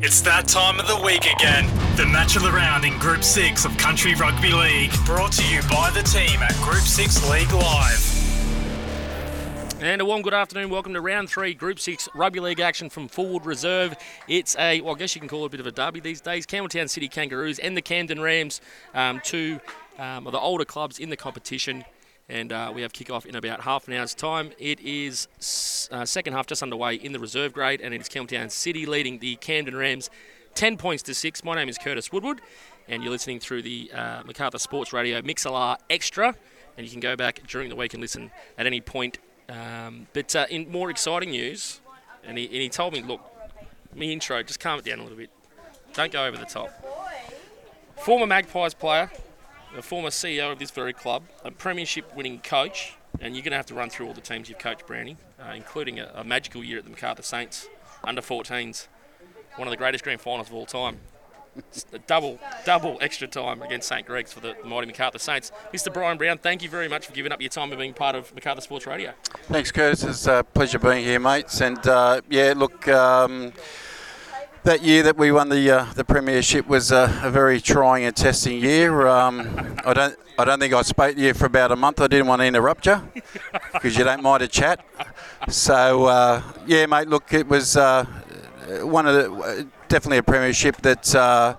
It's that time of the week again. The match of the round in Group 6 of Country Rugby League. Brought to you by the team at Group 6 League Live. And a warm good afternoon. Welcome to round three, Group Six Rugby League action from Fullwood Reserve. It's a, well, I guess you can call it a bit of a derby these days. Campbelltown City Kangaroos and the Camden Rams, um, two um, of the older clubs in the competition. And uh, we have kick-off in about half an hour's time. It is uh, second half just underway in the reserve grade, and it's Campbelltown City leading the Camden Rams 10 points to 6. My name is Curtis Woodward, and you're listening through the uh, Macarthur Sports Radio Mixlr Extra. And you can go back during the week and listen at any point um, but uh, in more exciting news, and he, and he told me, look, me intro, just calm it down a little bit. Don't go over the top. Former Magpies player, a former CEO of this very club, a premiership winning coach, and you're going to have to run through all the teams you've coached, Brownie, uh, including a, a magical year at the Macarthur Saints, under 14s, one of the greatest grand finals of all time double double extra time against St Greg's for the mighty Macarthur Saints. Mr. Brian Brown, thank you very much for giving up your time and being part of Macarthur Sports Radio. Thanks, Curtis. It's a pleasure being here, mates. And uh, yeah, look. Um, that year that we won the uh, the premiership was a, a, very trying and testing year. Um, I don't I don't think I spoke to you for about a month. I didn't want to interrupt you because you don't mind a chat. So uh, yeah, mate. Look, it was uh, one of the definitely a premiership that uh,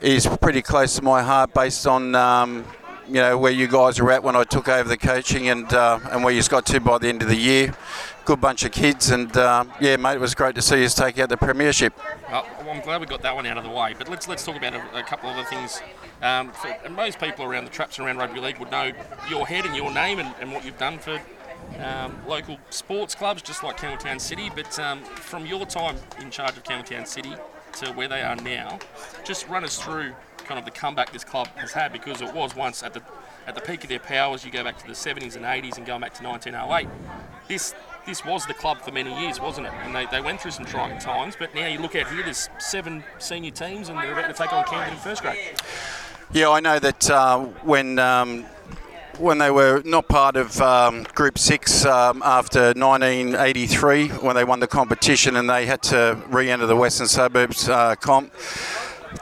is pretty close to my heart based on um, you know where you guys were at when I took over the coaching and uh, and where you got to by the end of the year. Good bunch of kids and uh, yeah, mate, it was great to see us take out the premiership. Well, I'm glad we got that one out of the way. But let's let's talk about a, a couple of other things. Um, for, and most people around the traps around rugby league would know your head and your name and, and what you've done for um, local sports clubs, just like Campbelltown City. But um, from your time in charge of Campbelltown City to where they are now, just run us through kind of the comeback this club has had because it was once at the at the peak of their powers. You go back to the 70s and 80s and going back to 1908. This this was the club for many years, wasn't it? And they, they went through some trying times, but now you look out here, there's seven senior teams and they're about to take on Camden in first grade. Yeah, I know that uh, when um, when they were not part of um, Group 6 um, after 1983 when they won the competition and they had to re enter the Western Suburbs uh, comp.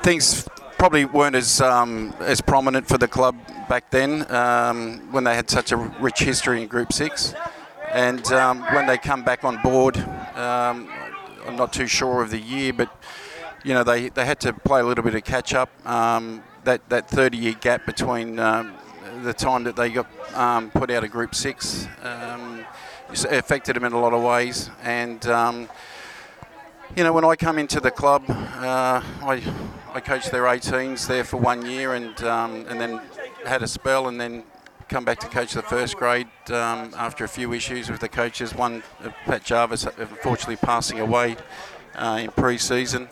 Things probably weren't as, um, as prominent for the club back then um, when they had such a rich history in Group 6. And um, when they come back on board, um, I'm not too sure of the year, but you know they, they had to play a little bit of catch up. that that 30 year gap between the time that they got um, put out of Group Six. Um, affected them in a lot of ways, and um, you know when I come into the club, uh, I I coached their 18s there for one year, and um, and then had a spell, and then come back to coach the first grade um, after a few issues with the coaches. One, uh, Pat Jarvis, unfortunately passing away uh, in pre-season.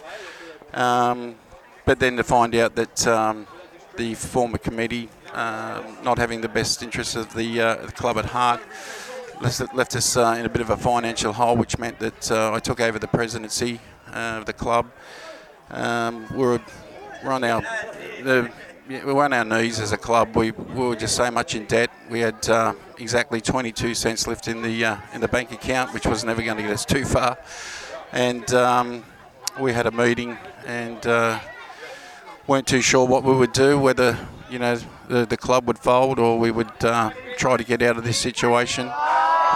Um, but then to find out that um, the former committee um, not having the best interests of the, uh, the club at heart left, left us uh, in a bit of a financial hole, which meant that uh, I took over the presidency uh, of the club. Um, we were, we're on our the, we were on our knees as a club. We, we were just so much in debt. We had uh, exactly 22 cents left in the uh, in the bank account, which was never going to get us too far. And um, we had a meeting and weren't too sure what we would do, whether you know the, the club would fold or we would uh, try to get out of this situation.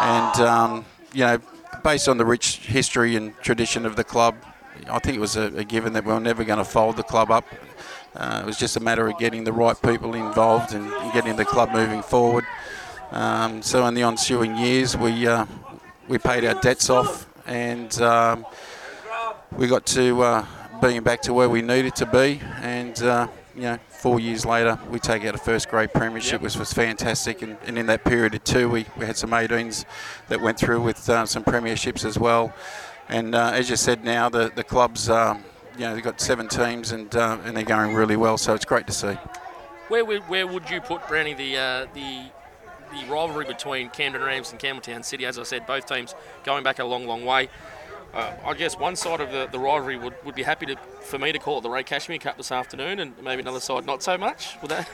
And um, you know, based on the rich history and tradition of the club, I think it was a, a given that we were never going to fold the club up. Uh, it was just a matter of getting the right people involved and getting the club moving forward. Um, so in the ensuing years, we uh, we paid our debts off and um, we got to uh, being back to where we needed to be and uh, you know, four years later, we take out a first grade premiership, yep. which was fantastic. And, and, in that period of two, we, we had some 18s that went through with uh, some premierships as well. And uh, as you said, now the the clubs, um, you know, they've got seven teams and uh, and they're going really well. So it's great to see. Where would, where would you put Brownie the uh, the the rivalry between Camden Rams and Campbelltown City? As I said, both teams going back a long, long way. Uh, I guess one side of the, the rivalry would, would be happy to for me to call it the Ray Cashmere Cup this afternoon, and maybe another side not so much. Would that?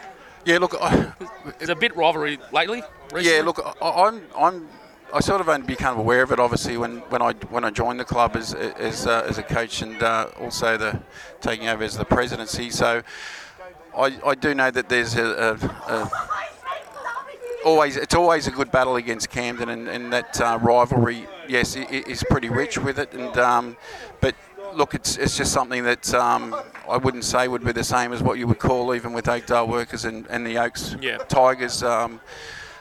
Yeah, look, I, it's a bit rivalry lately. Recently. Yeah, look, I, I'm I'm I sort of only became aware of it, obviously, when, when I when I joined the club as as, uh, as a coach and uh, also the taking over as the presidency. So I, I do know that there's a, a, a always it's always a good battle against Camden, and, and that uh, rivalry, yes, is pretty rich with it. And um, but look, it's it's just something that um, I wouldn't say would be the same as what you would call even with Oakdale Workers and, and the Oaks Yeah. Tigers. Um,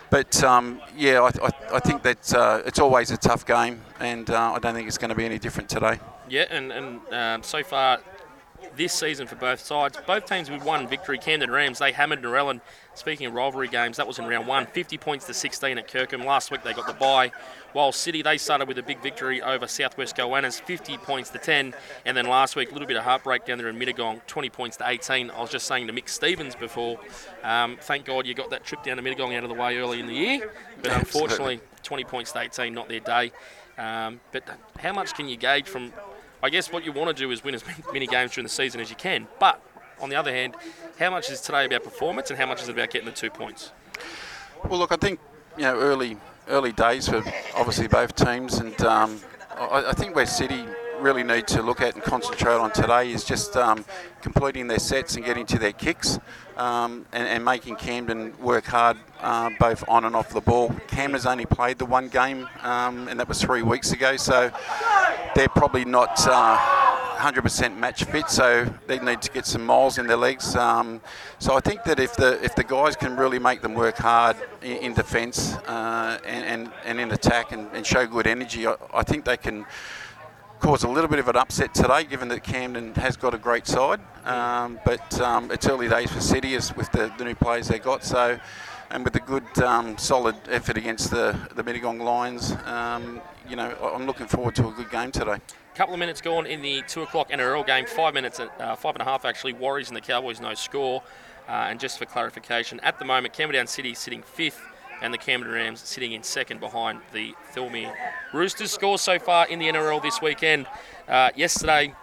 but um, yeah, I, I, I think that uh, it's always a tough game, and uh, I don't think it's going to be any different today. Yeah, and, and um, so far this season for both sides, both teams with one victory. Camden Rams, they hammered Narellan. Speaking of rivalry games, that was in round one, 50 points to 16 at Kirkham. Last week they got the bye. While City, they started with a big victory over Southwest Goannas, 50 points to 10. And then last week, a little bit of heartbreak down there in Mittagong, 20 points to 18. I was just saying to Mick Stevens before, um, thank God you got that trip down to Mittagong out of the way early in the year. But unfortunately, 20 points to 18, not their day. Um, but how much can you gauge from I guess what you want to do is win as many games during the season as you can. But on the other hand, how much is today about performance and how much is it about getting the two points? Well, look, I think you know early early days for obviously both teams, and um, I, I, think where City really need to look at and concentrate on today is just um, completing their sets and getting to their kicks, um, and, and, making Camden work hard uh, both on and off the ball. Camden's only played the one game, um, and that was three weeks ago, so they're probably not. Uh, 100% match fit, so they need to get some miles in their legs. Um, so I think that if the if the guys can really make them work hard in, in defence uh, and, and, and in attack and, and show good energy, I, I think they can cause a little bit of an upset today, given that Camden has got a great side. Um, but um, it's early days for City as with the, the, new players they got. So, and with a good, um, solid effort against the the Mittagong Lions, um, you know, I'm looking forward to a good game today. A couple of minutes gone in the two o'clock NRL game. Five minutes, uh, five and a half actually. Warriors and the Cowboys no score. Uh, and just for clarification, at the moment, Campbelltown City sitting fifth and the Camden Rams sitting in second behind the Thirlmere Roosters. Scores so far in the NRL this weekend. Uh, yesterday,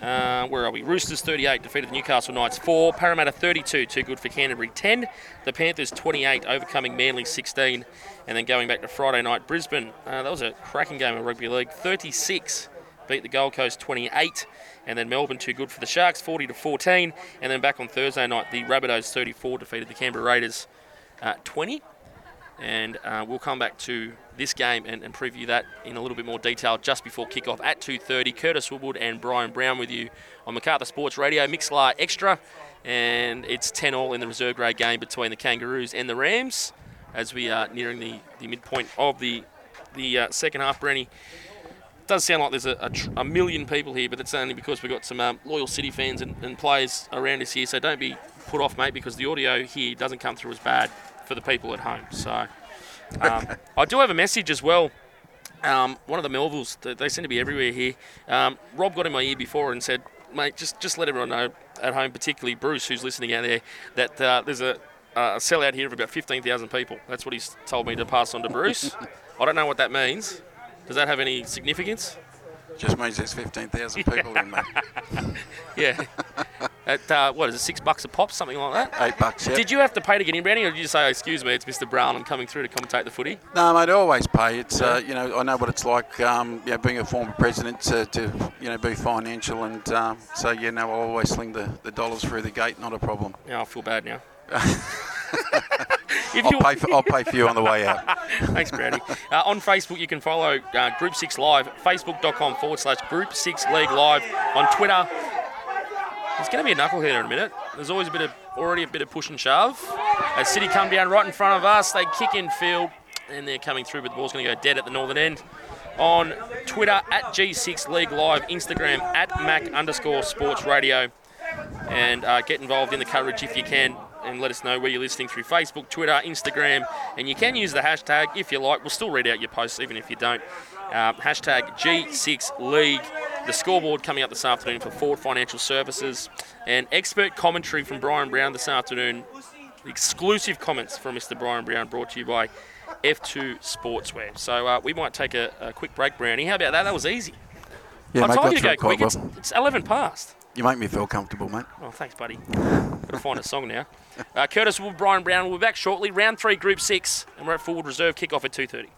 uh, where are we? Roosters 38 defeated the Newcastle Knights 4. Parramatta 32, too good for Canterbury 10. The Panthers 28, overcoming Manly 16. And then going back to Friday night, Brisbane, uh, that was a cracking game of rugby league 36 beat the Gold Coast 28, and then Melbourne too good for the Sharks 40 to 14, and then back on Thursday night the Rabbitohs 34 defeated the Canberra Raiders uh, 20. And uh, we'll come back to this game and, and, preview that in a little bit more detail just before kickoff at 2:30. Curtis Woodward and Brian Brown with you on Macarthur Sports Radio Mixlr Extra, and it's 10 all in the reserve grade game between the Kangaroos and the Rams as we are nearing the, the midpoint of the the uh, second half. Brenny, does sound like there's a, a, tr- a, million people here, but it's only because we've got some um, loyal City fans and, and, players around us here. So don't be put off, mate, because the audio here doesn't come through as bad for the people at home. So um, I do have a message as well. Um, one of the Melvilles, they seem to be everywhere here. Um, Rob got in my ear before and said, mate, just, just let everyone know at home, particularly Bruce, who's listening out there, that uh, there's a, a sellout here of about 15,000 people. That's what he's told me to pass on to Bruce. I don't know what that means. Does that have any significance? Just means there's 15,000 people in there. yeah. At, uh, what is it, six bucks a pop, something like that? Eight bucks, yeah. Did you have to pay to get in, Brownie, or did you say, oh, excuse me, it's Mr. Brown, I'm coming through to commentate the footy? No, mate, I always pay. It's, uh, you know, I know what it's like, um, you know, being a former president to, to you know, be financial. And um, so, you know, I'll always sling the, the dollars through the gate, not a problem. Yeah, I feel bad now. I'll pay, for, I'll pay for you on the way out. Thanks, Brownie. Uh, on Facebook, you can follow uh, Group 6 Live, facebook.com forward slash Group 6 League Live. On Twitter, there's going to be a knuckleheader in a minute. There's always a bit of, already a bit of push and shove. As City come down right in front of us, they kick in field, and they're coming through, but the ball's going to go dead at the northern end. On Twitter, at G6 League Live, Instagram, at Mac underscore Sports Radio. And uh, get involved in the coverage if you can and let us know where you're listening through Facebook, Twitter, Instagram, and you can use the hashtag if you like. We'll still read out your posts even if you don't. Uh, hashtag G6 League. The scoreboard coming up this afternoon for Ford Financial Services and expert commentary from Brian Brown this afternoon. Exclusive comments from Mr. Brian Brown brought to you by F2 Sportswear. So uh, we might take a, a, quick break, Brownie. How about that? That was easy. Yeah, I told you to go quick. Well. It's, it's 11 past. You make me feel comfortable, mate. Oh, thanks, buddy. Got to find a song now. Uh, Curtis Will, Brian Brown. We'll be back shortly. Round three, Group Six, and we're at Fullwood Reserve. kickoff at two thirty.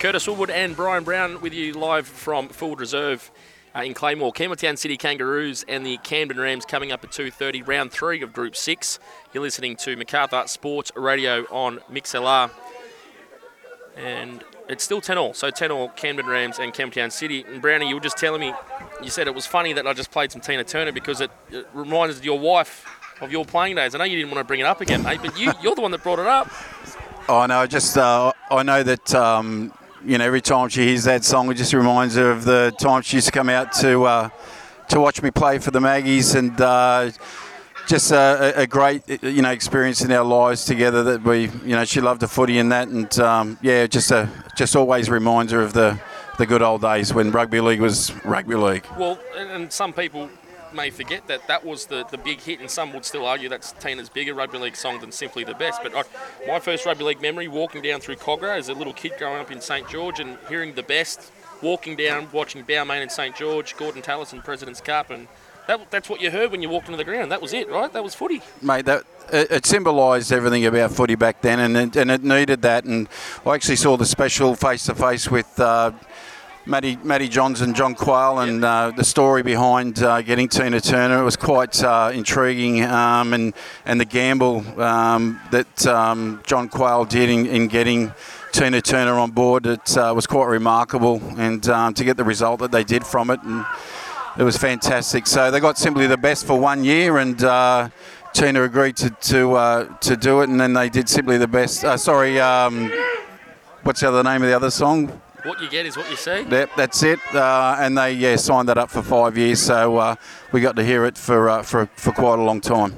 Curtis Woodward and Brian Brown with you live from Fullwood Reserve uh, in Claymore. Campbelltown City Kangaroos and the Camden Rams coming up at 2.30, round three of Group 6. You're listening to MacArthur Sports Radio on MixLR. And it's still 10 all. So 10 all Camden Rams and Campbelltown City. And Brownie, you were just telling me, you said it was funny that I just played some Tina Turner because it, it reminds your wife of your playing days. I know you didn't want to bring it up again, mate, but you, you're the one that brought it up. Oh no, just uh, I know that um, you know every time she hears that song, it just reminds her of the time she used to come out to uh, to watch me play for the Maggies, and uh, just a, a, great you know experience in our lives together. That we you know she loved the footy and that, and um, yeah, just a just always reminds her of the the good old days when rugby league was rugby league. Well, and some people may forget that that was the, the big hit, and some would still argue that's Tina's bigger rugby league song than Simply the Best. But I, my first rugby league memory, walking down through Kogarah as a little kid growing up in St George and hearing the best, walking down, watching Bowman and St George, Gordon Tallis and President's Cup, and that, that's what you heard when you walked into the ground. That was it, right? That was footy. Mate, that it, it symbolised everything about footy back then, and it, and it needed that. And I actually saw the special face to face with. Uh, Matty, Matty Johns and John Quayle and uh, the story behind uh, getting Tina Turner. It was quite uh, intriguing um, and, and the gamble um, that um, John Quayle did in, in, getting Tina Turner on board. It uh, was quite remarkable and um, to get the result that they did from it. And it was fantastic. So they got simply the best for one year and uh, Tina agreed to, to, uh, to do it and then they did simply the best. sorry, um, what's the other name of the other song? What you get is what you see. Yep, that's it. Uh, and they yeah signed that up for five years, so uh, we got to hear it for uh, for for quite a long time.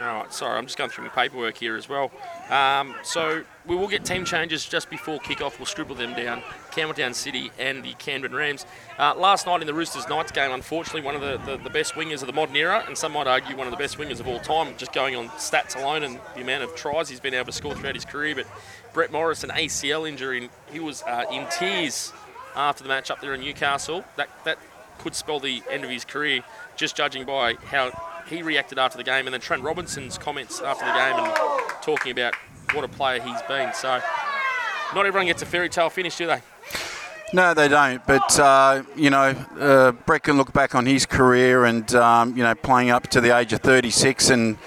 All right, sorry, I'm just going through my paperwork here as well. Um, so we will get team changes just before kick-off. We'll scribble them down. Campbelltown City and the Camden Rams. Uh, last night in the Roosters Knights game, unfortunately, one of the, the, the, best wingers of the modern era, and some might argue one of the best wingers of all time, just going on stats alone and the amount of tries he's been able to score throughout his career. But Brett Morris, an ACL injury, he was uh, in tears after the match up there in Newcastle. That, that could spell the end of his career, just judging by how he reacted after the game, and then Trent Robinson's comments after the game and talking about what a player he's been. So, not everyone gets a fairy tale finish, do they? No, they don't. But uh, you know, uh, Brett can look back on his career and um, you know playing up to the age of 36 and.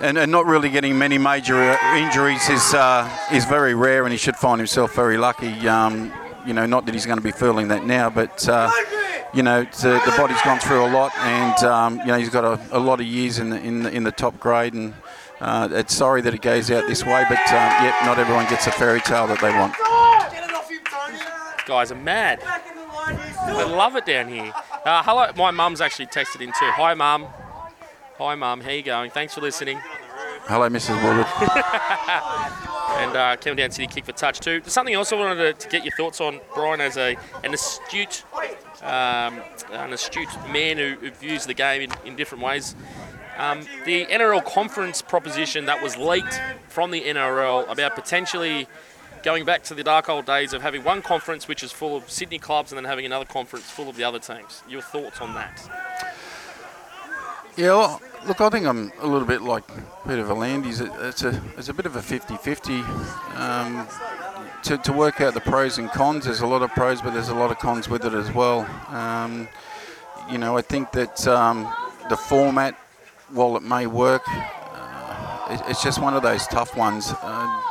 And, and not really getting many major uh, injuries is uh, is very rare, and he should find himself very lucky. Um, you know, not that he's going to be feeling that now, but uh, you know, the body's gone through a lot, and um, you know he's got a, a, lot of years in the, in the, in the top grade, and uh, it's sorry that it goes out this way, but uh, yep, not everyone gets a fairy tale that they want. Guys are mad. They love it down here. Uh, hello, my mum's actually texted in too. Hi, mum. Hi, mum. How you going? Thanks for listening. Hello, Mrs. Woodward. and uh, down, City kick for touch too. There's Something else I wanted to, to, get your thoughts on, Brian, as a an astute, um, an astute man who, who, views the game in, in different ways. Um, the NRL conference proposition that was leaked from the NRL about potentially going back to the dark old days of having one conference which is full of Sydney clubs and then having another conference full of the other teams. Your thoughts on that? Yeah, well, look, I think I'm a little bit like Peter V'landys. It's a it's a bit of a 50-50. Um, to, to work out the pros and cons, there's a lot of pros, but there's a lot of cons with it as well. Um, you know, I think that um, the format, while it may work, uh, it, it's just one of those tough ones. Uh,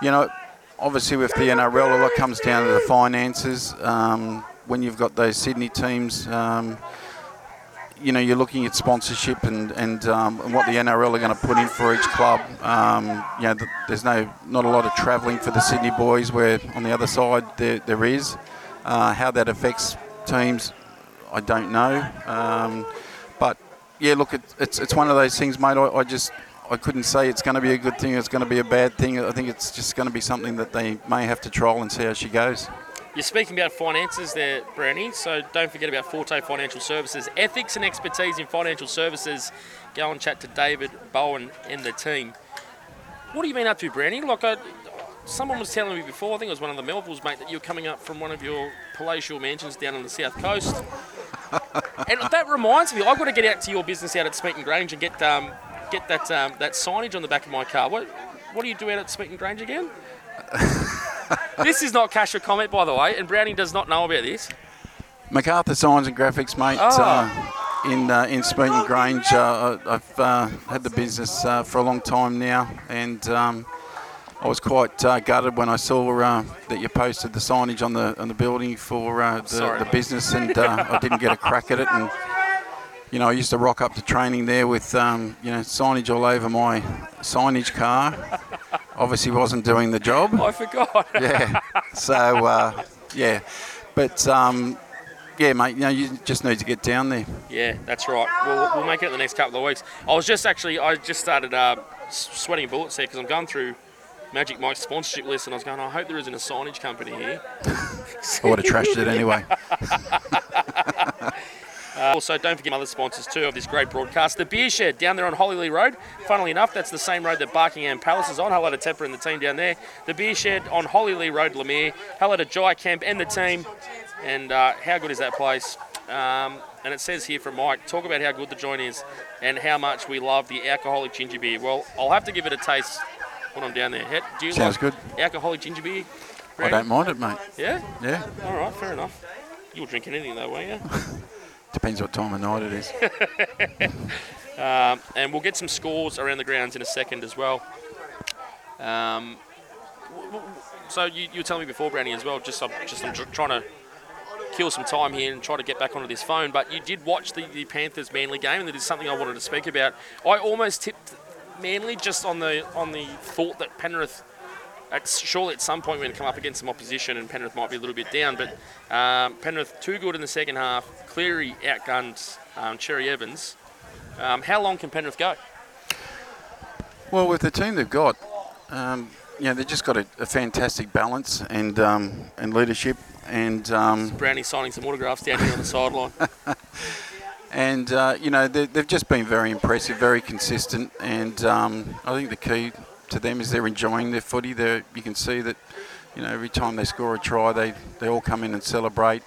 you know, obviously with the NRL, a lot comes down to the finances. Um, when you've got those Sydney teams, um, you know, you're looking at sponsorship and and, um, and what the NRL are going to put in for each club. Um, you know, there's no not a lot of travelling for the Sydney boys. Where on the other side there there is. Uh, how that affects teams, I don't know. Um, but yeah, look, it, it's it's one of those things, mate. I, I just I couldn't say it's going to be a good thing. It's going to be a bad thing. I think it's just going to be something that they may have to trial and see how she goes. You're speaking about finances there, Brownie, so don't forget about Forte Financial Services. Ethics and expertise in financial services. Go and chat to David Bowen and the team. What have you been up to, Brownie? Like, I, someone was telling me before, I think it was one of the Melvilles, mate, that you're coming up from one of your palatial mansions down on the south coast. and that reminds me, I've got to get out to your business out at Smeaton Grange and get um, get that um, that signage on the back of my car. What what do you do out at Smeaton Grange again? this is not cash for comment, by the way, and Browning does not know about this. MacArthur Signs and Graphics, mate. Oh. Uh, in uh, in Smeaton Grange, uh, I- I've uh, had the business uh, for a long time now, and um, I was quite uh, gutted when I saw uh, that you posted the signage on the on the building for uh, the, Sorry, the business, and uh, I didn't get a crack at it. And you know, I used to rock up to training there with um, you know signage all over my signage car. Obviously, wasn't doing the job. I forgot. Yeah. So uh, yeah, but um, yeah, mate. You know, you just need to get down there. Yeah, that's right. We'll, we'll make it in the next couple of weeks. I was just actually, I just started uh, sweating bullets here because I'm going through Magic Mike's sponsorship list and I was going, I hope there isn't a signage company here. I would have trashed it anyway. Uh, also, don't forget other sponsors too of this great broadcast. The Beer Shed down there on Hollylea Road. Funnily enough, that's the same road that Barkingham Palace is on. Hello to Tepper and the team down there. The Beer Shed on Hollylea Road, Leumeah. Hello to Jai Camp and the team. And uh, how good is that place? Um, and it says here from Mike, talk about how good the joint is and how much we love the alcoholic ginger beer. Well, I'll have to give it a taste when I'm down there. How- Do you Sounds like good. alcoholic ginger beer? I don't mind it, mate. Yeah? Yeah. All right, fair enough. You were drinking anything though, weren't you? Depends what time of night it is. Um, and we'll get some scores around the grounds in a second as well. Um, so you, you were telling me before, Brownie, as well. Just I'm just I'm tr- trying to kill some time here and try to get back onto this phone. But you did watch the, the Panthers Manly game, and that is something I wanted to speak about. I almost tipped Manly just on the on the thought that Penrith. Surely at some point we're going to come up against some opposition and Penrith might be a little bit down, but um, Penrith too good in the second half. Cleary outgunned um, Cherry Evans. Um, how long can Penrith go? Well, with the team they've got, um, you know, they've just got a, a fantastic balance and um, and leadership, and um, Brownie signing some autographs down here on the sideline. and uh, you know they, they've just been very impressive, very consistent, and um, I think the key to them is they're enjoying their footy. They you can see that, you know, every time they score a try, they they all come in and celebrate,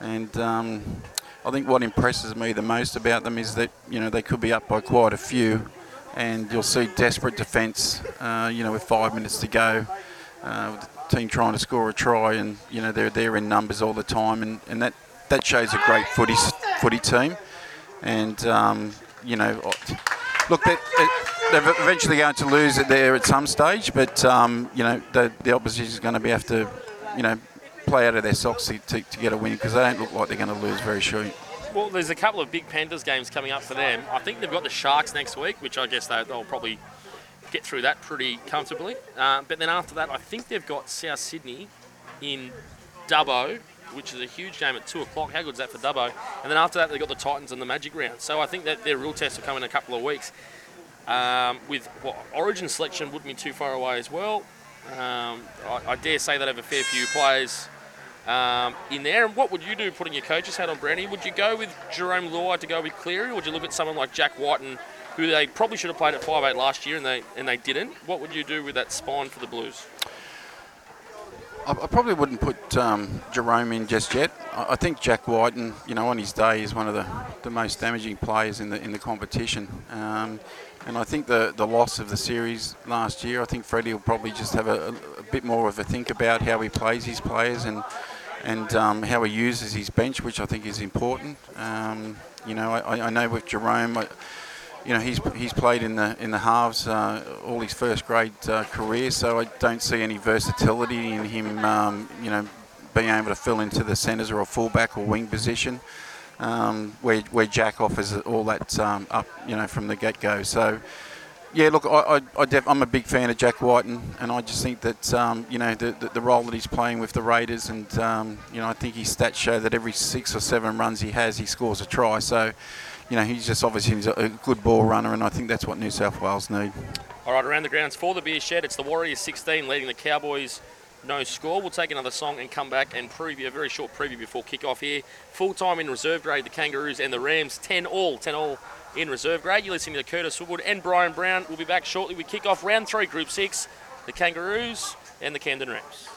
and. Um, I think what impresses me the most about them is that you know they could be up by quite a few, and you'll see desperate defence. Uh, you know, with five minutes to go, uh, the team trying to score a try, and you know they're there in numbers all the time, and, and that that shows a great footy footy team. And um, you know, look, they, they're eventually going to lose it there at some stage, but um, you know the the opposition is going to be have to, you know, play out of their socks to, to, to get a win because they don't look like they're going to lose very soon. well, there's a couple of big Panthers games coming up for them. I think they've got the Sharks next week, which I guess they, they'll probably get through that pretty comfortably. Uh, but then after that, I think they've got South Sydney in Dubbo, which is a huge game at 2 o'clock. How good is that for Dubbo? And then after that, they've got the Titans and the Magic round. So I think that their real test will come in a couple of weeks. Um, with what, Origin selection wouldn't be too far away as well. Um, I, I dare say that have a fair few players um, in there. And what would you do putting your coach's hat on, Brownie? Would you go with Jarome Luai to go with Cleary, or would you look at someone like Jack Wighton, who they probably should have played at 5'8 last year and they and they didn't? What would you do with that spine for the Blues? I, probably wouldn't put um, Jarome in just yet. I, I think Jack Wighton, you know, on his day is one of the, the most damaging players in the in the competition. And I think the, the loss of the series last year, I think Freddie will probably just have a, a bit more of a think about how he plays his players and and um, how he uses his bench, which I think is important. Um, you know, I, I know with Jarome, I, you know, he's he's played in the in the halves uh, all his first grade uh, career, so I don't see any versatility in him. Um, you know, being able to fill into the centres or a fullback or wing position, um, where where Jack offers all that um, up, you know, from the get go. So. Yeah, look, I, I, I I'm a big fan of Jack Wighton, and I just think that um, you know the, the, the role that he's playing with the Raiders, and um, you know I think his stats show that every six or seven runs he has, he scores a try. So, you know, he's just obviously a good ball runner, and I think that's what New South Wales need. All right, around the grounds for the beer shed, it's the Warriors 16 leading the Cowboys. No score. We'll take another song and come back and preview a very short preview before kick-off here. Full time in reserve grade, the Kangaroos and the Rams, 10 all, 10 all in reserve grade. You're listening to Curtis Woodward and Brian Brown. We'll be back shortly. We kick off round three, Group Six, the Kangaroos and the Camden Rams.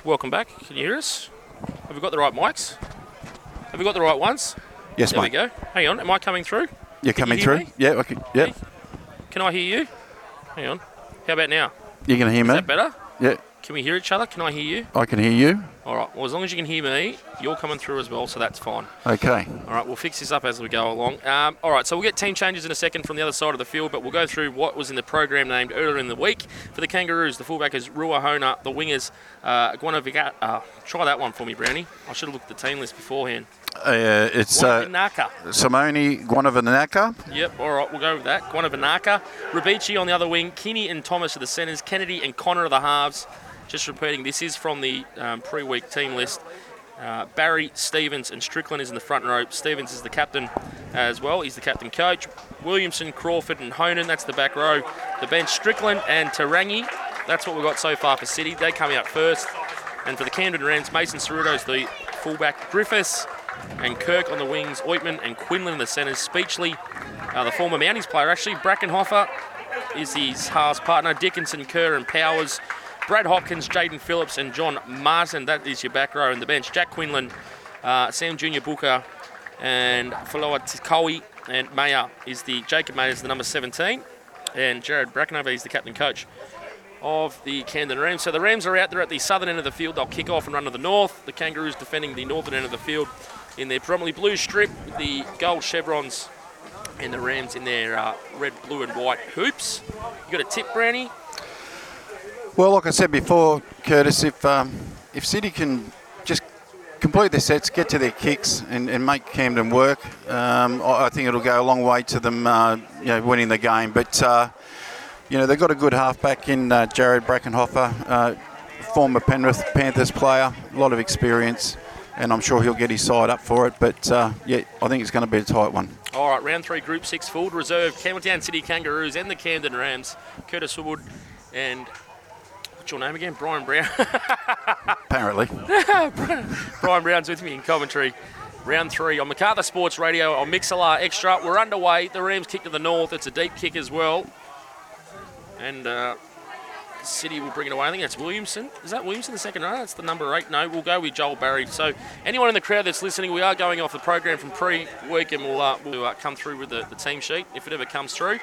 Back. Welcome back. Can you hear us? Have we got the right mics? Have we got the right ones? Yes, There mate. we go. Hang on, am I coming through? You're Can coming you through? me? Yeah, okay. Yeah. Can I hear you? Hang on. How about now? You can hear Is me? Is that better? Yeah, Can we hear each other? Can I hear you? I can hear you. All right. Well, as long as you can hear me, you're coming through as well, so that's fine. Okay. All right, we'll fix this up as we go along. Um, all right, so we'll get team changes in a second from the other side of the field, but we'll go through what was in the program named earlier in the week. For the Kangaroos, the fullback is Rua Hona, the wingers, uh, Guanavigat. Uh, try that one for me, Brownie. I should have looked at the team list beforehand. Uh, it's uh. Simone Guanavanaka. Yep, all right, we'll go with that. Guanavinaka. Rabici on the other wing. Kinney and Thomas are the centres. Kennedy and Connor are the halves. Just repeating, this is from the um, pre-week team list. Uh, Barry, Stevens, and Strickland is in the front row. Stevens is the captain as well. He's the captain coach. Williamson, Crawford, and Honan. That's the back row. The bench, Strickland and Tarangi. That's what we've got so far for City. They coming out first. And for the Camden Rams, Mason Ceruto's the fullback. Griffiths and Kirk on the wings. Oitman and Quinlan in the centres. Speechley, uh, the former Mounties player, actually. Brackenhofer is his halves partner. Dickinson, Kerr, and Powers. Brad Hopkins, Jaden Phillips, and John Martin. That is your back row in the bench. Jack Quinlan, uh, Sam Junior Booker, and Faloa Tikowi, and Mayer is the Jacob Mayer is the number 17, and Jared Brackenhofer is the captain coach of the Camden Rams. So the Rams are out there at the southern end of the field. They'll kick off and run to the north. The Kangaroos defending the northern end of the field in their predominantly blue strip with the gold chevrons, and the Rams in their uh, red, blue, and white hoops. You got a tip, Brownie? Well, like I said before, Curtis, if um, if City can just complete their sets, get to their kicks, and, and make Camden work, um, I think it'll go a long way to them, uh, you know, winning the game. But uh, you know, they've got a good halfback in uh, Jared Brackenhofer, uh, former Penrith Panthers player, a lot of experience, and I'm sure he'll get his side up for it. But uh, yeah, I think it's going to be a tight one. All right, round three, Group Six, Fullwood Reserve, Campbelltown City Kangaroos and the Camden Rams. Curtis Wood and what's your name again? Brian Brown. Apparently, Brian Brown's with me in commentary. Round three on Macarthur Sports Radio on Mixlr Extra. We're underway. The Rams kick to the north. It's a deep kick as well. And uh, City will bring it away. I think that's Williamson. Is that Williamson, the second row? That's the number eight. No, we'll go with Joel Barry. So, anyone in the crowd that's listening, we are going off the program from pre week and we'll, uh, we'll uh, come through with the, the team sheet if it ever comes through.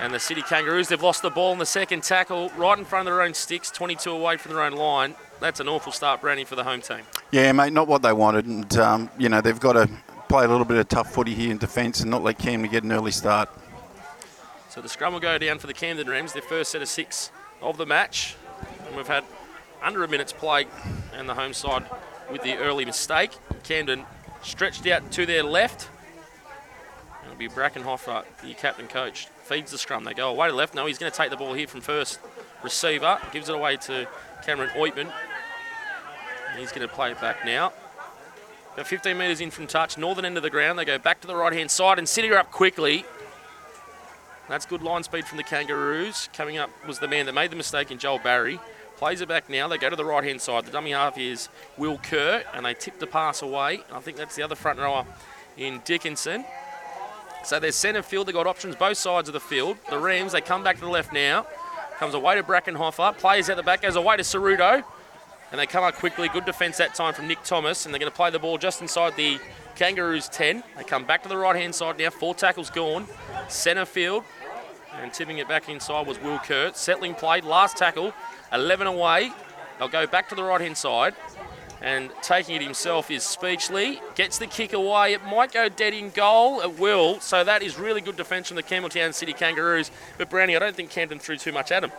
And the City Kangaroos, they've lost the ball in the second tackle, right in front of their own sticks, 22 away from their own line. That's an awful start, Brownie, for the home team. Yeah, mate, not what they wanted, and um, you know they've got to play a little bit of tough footy here in defence and not let Cam to get an early start. So the scrum will go down for the Camden Rams, their first set of six of the match. And we've had under a minute's play and the home side with the early mistake. Camden stretched out to their left. It'll be Brackenhofer, the captain coach, feeds the scrum. They go away to left. No, he's going to take the ball here from first receiver. Gives it away to Cameron Oitman. He's going to play it back now. About 15 metres in from touch, northern end of the ground. They go back to the right hand side and City up quickly. That's good line speed from the Kangaroos. Coming up was the man that made the mistake in Joel Barry. Plays it back now. They go to the right hand side. The dummy half is Will Kerr, and they tip the pass away. I think that's the other front rower in Dickinson. So there's centre field. They've got options both sides of the field. The Rams, they come back to the left now. Comes away to Brackenhofer. Plays out the back. Goes away to Ceruto. And they come up quickly. Good defence that time from Nick Thomas. And they're going to play the ball just inside the Kangaroos 10. They come back to the right hand side now. Four tackles gone. Centre field. And tipping it back inside was Will Kerr. Settling play. Last tackle. 11 away. They'll go back to the right hand side. And taking it himself is Speechley. Gets the kick away. It might go dead in goal. It will. So that is really good defence from the Campbelltown City Kangaroos. But Brownie, I don't think Camden threw too much at him.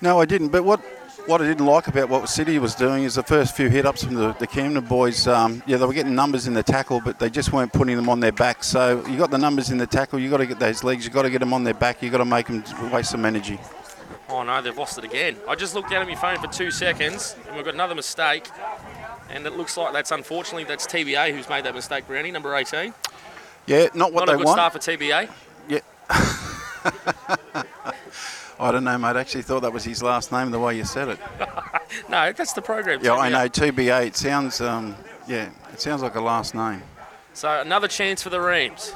No, I didn't. But what what I didn't like about what City was doing is the first few hit ups from the, the Camden boys. Um, yeah, they were getting numbers in the tackle, but they just weren't putting them on their back. So you got the numbers in the tackle. You got to get those legs. You got to get them on their back. You got to make them waste some energy. Oh no, they've lost it again. I just looked down at my phone for two seconds, and we've got another mistake. And it looks like that's unfortunately that's TBA who's made that mistake. Brownie, number 18. Yeah, not what Not a good want. start for TBA. Yeah. I don't know, mate. I actually thought that was his last name the way you said it. No, that's the program. Yeah, I know. TBA. It sounds. Um, yeah, it sounds like a last name. So another chance for the Rams.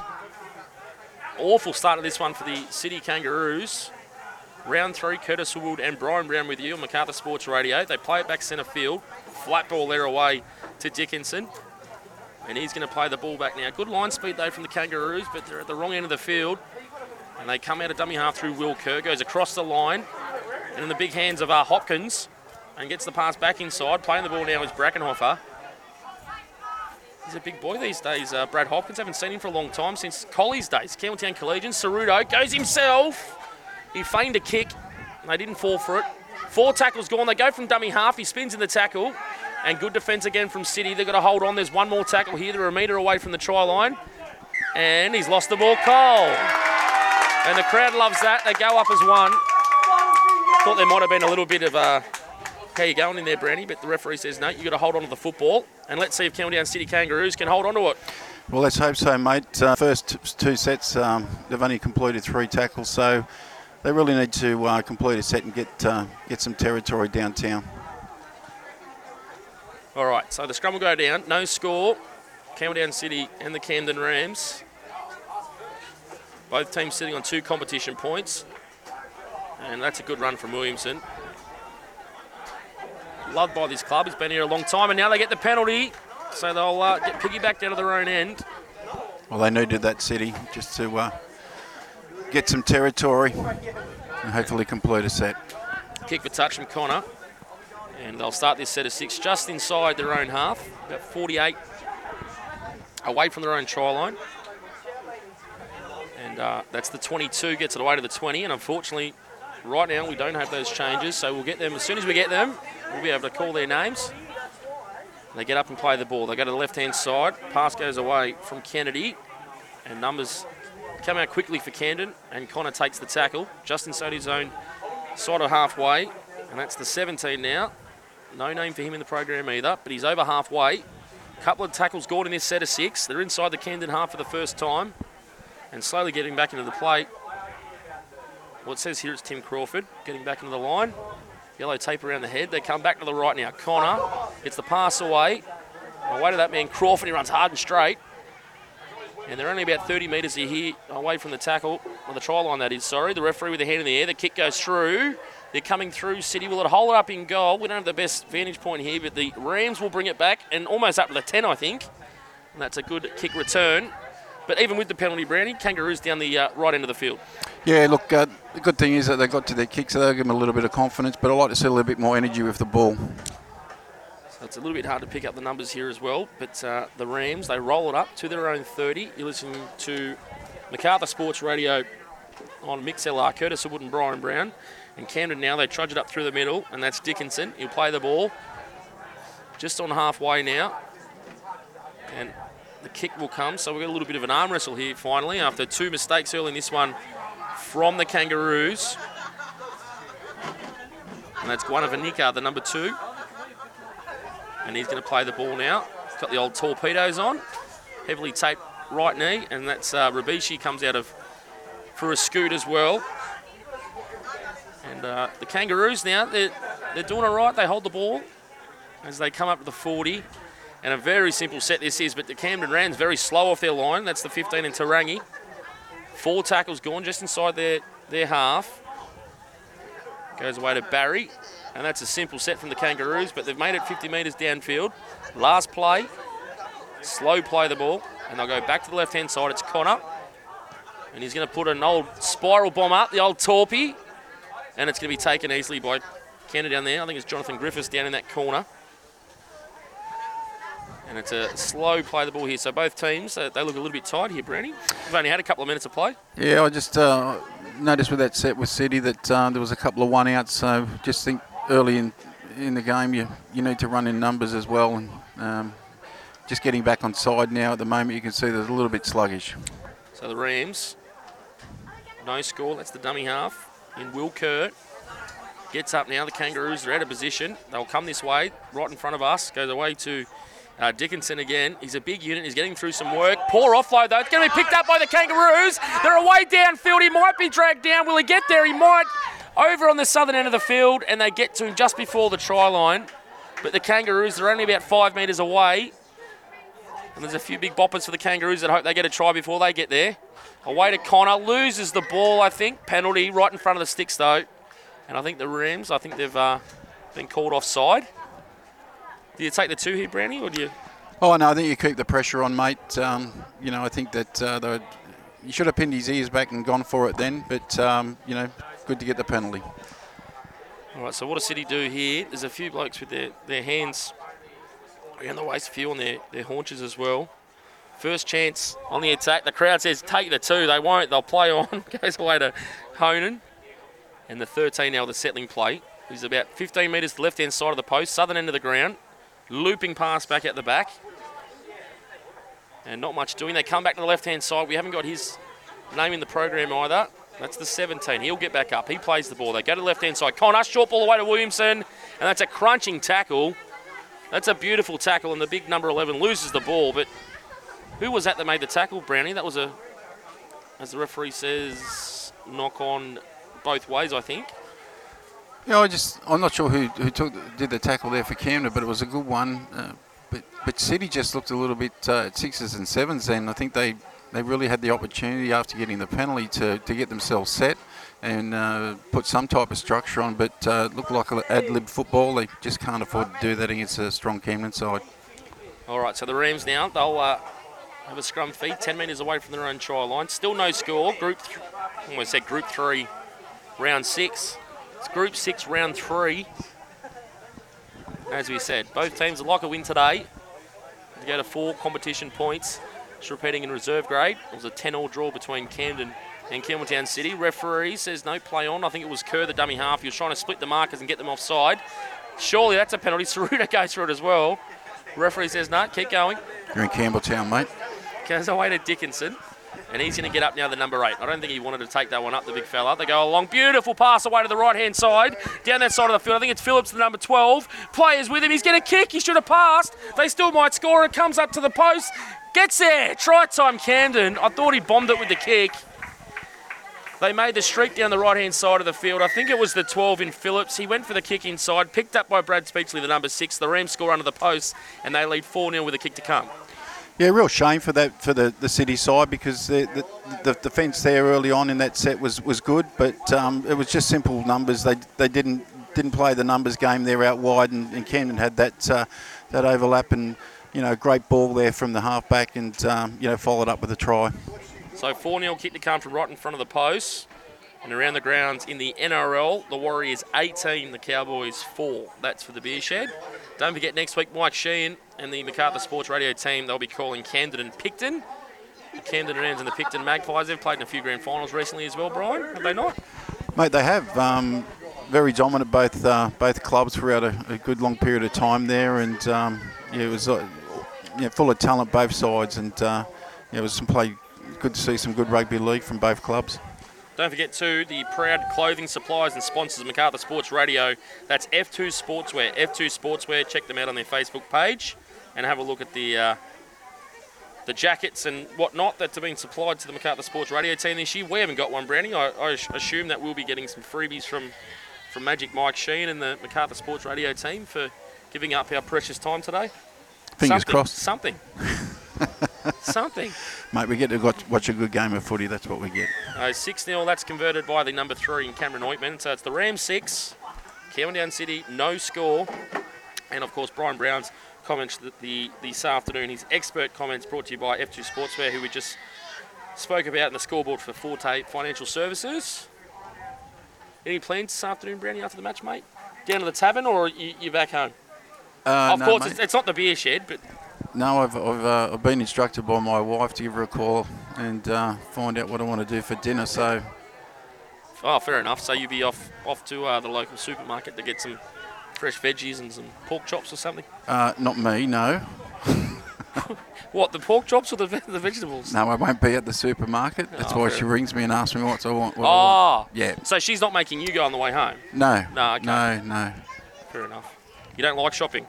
Awful start of this one for the City Kangaroos. Round three, Curtis Wood and Brian Brown with you on Macarthur Sports Radio. They play it back centre field. Flat ball there away to Dickinson. And he's going to play the ball back now. Good line speed though from the Kangaroos, but they're at the wrong end of the field. And they come out of dummy half through Will Kerr, goes across the line. And in the big hands of uh, Hopkins. And gets the pass back inside. Playing the ball now is Brackenhofer. He's a big boy these days, uh, Brad Hopkins. Haven't seen him for a long time, since Collie's days. Campbelltown Collegian. Ceruto goes himself. He feigned a kick. They didn't fall for it. Four tackles gone. They go from dummy half. He spins in the tackle. And good defence again from City. They've got to hold on. There's one more tackle here. They're a metre away from the try line. And he's lost the ball. Cole. And the crowd loves that. They go up as one. Thought there might have been a little bit of a. How you going in there, Brandy? But the referee says no. You've got to hold on to the football, and let's see if Campbelltown City Kangaroos can hold on to it. Well, let's hope so, mate. Uh, first two sets, um, they've only completed three tackles, so they really need to uh, complete a set and get uh, get some territory downtown. All right, so the scrum will go down. No score. Campbelltown City and the Camden Rams. Both teams sitting on two competition points. And that's a good run from Williamson. Loved by this club. He's been here a long time, and now they get the penalty. So they'll uh, get piggybacked out of their own end. Well, they needed that city just to uh, get some territory and hopefully complete a set. Kick for touch from Connor. And they'll start this set of six just inside their own half, about 48 away from their own try line. And uh, that's the 22, gets it away to the 20. And unfortunately, right now we don't have those changes, so we'll get them. As soon as we get them, we'll be able to call their names. They get up and play the ball. They go to the left-hand side. Pass goes away from Kennedy, and numbers come out quickly for Camden, and Connor takes the tackle just inside his own side of halfway, and that's the 17 now. No name for him in the program either, but he's over halfway. Couple of tackles gone in this set of six. They're inside the Camden half for the first time, and slowly getting back into the plate. Well, it says here it's Tim Crawford getting back into the line. Yellow tape around the head. They come back to the right now. Connor gets the pass away. Away to that man Crawford. He runs hard and straight. And they're only about 30 metres here away from the tackle, or the try line that is, sorry. The referee with the hand in the air. The kick goes through. They're coming through City. Will it hold it up in goal? We don't have the best vantage point here, but the Rams will bring it back and almost up to the 10, I think. And that's a good kick return. But even with the penalty, Brownie, Kangaroos down the uh, right end of the field. Yeah, look, uh, the good thing is that they got to their kick, so they'll give them a little bit of confidence, but I like to see a little bit more energy with the ball. So it's a little bit hard to pick up the numbers here as well. But uh, the Rams, they roll it up to their own 30. You're listening to Macarthur Sports Radio on MixLR, Curtis Wood and Brian Brown. And Camden now, they trudge it up through the middle, and that's Dickinson. He'll play the ball just on halfway now. And the kick will come. So we've got a little bit of an arm wrestle here finally after two mistakes early in this one from the Kangaroos. And that's Guanavanika, the number two. And he's going to play the ball now. He's got the old torpedoes on. Heavily taped right knee. And that's uh, Rabishi comes out of for a scoot as well. And uh, the Kangaroos now, they're, they're doing all right. They hold the ball as they come up to the 40. And a very simple set this is, but the Camden Rams very slow off their line. That's the 15 in Tarangi. Four tackles gone just inside their, their half. Goes away to Barry. And that's a simple set from the Kangaroos, but they've made it 50 metres downfield. Last play, slow play the ball, and they'll go back to the left-hand side. It's Connor. And he's going to put an old spiral bomb up, the old torpy. And it's going to be taken easily by Canada down there. I think it's Jonathan Griffiths down in that corner. And it's a slow play the ball here. So both teams, uh, they look a little bit tired here, Brownie. We've only had a couple of minutes of play. Yeah, I just uh, noticed with that set with City that uh, there was a couple of one outs. So just think early in in the game you you need to run in numbers as well. And um, just getting back on side now at the moment, you can see there's a little bit sluggish. So the Rams, no score. That's the dummy half. In Will Kerr. Gets up now. The Kangaroos are out of position. They'll come this way, right in front of us. Goes away to uh, Dickinson again. He's a big unit. He's getting through some work. Poor offload, though. It's going to be picked up by the Kangaroos. They're away downfield. He might be dragged down. Will he get there? He might. Over on the southern end of the field, and they get to him just before the try line. But the Kangaroos, they're only about five metres away. And there's a few big boppers for the Kangaroos that hope they get a try before they get there. Away to Connor. Loses the ball, I think. Penalty right in front of the sticks, though. And I think the Rams, I think they've uh, been called offside. Do you take the two here, Brownie, or do you? Oh no, I think you keep the pressure on, mate. Um, you know, I think that uh, you should have pinned his ears back and gone for it then. But um, you know, good to get the penalty. All right, so what does City do here? There's a few blokes with their, their hands around the waist, a few on their, their haunches as well. First chance on the attack. The crowd says take the two. They won't. They'll play on. Goes away to Honan. And the 13 now, the settling play. He's about 15 metres left hand side of the post, southern end of the ground. Looping pass back at the back. And not much doing. They come back to the left hand side. We haven't got his name in the program either. That's the 17. He'll get back up. He plays the ball. They go to the left hand side. Connor, short ball away to Williamson. And that's a crunching tackle. That's a beautiful tackle. And the big number 11 loses the ball. But who was that that made the tackle, Brownie? That was a, as the referee says, knock on both ways, I think. Yeah, I just I'm not sure who, who took did the tackle there for Camden, but it was a good one. Uh, but but City just looked a little bit uh, at sixes and sevens. Then I think they they really had the opportunity after getting the penalty to, to get themselves set and uh, put some type of structure on. But uh, looked like ad lib football. They just can't afford to do that against a strong Camden side. All right, so the Rams now they'll uh, have a scrum feed, 10 metres away from their own try line. Still no score. Group, th- almost said Group Three, round six. It's Group Six, round three. As we said, both teams would like a win today to go to four competition points. Just repeating in reserve grade, it was a 10-all draw between Camden and Campbelltown City. Referee says no play on. I think it was Kerr, the dummy half. He was trying to split the markers and get them offside. Surely that's a penalty. Saruda goes for it as well. Referee says no, keep going. You're in Campbelltown, mate. Goes away to Dickinson. And he's going to get up now, the number eight. I don't think he wanted to take that one up, the big fella. They go along. Beautiful pass away to the right hand side. Down that side of the field. I think it's Phillips, the number 12. Players with him. He's going to kick. He should have passed. They still might score. It comes up to the post. Gets there. Try time, Camden. I thought he bombed it with the kick. They made the streak down the right hand side of the field. I think it was the 12 in Phillips. He went for the kick inside, picked up by Brad Speechley, the number six. The Rams score under the post, and they lead 4 0 with a kick to come. Yeah, real shame for that for the, the city side because the, the, the defence there early on in that set was, was good, but um, it was just simple numbers. They they didn't didn't play the numbers game there out wide, and, and Camden had that uh, that overlap and you know great ball there from the halfback, and um, you know followed up with a try. So 4 0 kick to come from right in front of the post. And around the grounds in the NRL, the Warriors 18, the Cowboys 4. That's for the beer shed. Don't forget next week, Mike Sheehan and the Macarthur Sports Radio team, they'll be calling Camden and Picton. The Camden Rams and the Picton Magpies, they've played in a few grand finals recently as well, Brian, have they not? Mate, they have. Um, very dominant, both uh, both clubs throughout a, a, good long period of time there, and um, yeah, it was uh, yeah, full of talent both sides, and uh, yeah, it was some play. Good to see some good rugby league from both clubs. Don't forget, too, the proud clothing suppliers and sponsors of Macarthur Sports Radio. That's F2 Sportswear. F2 Sportswear. Check them out on their Facebook page and have a look at the uh, the jackets and whatnot that have been supplied to the Macarthur Sports Radio team this year. We haven't got one, Brownie. I, I assume that we'll be getting some freebies from, from Magic Mike Sheen and the Macarthur Sports Radio team for giving up our precious time today. Fingers something, crossed. Something. something. Mate, we get to watch a good game of footy. That's what we get. Uh, 6 0, that's converted by the number three in Cameron Oitman. So it's the Rams 6, Campbelltown City, no score. And of course, Brian Brown's comments the, the, this afternoon, his expert comments brought to you by F2 Sportswear, who we just spoke about in the scoreboard for Forte Financial Services. Any plans this afternoon, Brownie, after the match, mate? Down to the tavern or you, you back home? Uh, of no, course, it's, it's not the beer shed, but No, I've, I've, uh, I've been instructed by my wife to give her a call and uh, find out what I want to do for dinner. So, Oh, fair enough. So you'd be off off to uh, the local supermarket to get some fresh veggies and some pork chops or something. uh, not me, no. What the pork chops or the, ve- the vegetables? No, I won't be at the supermarket. That's Oh, why she rings me and asks me what I want. What I want. Oh, Yeah. So she's not making you go on the way home. No. No, okay. No, no. Fair enough. You don't like shopping?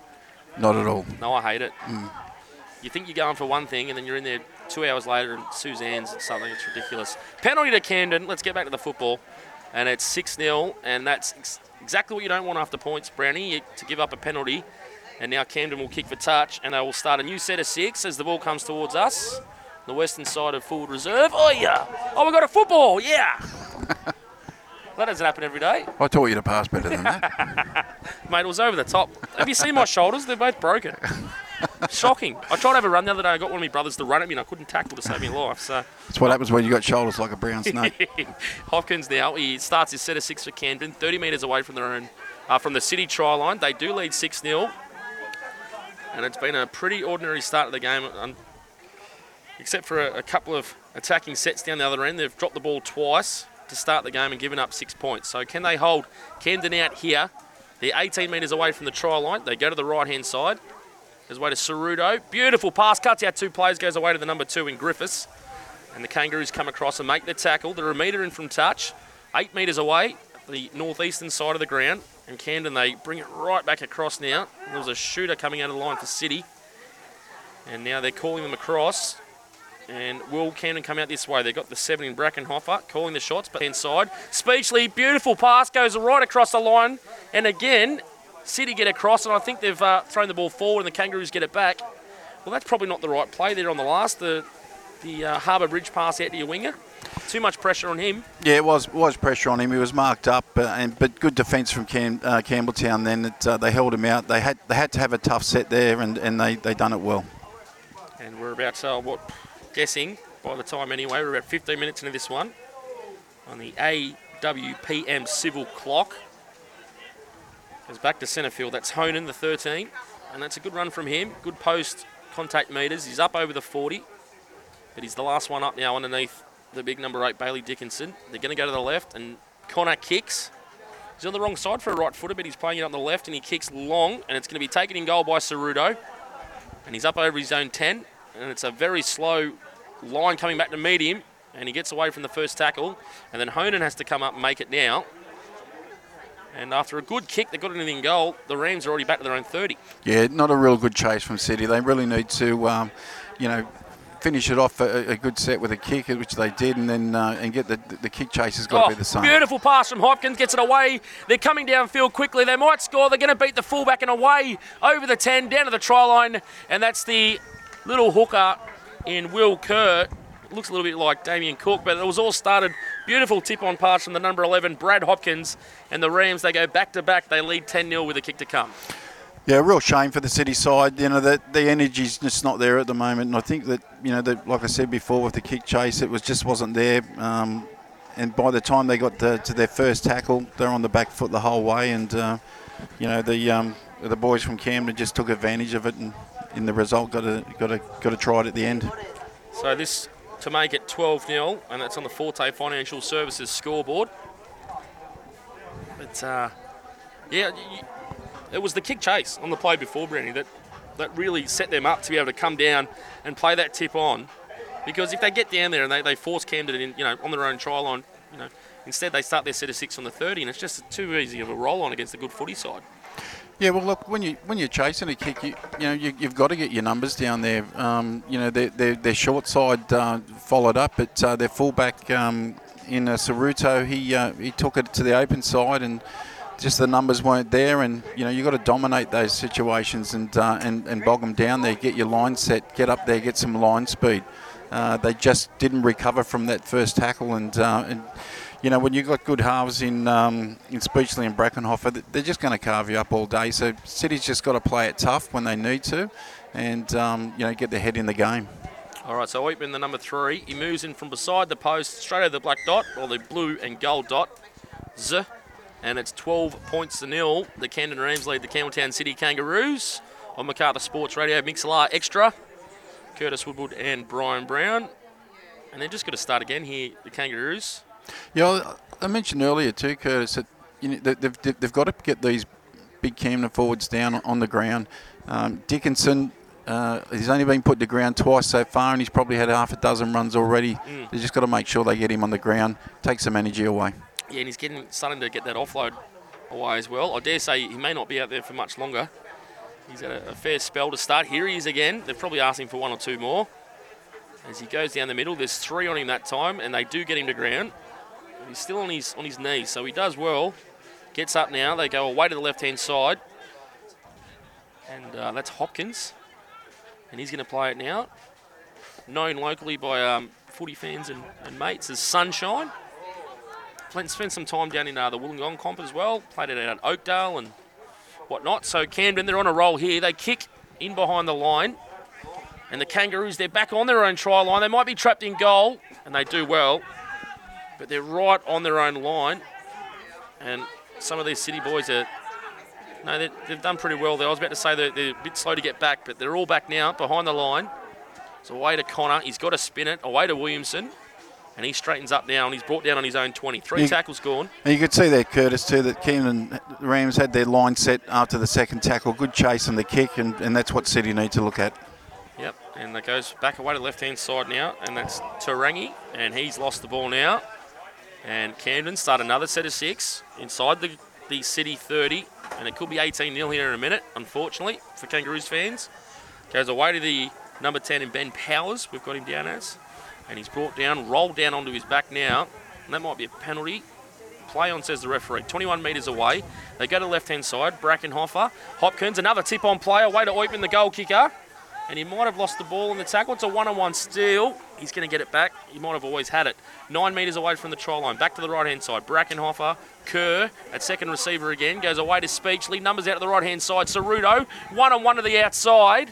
Not at all. No, I hate it. Mm. You think you're going for one thing, and then you're in there two hours later, and Suzanne's and something. It's ridiculous. Penalty to Camden. Let's get back to the football, and it's six 0 and that's ex- exactly what you don't want after points, Brownie, you- to give up a penalty. And now Camden will kick for touch, and they will start a new set of six as the ball comes towards us. The western side of Fullwood Reserve. Oh yeah! Oh, we got a football. Yeah. that doesn't happen every day. I taught you to pass better than that. Mate, it was over the top. Have you seen my shoulders? They're both broken. Shocking. I tried to have a run the other day. I got one of my brothers to run at me and I couldn't tackle to save my life. So That's what happens when you got shoulders like a brown snake. Hopkins now, he starts his set of six for Camden, 30 metres away from their own, uh, from the city try line. They do lead 6 0. And it's been a pretty ordinary start of the game, um, except for a, a couple of attacking sets down the other end. They've dropped the ball twice to start the game and given up six points. So can they hold Camden out here? They're 18 metres away from the try line. They go to the right hand side. There's way to Cerudo. Beautiful pass, cuts out two players, goes away to the number two in Griffiths. And the Kangaroos come across and make the tackle. They're a metre in from touch, eight metres away, the northeastern side of the ground. And Camden, they bring it right back across now. There was a shooter coming out of the line for City. And now they're calling them across. And will Camden come out this way? They've got the seven in Brackenhofer calling the shots, but inside. Speechley, beautiful pass, goes right across the line. And again, City get across, and I think they've uh, thrown the ball forward, and the Kangaroos get it back. Well, that's probably not the right play there on the last. The the uh, Harbour Bridge pass out to your winger. Too much pressure on him. Yeah, it was was pressure on him. He was marked up, uh, and but good defence from Cam, uh, Campbelltown. Then that uh, they held him out. They had they had to have a tough set there, and, and they they done it well. And we're about uh, what guessing by the time anyway. We're about 15 minutes into this one on the AWPM civil clock. Goes back to centre field. That's Honan, the 13, and that's a good run from him. Good post contact meters. He's up over the 40, but he's the last one up now underneath the big number eight Bailey Dickinson. They're going to go to the left, and Connor kicks. He's on the wrong side for a right footer, but he's playing it up the left, and he kicks long, and it's going to be taken in goal by Cerudo. And he's up over his own 10, and it's a very slow line coming back to meet him, and he gets away from the first tackle, and then Honan has to come up and make it now. And after a good kick that got it in goal, the Rams are already back to their own 30. Yeah, not a real good chase from City. They really need to, um, you know, finish it off a, a, good set with a kick, which they did, and then uh, and get the the kick chase has got to Oh, be the same. beautiful pass from Hopkins, gets it away. They're coming downfield quickly. They might score. They're going to beat the fullback and away over the 10, down to the try line. And that's the little hooker in Will Kerr. Looks a little bit like Damien Cook, but it was all started. Beautiful tip on pass from the number 11, Brad Hopkins. And the Rams, they go back to back. They lead 10 0 with a kick to come. Yeah, real shame for the City side. You know, the, the energy's just not there at the moment. And I think that, you know, that, like I said before with the kick chase, it was just wasn't there. Um, and by the time they got to, to their first tackle, they're on the back foot the whole way. And, uh, you know, the um, the boys from Camden just took advantage of it. And in the result, got a, got a, got a try it at the end. So this to make it 12 0, and that's on the Forte Financial Services scoreboard. But uh, yeah, it was the kick chase on the play before, Brandy, that, that really set them up to be able to come down and play that tip on. Because if they get down there and they, they force Camden in, you know, on their own try line, you know, instead they start their set of six on the 30, and it's just too easy of a roll on against a good footy side. Yeah, well, look, when you when you're chasing a kick, you, you know you, you've got to get your numbers down there. Um, you know, their their, short side uh, followed up, but uh, their fullback um, in uh, Saruto, he uh, he took it to the open side, and just the numbers weren't there. And you know, you have got to dominate those situations and uh, and and bog them down there. Get your line set, get up there, get some line speed. Uh, they just didn't recover from that first tackle, and uh, and you know, when you've got good halves in um, in Speechley and Brackenhofer, they're just going to carve you up all day. So City's just got to play it tough when they need to, and um, you know, get their head in the game. All right, so Oitman, the number three, he moves in from beside the post, straight over the black dot, or the blue and gold dot. Z. And it's 12 points to nil. The Camden Rams lead the Campbelltown City Kangaroos on Macarthur Sports Radio. MixLR Extra. Curtis Woodward and Brian Brown. And they're just going to start again here, the Kangaroos. Yeah, I mentioned earlier too, Curtis, that you know, they- they've, they've got to get these big Camden forwards down on the ground. Um, Dickinson, uh, he's only been put to ground twice so far, and he's probably had half a dozen runs already. They've just got to make sure they get him on the ground, take some energy away. Yeah, and he's getting starting to get that offload away as well. I dare say he may not be out there for much longer. He's had a, a fair spell to start. Here he is again. They've probably asked him for one or two more. As he goes down the middle, there's three on him that time, and they do get him to ground. He's still on his on his knees, so he does well. Gets up now. They go away to the left hand side, and uh, that's Hopkins, and he's going to play it now. Known locally by um, footy fans and, and mates as Sunshine. spent some time down in uh, the Wollongong comp as well. Played it out at Oakdale and whatnot. So Camden, they're on a roll here. They kick in behind the line. And the Kangaroos, they're back on their own try line. They might be trapped in goal, and they do well. But they're right on their own line. And some of these city boys are. No, they- they've done pretty well there. I was about to say they're, they're a bit slow to get back, but they're all back now behind the line. So away to Connor. He's got to spin it. Away to Williamson. And he straightens up now and he's brought down on his own 20. Three You- tackles gone. And you could see there, Curtis, too, that Keenan Rams had their line set after the second tackle. Good chase on the kick, and, and that's what City need to look at. Yep, and that goes back away to left hand side now, and that's Tarangi, and he's lost the ball now. And Camden start another set of six inside the, the City 30, and it could be 18 0 here in a minute, unfortunately, for Kangaroos fans. Goes away to the number 10 in Ben Powers, we've got him down as, and he's brought down, rolled down onto his back now, and that might be a penalty. Play on, says the referee. 21 metres away. They go to the left hand side. Brackenhofer. Hopkins, another tip on play. Away to Oitman, the goal kicker and he might have lost the ball in the tackle. It's a one-on-one steal. He's going to get it back. He might have always had it. Nine metres away from the try line. Back to the right-hand side. Brackenhofer, Kerr at second receiver again. Goes away to Speechley. Numbers out to the right-hand side. Ceruto, one-on-one to the outside.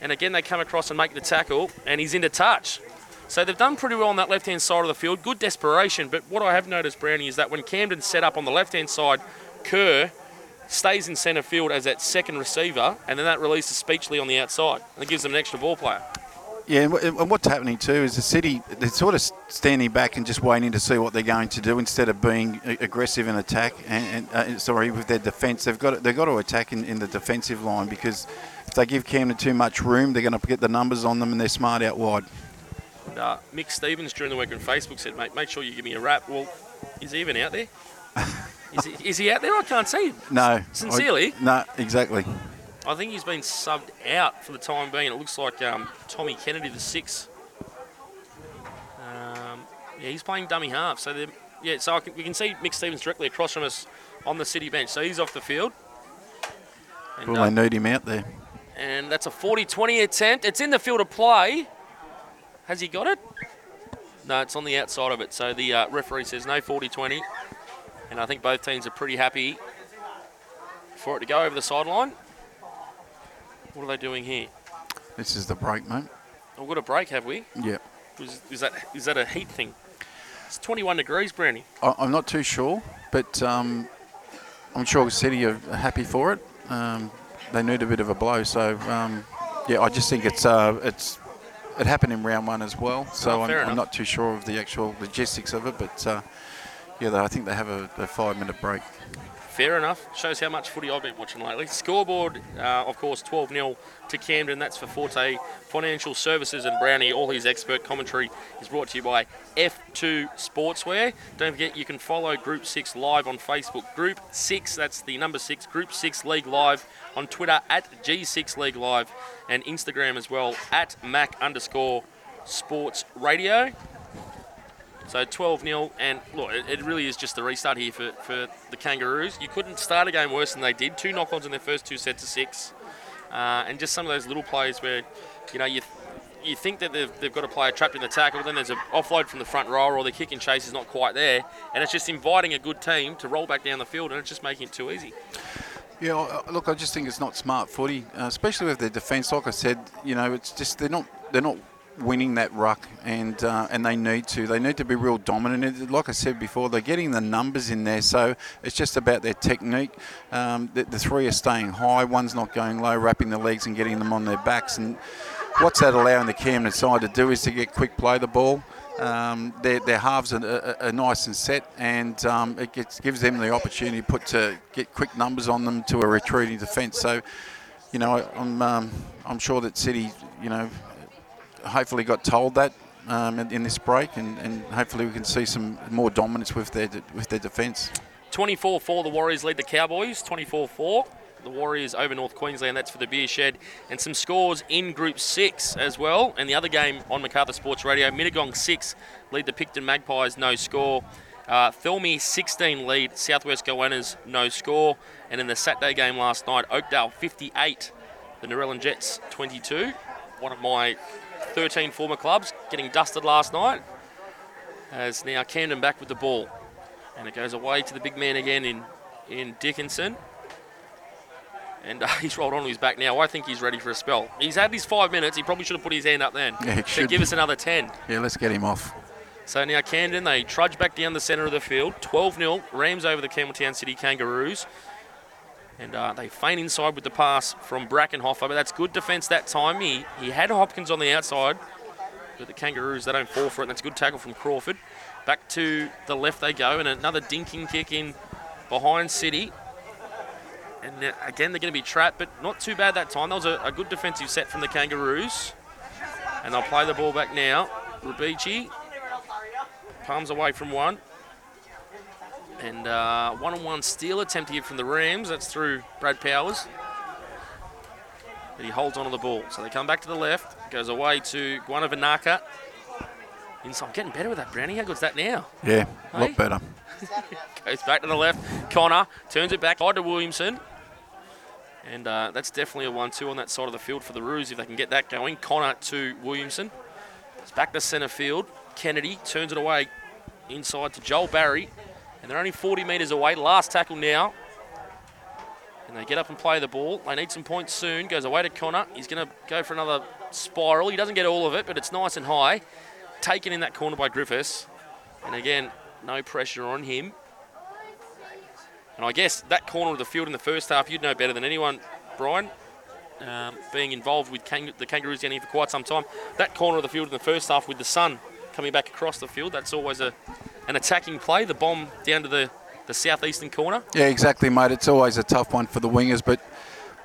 And again, they come across and make the tackle, and he's into touch. So they've done pretty well on that left-hand side of the field. Good desperation, but what I have noticed, Brownie, is that when Camden set up on the left-hand side, Kerr stays in centre field as that second receiver, and then that releases Speechley on the outside, and it gives them an extra ball player. Yeah, and what's happening too is the City, they're sort of standing back and just waiting to see what they're going to do instead of being aggressive in attack and, and uh, sorry, with their defence. They've got, to- they've got to attack in, in the defensive line because if they give Camden too much room, they're going to get the numbers on them and they're smart out wide. Uh, Mick Stevens during the week on Facebook said, "Mate, make sure you give me a rap." Well, is he even out there? is, he, is he out there? I can't see him. No. Sincerely? I, no, exactly. I think he's been subbed out for the time being. It looks like um, Tommy Kennedy, the six. Um, yeah, he's playing dummy half. So yeah, so I can, we can see Mick Stevens directly across from us on the City bench. So he's off the field. And, Well, uh, they need him out there. and that's a 40-20 attempt. It's in the field of play. Has he got it? No, it's on the outside of it. So the uh, referee says no 40-20. And I think both teams are pretty happy for it to go over the sideline. What are they doing here? This is the break, mate. We've got a break, have we? Yeah. Is, is that is that a heat thing? It's 21 degrees, Brownie. I- I'm not too sure, but um, I'm sure City are happy for it. Um, they need a bit of a blow, so um, yeah, I just think it's uh, it's it happened in round one as well. So Oh, I'm, I'm not too sure of the actual logistics of it, but uh, yeah, they- I think they have a, a five-minute break. Fair enough. Shows how much footy I've been watching lately. Scoreboard, uh, of course, 12 0 to Camden. That's for Forte Financial Services and Brownie. All his expert commentary is brought to you by F2 Sportswear. Don't forget you can follow Group 6 live on Facebook. Group 6, that's the number 6, Group 6 League Live on Twitter at G6 League Live and Instagram as well at Mac underscore Sports Radio. So 12 0, and look, it, it really is just the restart here for, for the Kangaroos. You couldn't start a game worse than they did. Two knock ons in their first two sets of six. Uh, and just some of those little plays where, you know, you, you think that they've, they've got a player trapped in the tackle, then there's an offload from the front row, or the kick and chase is not quite there. And it's just inviting a good team to roll back down the field, and it's just making it too easy. Yeah, look, I just think it's not smart footy, uh, especially with their defence. Like I said, you know, it's just they're not they're not winning that ruck, and uh, and they need to. They need to be real dominant. Like I said before, they're getting the numbers in there, so it's just about their technique. Um, the, the three are staying high, one's not going low, wrapping the legs and getting them on their backs. And what's that allowing the Camden side to do is to get quick play the ball. Um, their, their halves are, are, are nice and set, and um, it gets, gives them the opportunity to put to get quick numbers on them to a retreating defence. So, you know, I'm um, I'm sure that City, you know, hopefully got told that um, in, in this break, and, and hopefully we can see some more dominance with their with their defence. 24 4, the Warriors lead the Cowboys. 24 4. The Warriors over North Queensland. That's for the beer shed. And some scores in Group 6 as well. And the other game on Macarthur Sports Radio Mittagong 6 lead the Picton Magpies, no score. Uh, Thirlmere 16 lead, Southwest Goannas, no score. And in the Saturday game last night, Oakdale 58, the Narellan Jets 22. One of my 13 former clubs getting dusted last night. As now Camden back with the ball. And it goes away to the big man again in, in Dickinson. And uh, he's rolled on his back now. I think he's ready for a spell. He's had his five minutes. He probably should have put his hand up then. Yeah, should. give us another 10. Yeah, let's get him off. So now Camden, they trudge back down the centre of the field. 12 0, Rams over the Campbelltown City Kangaroos. And uh, they feint inside with the pass from Brackenhofer, but that's good defence that time. He, he had Hopkins on the outside, but the Kangaroos, they don't fall for it. And that's a good tackle from Crawford. Back to the left they go, and another dinking kick in behind City. And uh, again, they're going to be trapped, but not too bad that time. That was a, a good defensive set from the Kangaroos. And they'll play the ball back now. Rubici palms away from one. And uh, one-on-one steal attempt here from the Rams. That's through Brad Powers. But he holds onto the ball. So they come back to the left. Goes away to Guanavanaka. Inside. I'm Getting better with that, Brownie. How good's that now? Yeah, a lot better. Goes back to the left. Connor turns it back. Side to Williamson. And uh, that's definitely a 1 2 on that side of the field for the Roos if they can get that going. Connor to Williamson. It's back to centre field. Kennedy turns it away inside to Joel Barry. And they're only 40 metres away. Last tackle now. And they get up and play the ball. They need some points soon. Goes away to Connor. He's going to go for another spiral. He doesn't get all of it, but it's nice and high. Taken in that corner by Griffiths. And again, no pressure on him. And I guess that corner of the field in the first half, you'd know better than anyone, Brian, um, being involved with Kang- the Kangaroos here for quite some time. That corner of the field in the first half with the sun coming back across the field, that's always a, an attacking play. The bomb down to the, the southeastern corner. Yeah, exactly, mate. It's always a tough one for the wingers, but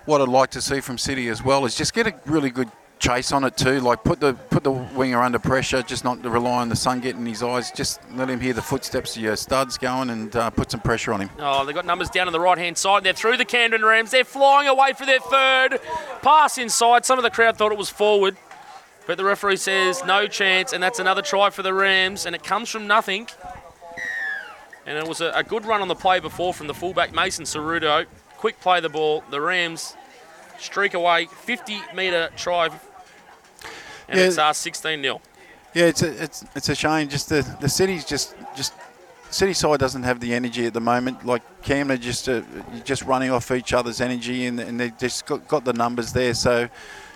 what I'd like to see from City as well is just get a really good chase on it too. Like put the put the winger under pressure, just not to rely on the sun getting in his eyes. Just let him hear the footsteps of your studs going and uh, put some pressure on him. Oh, they've got numbers down on the right hand side. They're through the Camden Rams. They're flying away for their third. Pass inside. Some of the crowd thought it was forward. But the referee says no chance, and that's another try for the Rams, and it comes from nothing. And it was a, a good run on the play before from the fullback Mason Cerudo. Quick play the ball. The Rams streak away, 50 metre try, and Yeah. it's our 16 0. Yeah, it's a, it's it's a shame. Just the the city's just just city side doesn't have the energy at the moment. Like Camden, just uh, just running off each other's energy, and, and they just got, got the numbers there. So,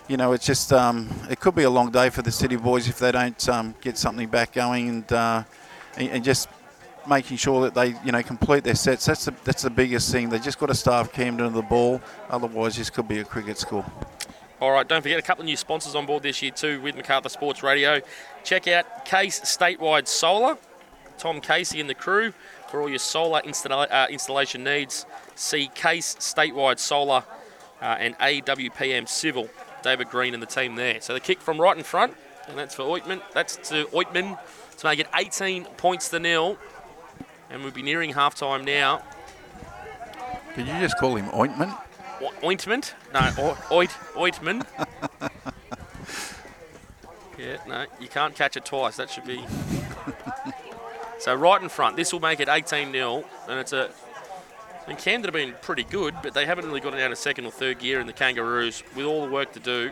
you know, it's just um, it could be a long day for the city boys if they don't um, get something back going and, uh, and and just making sure that they you know complete their sets. That's the that's the biggest thing. They just got to starve Camden of the ball. Otherwise, this could be a cricket score. All right, don't forget a couple of new sponsors on board this year too with MacArthur Sports Radio. Check out Case Statewide Solar, Tom Casey and the crew for all your solar installa- uh, installation needs. See Case Statewide Solar uh, and AWPM Civil, David Green and the team there. So the kick from right in front, and that's for Oitman. That's to Oitman to make it 18 points to nil. And we'll be nearing half time now. Could you just call him ointment? O- ointment? No, o- oit, ointman. yeah, no, you can't catch it twice. That should be. so right in front, this will make it 18 0, and it's a. And Camden have been pretty good, but they haven't really got it out of second or third gear in the Kangaroos with all the work to do.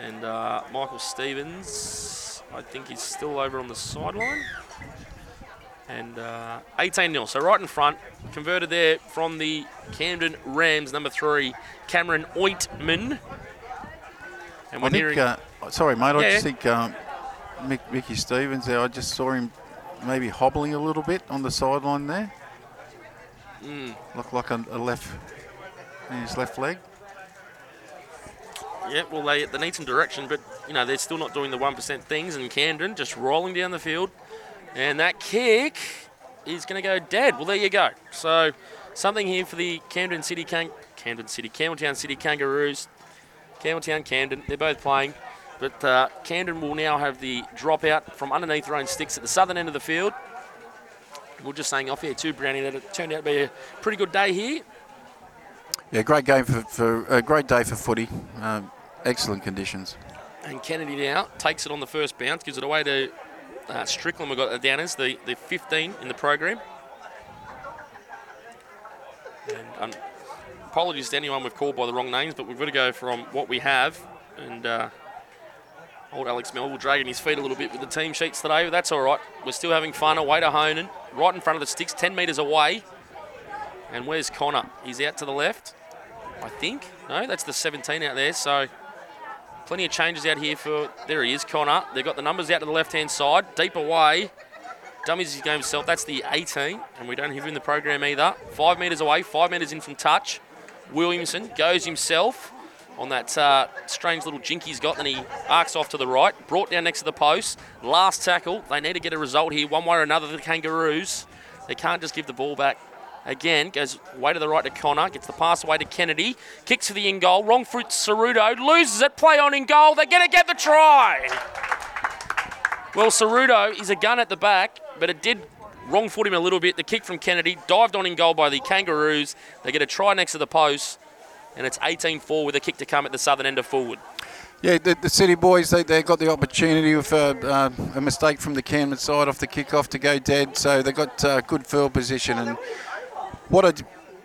And uh, Michael Stevens, I think he's still over on the sideline. And uh, 18 0. So right in front, converted there from the Camden Rams, number three, Cameron Oitman. And we're I think. Uh, sorry, mate. I just think um, Mick, Mickey Stevens there. I just saw him maybe hobbling a little bit on the sideline there. Mm. Like a, a left his left leg. Yeah, well, they, they need some direction, but you know they're still not doing the one percent things. And Camden just rolling down the field, and that kick is going to go dead. Well, there you go. So something here for the Camden City Kang- Camden City Campbelltown City Kangaroos, Campbelltown Camden. They're both playing, but uh, Camden will now have the dropout from underneath their own sticks at the southern end of the field. We're just saying off here too, Brownie, that it turned out to be a pretty good day here. Yeah, great game for, for a great day for footy. Um, excellent conditions. And Kennedy now takes it on the first bounce, gives it away to uh, Strickland. We've got the Downers, the, the 15 in the program. And um, apologies to anyone we've called by the wrong names, but we've got to go from what we have. And uh, old Alex Melville dragging his feet a little bit with the team sheets today, but that's all right. We're still having fun away to Honan. right in front of the sticks, 10 metres away. And where's Connor? He's out to the left, I think. No, that's the 17 out there. So plenty of changes out here for. There he is, Connor. They've got the numbers out to the left hand side, deep away. Dummies his game himself. That's the 18, and we don't have him in the program either. Five metres away, five metres in from touch. Williamson goes himself on that uh, strange little jink he's got. Then he arcs off to the right, brought down next to the post. Last tackle. They need to get a result here, one way or another. The Kangaroos. They can't just give the ball back. Again, goes way to the right to Connor, gets the pass away to Kennedy, kicks for the in goal. Wrong foot, Cerudo loses it. Play on in goal. They're going to get the try. Well, Cerudo is a gun at the back, but it did wrong foot him a little bit. The kick from Kennedy dived on in goal by the Kangaroos. They get a try next to the post, and it's 18-4 with a kick to come at the southern end of Fullwood. Yeah, the, the City boys, they, they got the opportunity with uh, uh, a mistake from the Camden side off the kickoff to go dead, so they got uh, good field position. And what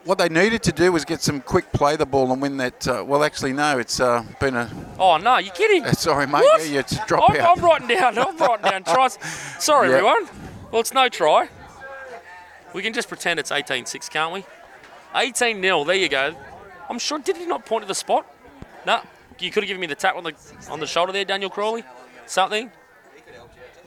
what they needed to do was get some quick play the ball and win that. Uh, well, actually, no, it's uh, been a. Oh no, you're kidding? sorry, mate. What? Yeah, it's a drop I'm, out. I'm writing down. I'm writing down tries. Sorry, Yeah. everyone. Well, it's no try. We can just pretend it's 18-6, can't we? 18 0 There you go. I'm sure. Did he not point to the spot? No. You could have given me the tap on the on the shoulder there, Daniel Crawley. Something.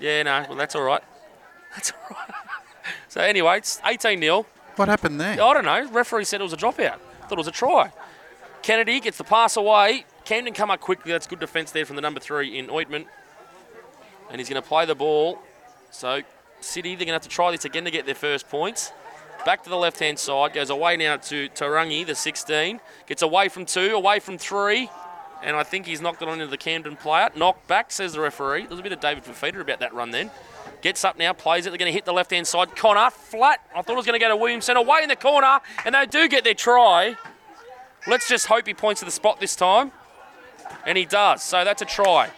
Yeah, no. Well, that's all right. That's all right. so anyway, it's 18 0 What happened there? I don't know. Referee said it was a dropout. Thought it was a try. Kennedy gets the pass away. Camden come up quickly. That's good defence there from the number three in Ointment. And he's going to play the ball. So City, they're going to have to try this again to get their first points. Back to the left hand side. Goes away now to Tarangi, the 16. Gets away from two, away from three. And I think he's knocked it on into the Camden player. Knocked back, says the referee. There's a bit of David Fifita about that run then. Gets up now, plays it. They're going to hit the left hand side. Connor, flat. I thought it was going to go to Williamson. Away in the corner. And they do get their try. Let's just hope he points to the spot this time. And he does. So that's a try.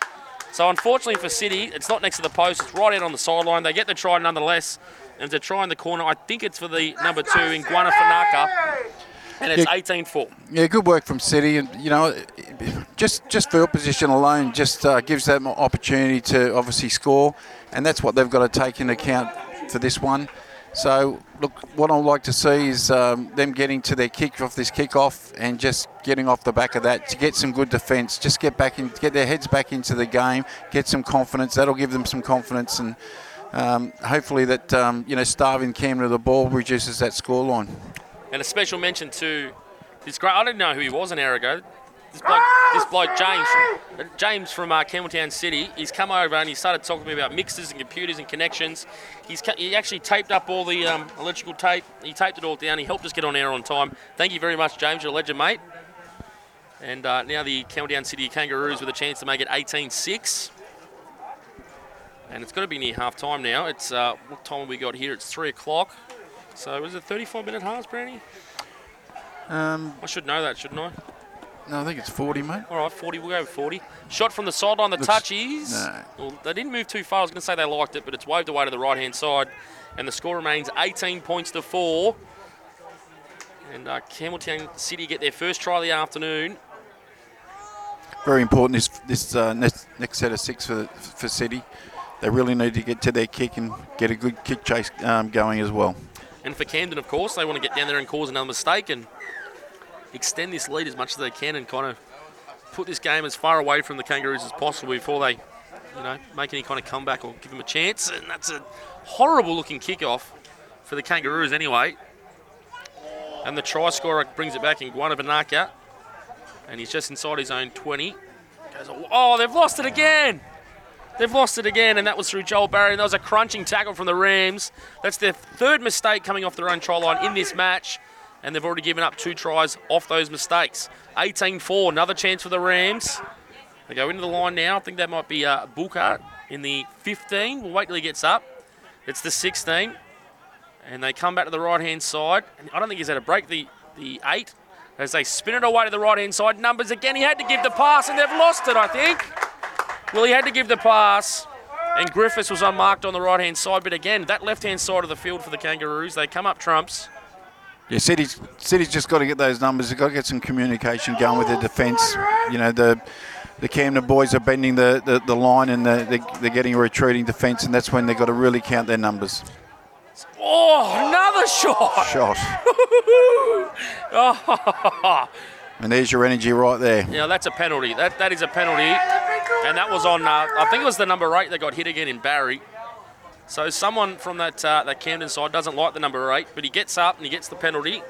So unfortunately for City, it's not next to the post. It's right out on the sideline. They get the try nonetheless. And a try in the corner. I think it's for the number two in Guanafanaka. And it's Yeah. 18-4. Yeah, good work from City, and you know, just just field position alone just uh, gives them an opportunity to obviously score, and that's what they've got to take into account for this one. So, look, what I'd like to see is um, them getting to their kick off this kick off and just getting off the back of that to get some good defence. Just get back in, get their heads back into the game, get some confidence. That'll give them some confidence, and um, hopefully that um, you know starving Camden of the ball reduces that scoreline. And a special mention to this great. I didn't know who he was an hour ago. This bloke, this bloke James, James from uh, Campbelltown City. He's come over and he started talking to me about mixers and computers and connections. He's he actually taped up all the um, electrical tape. He taped it all down. He helped us get on air on time. Thank you very much, James. You're a legend, mate. And uh, now the Campbelltown City Kangaroos with a chance to make it 18-6. And it's got to be near half time now. It's uh, what time have we got here? It's three o'clock. So was it 35 minute halves, Brandy? Um, I should know that, shouldn't I? no, I think it's 40, mate. All right, 40. We'll go with 40. Shot from the sideline. The Looks- touch is. no. Well, they didn't move too far. I was going to say they liked it, but it's waved away to the right hand side. And the score remains 18 points to 4. And uh, Campbelltown City get their first try of the afternoon. Very important this this uh, next, next set of six for for City. They really need to get to their kick and get a good kick chase um, going as well. And for Camden, of course, they want to get down there and cause another mistake and extend this lead as much as they can and kind of put this game as far away from the Kangaroos as possible before they, you know, make any kind of comeback or give them a chance. And that's a horrible looking kickoff for the Kangaroos anyway. And the try scorer brings it back in Guanabanaka. And he's just inside his own 20. Goes, oh, they've lost it again. They've lost it again, and that was through Joel Barry. And that was a crunching tackle from the Rams. That's their third mistake coming off their own try line in this match, and they've already given up two tries off those mistakes. 18 4, another chance for the Rams. They go into the line now. I think that might be uh, Booker in the 15. We'll wait till he gets up. It's the 16. And they come back to the right hand side. And I don't think he's had a break. The, the 8 as they spin it away to the right hand side. Numbers again. He had to give the pass, and they've lost it, I think. Well, he had to give the pass, and Griffiths was unmarked on the right hand side. But again, that left hand side of the field for the Kangaroos, they come up trumps. Yeah, City's City's just got to get those numbers. They've got to get some communication going with their defence. You know the. The Camden boys are bending the, the, the line and the, they, they're getting a retreating defence, and that's when they've got to really count their numbers. Oh, another shot. Shot. Oh, And there's your energy right there. Yeah, that's a penalty. That that is a penalty, and that was on. Uh, I think it was the number eight that got hit again in Barry. So someone from that uh, that Camden side doesn't like the number eight, but he gets up and he gets the penalty.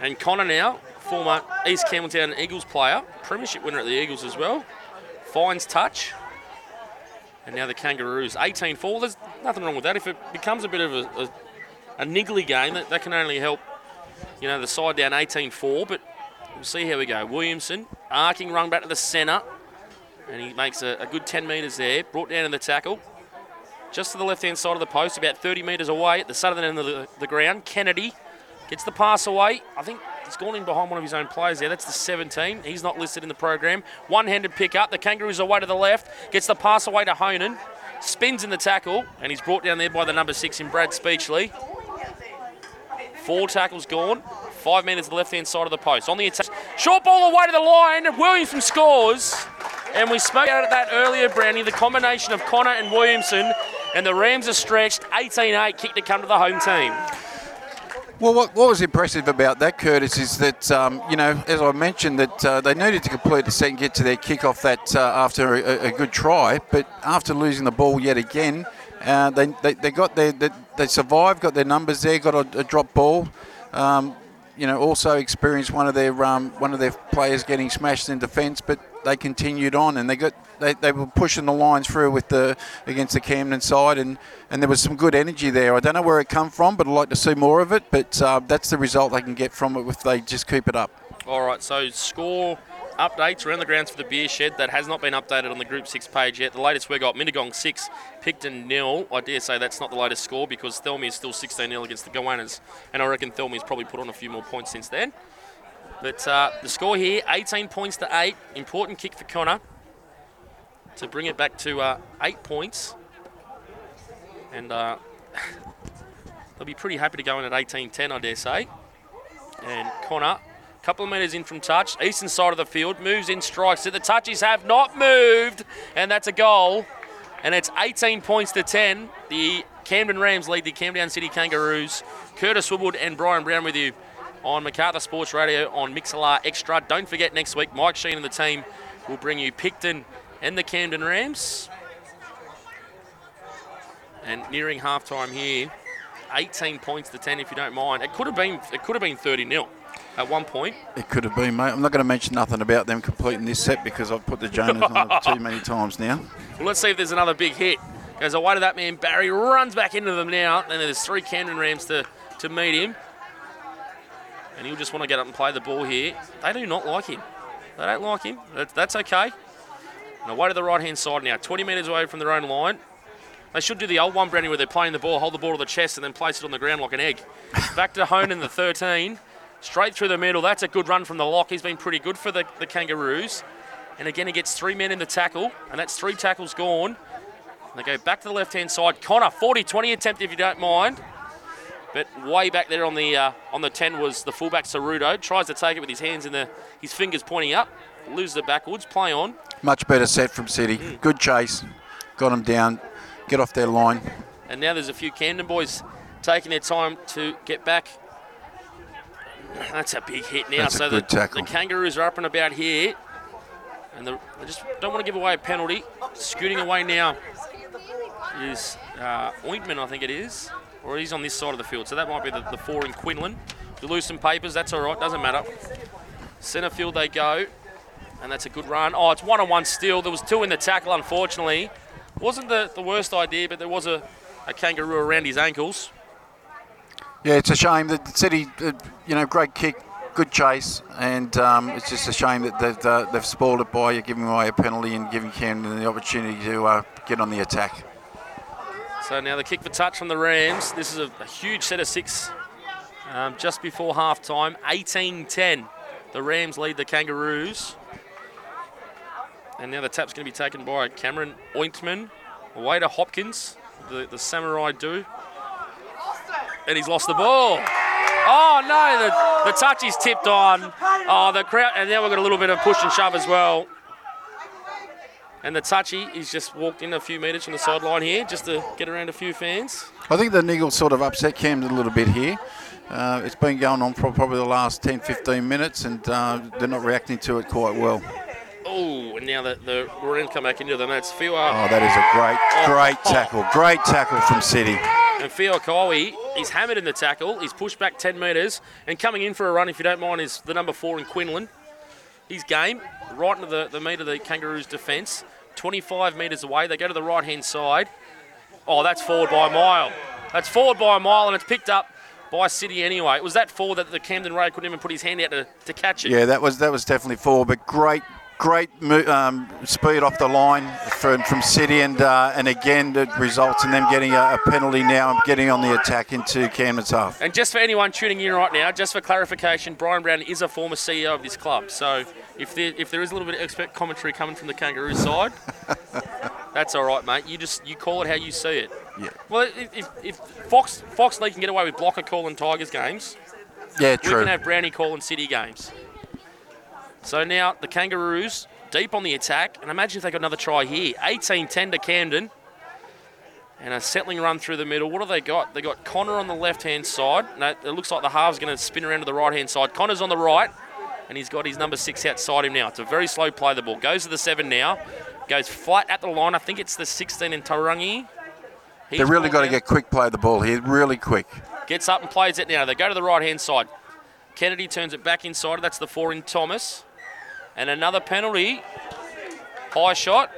And Connor now, former East Campbelltown Eagles player, premiership winner at the Eagles as well, finds touch. And now the Kangaroos 18-4. There's nothing wrong with that. If it becomes a bit of a, a, a niggly game, that, that can only help, you know, the side down 18-4. But we'll see how we go. Williamson arcing run back to the centre, and he makes a, a good 10 metres there. Brought down in the tackle, just to the left-hand side of the post, about 30 metres away at the southern end of the, the ground. Kennedy gets the pass away. I think he's gone in behind one of his own players there. That's the 17. He's not listed in the program. One-handed pick up. The Kangaroos away to the left. Gets the pass away to Honan. Spins in the tackle, and he's brought down there by the number six in Brad Speechley. Four tackles gone. Five metres to the left-hand side of the post. On the attack. Short ball away to the line. Williamson scores. And we spoke about that earlier, Brownie, the combination of Connor and Williamson. And the Rams are stretched. 18-8 kick to come to the home team. Well, what, what was impressive about that, Curtis, is that, um, you know, as I mentioned, that uh, they needed to complete the set and get to their kick off that uh, after a, a, good try, but after losing the ball yet again, uh, they, they, they got their, they, they survived, got their numbers there, got a, a drop ball. Um, you know, also experienced one of their um, one of their players getting smashed in defence, but they continued on and they got they, they were pushing the lines through with the against the Camden side and, and there was some good energy there. I don't know where it come from, but I'd like to see more of it. But uh, that's the result they can get from it if they just keep it up. All right, so score updates around the grounds for the beer shed that has not been updated on the Group 6 page yet. The latest we got Mittagong 6, Picton nil. I dare say that's not the latest score because Thirlmere is still 16 0 against the Goannas, and I reckon Thirlmere's probably put on a few more points since then. But uh, the score here 18 points to 8. Important kick for Connor to bring it back to uh, 8 points. And uh, they'll be pretty happy to go in at 18 10, I dare say. And Connor Couple of metres in from touch. Eastern side of the field. Moves in, strikes it. The touches have not moved. And that's a goal. And it's 18 points to 10. The Camden Rams lead the Camden City Kangaroos. Curtis Woodward and Brian Brown with you on Macarthur Sports Radio on Mixlr Extra. Don't forget next week, Mike Sheen and the team will bring you Picton and the Camden Rams. And nearing halftime here, 18 points to 10 if you don't mind. It could have been it could have been 30 0 at one point. It could have been, mate. I'm not going to mention nothing about them completing this set because I've put the Jonas on it too many times now. Well, let's see if there's another big hit. Goes away to that man. Barry runs back into them now. And there's three Camden Rams to, to meet him. And he'll just want to get up and play the ball here. They do not like him. They don't like him. That's, okay. And away to the right hand side now. 20 metres away from their own line. They should do the old one, Brandy, where they're playing the ball, hold the ball to the chest, and then place it on the ground like an egg. Back to Honan, the 13. Straight through the middle. That's a good run from the lock. He's been pretty good for the, the Kangaroos. And again, he gets three men in the tackle, and that's three tackles gone. They go back to the left-hand side. Connor, 40-20 attempt if you don't mind. But way back there on the uh, on the 10 was the fullback Cerudo. Tries to take it with his hands in the his fingers pointing up. Loses it backwards. Play on. Much better set from City. Mm. Good chase. Got him down. Get off their line. And now there's a few Camden boys taking their time to get back that's a big hit now. That's so the, the, Kangaroos are up and about here. And the, they just don't want to give away a penalty. Scooting away now is uh, Oitman, I think it is. Or he's on this side of the field. So that might be the, the four in Quinlan. You lose some papers, that's all right, doesn't matter. Centre field they go. And that's a good run. Oh, it's one on one still. There was two in the tackle, unfortunately. Wasn't the, the worst idea, but there was a, a kangaroo around his ankles. Yeah, it's a shame that the City, uh, you know, great kick, good chase, and um, it's just a shame that they've, uh, they've spoiled it by giving away a penalty and giving Camden the opportunity to uh, get on the attack. So now the kick for touch from the Rams. This is a, a huge set of six um, just before half time. 18 10. The Rams lead the Kangaroos. And now the tap's going to be taken by Cameron Oitman. Away to Hopkins, the, the Samurai do and he's lost the ball. Oh no, the, the touch is tipped on. Oh, the crowd, and now we've got a little bit of push and shove as well. And the touchy, he's just walked in a few metres from the sideline here just to get around a few fans. I think the niggle sort of upset Camden a little bit here. Uh, it's been going on for probably the last 10, 15 minutes, and uh, they're not reacting to it quite well. Oh, and now the, the Maroons come back into them. That's Fiwa. Oh, that is a great, oh. great tackle. Great tackle from City. And Fiokoi, he's hammered in the tackle. He's pushed back 10 metres. And coming in for a run, if you don't mind, is the number four in Quinlan. He's game, right into the, the meat of the Kangaroos' defence. 25 metres away. They go to the right hand side. Oh, that's forward by a mile. That's forward by a mile, and it's picked up by City anyway. It was that four that the Camden Ray couldn't even put his hand out to, to catch it. Yeah, that was that was definitely four, but great great um, speed off the line from, from City, and uh, and again it results in them getting a, a, penalty now and getting on the attack into Camden's half. And just for anyone tuning in right now, just for clarification, Brian Brown is a former CEO of this club, so if there, if there is a little bit of expert commentary coming from the Kangaroo side, that's all right, mate. You just you call it how you see it. Yeah. Well, if, if Fox Fox League can get away with blocker calling Tigers games, yeah, true. We can have Brownie calling City games. So now the Kangaroos deep on the attack, and imagine if they got another try here. 18-10 to Camden. And a settling run through the middle. What have they got? They got Connor on the left-hand side. No, it looks like the half's going to spin around to the right-hand side. Connor's on the right, and he's got his number six outside him now. It's a very slow play. The ball goes to the seven now. Goes flat at the line. I think it's the 16 in Tarangi. He's they really got to get quick play of the ball here, really quick. Gets up and plays it now. They go to the right-hand side. Kennedy turns it back inside. That's the four in Thomas. And another penalty. High shot.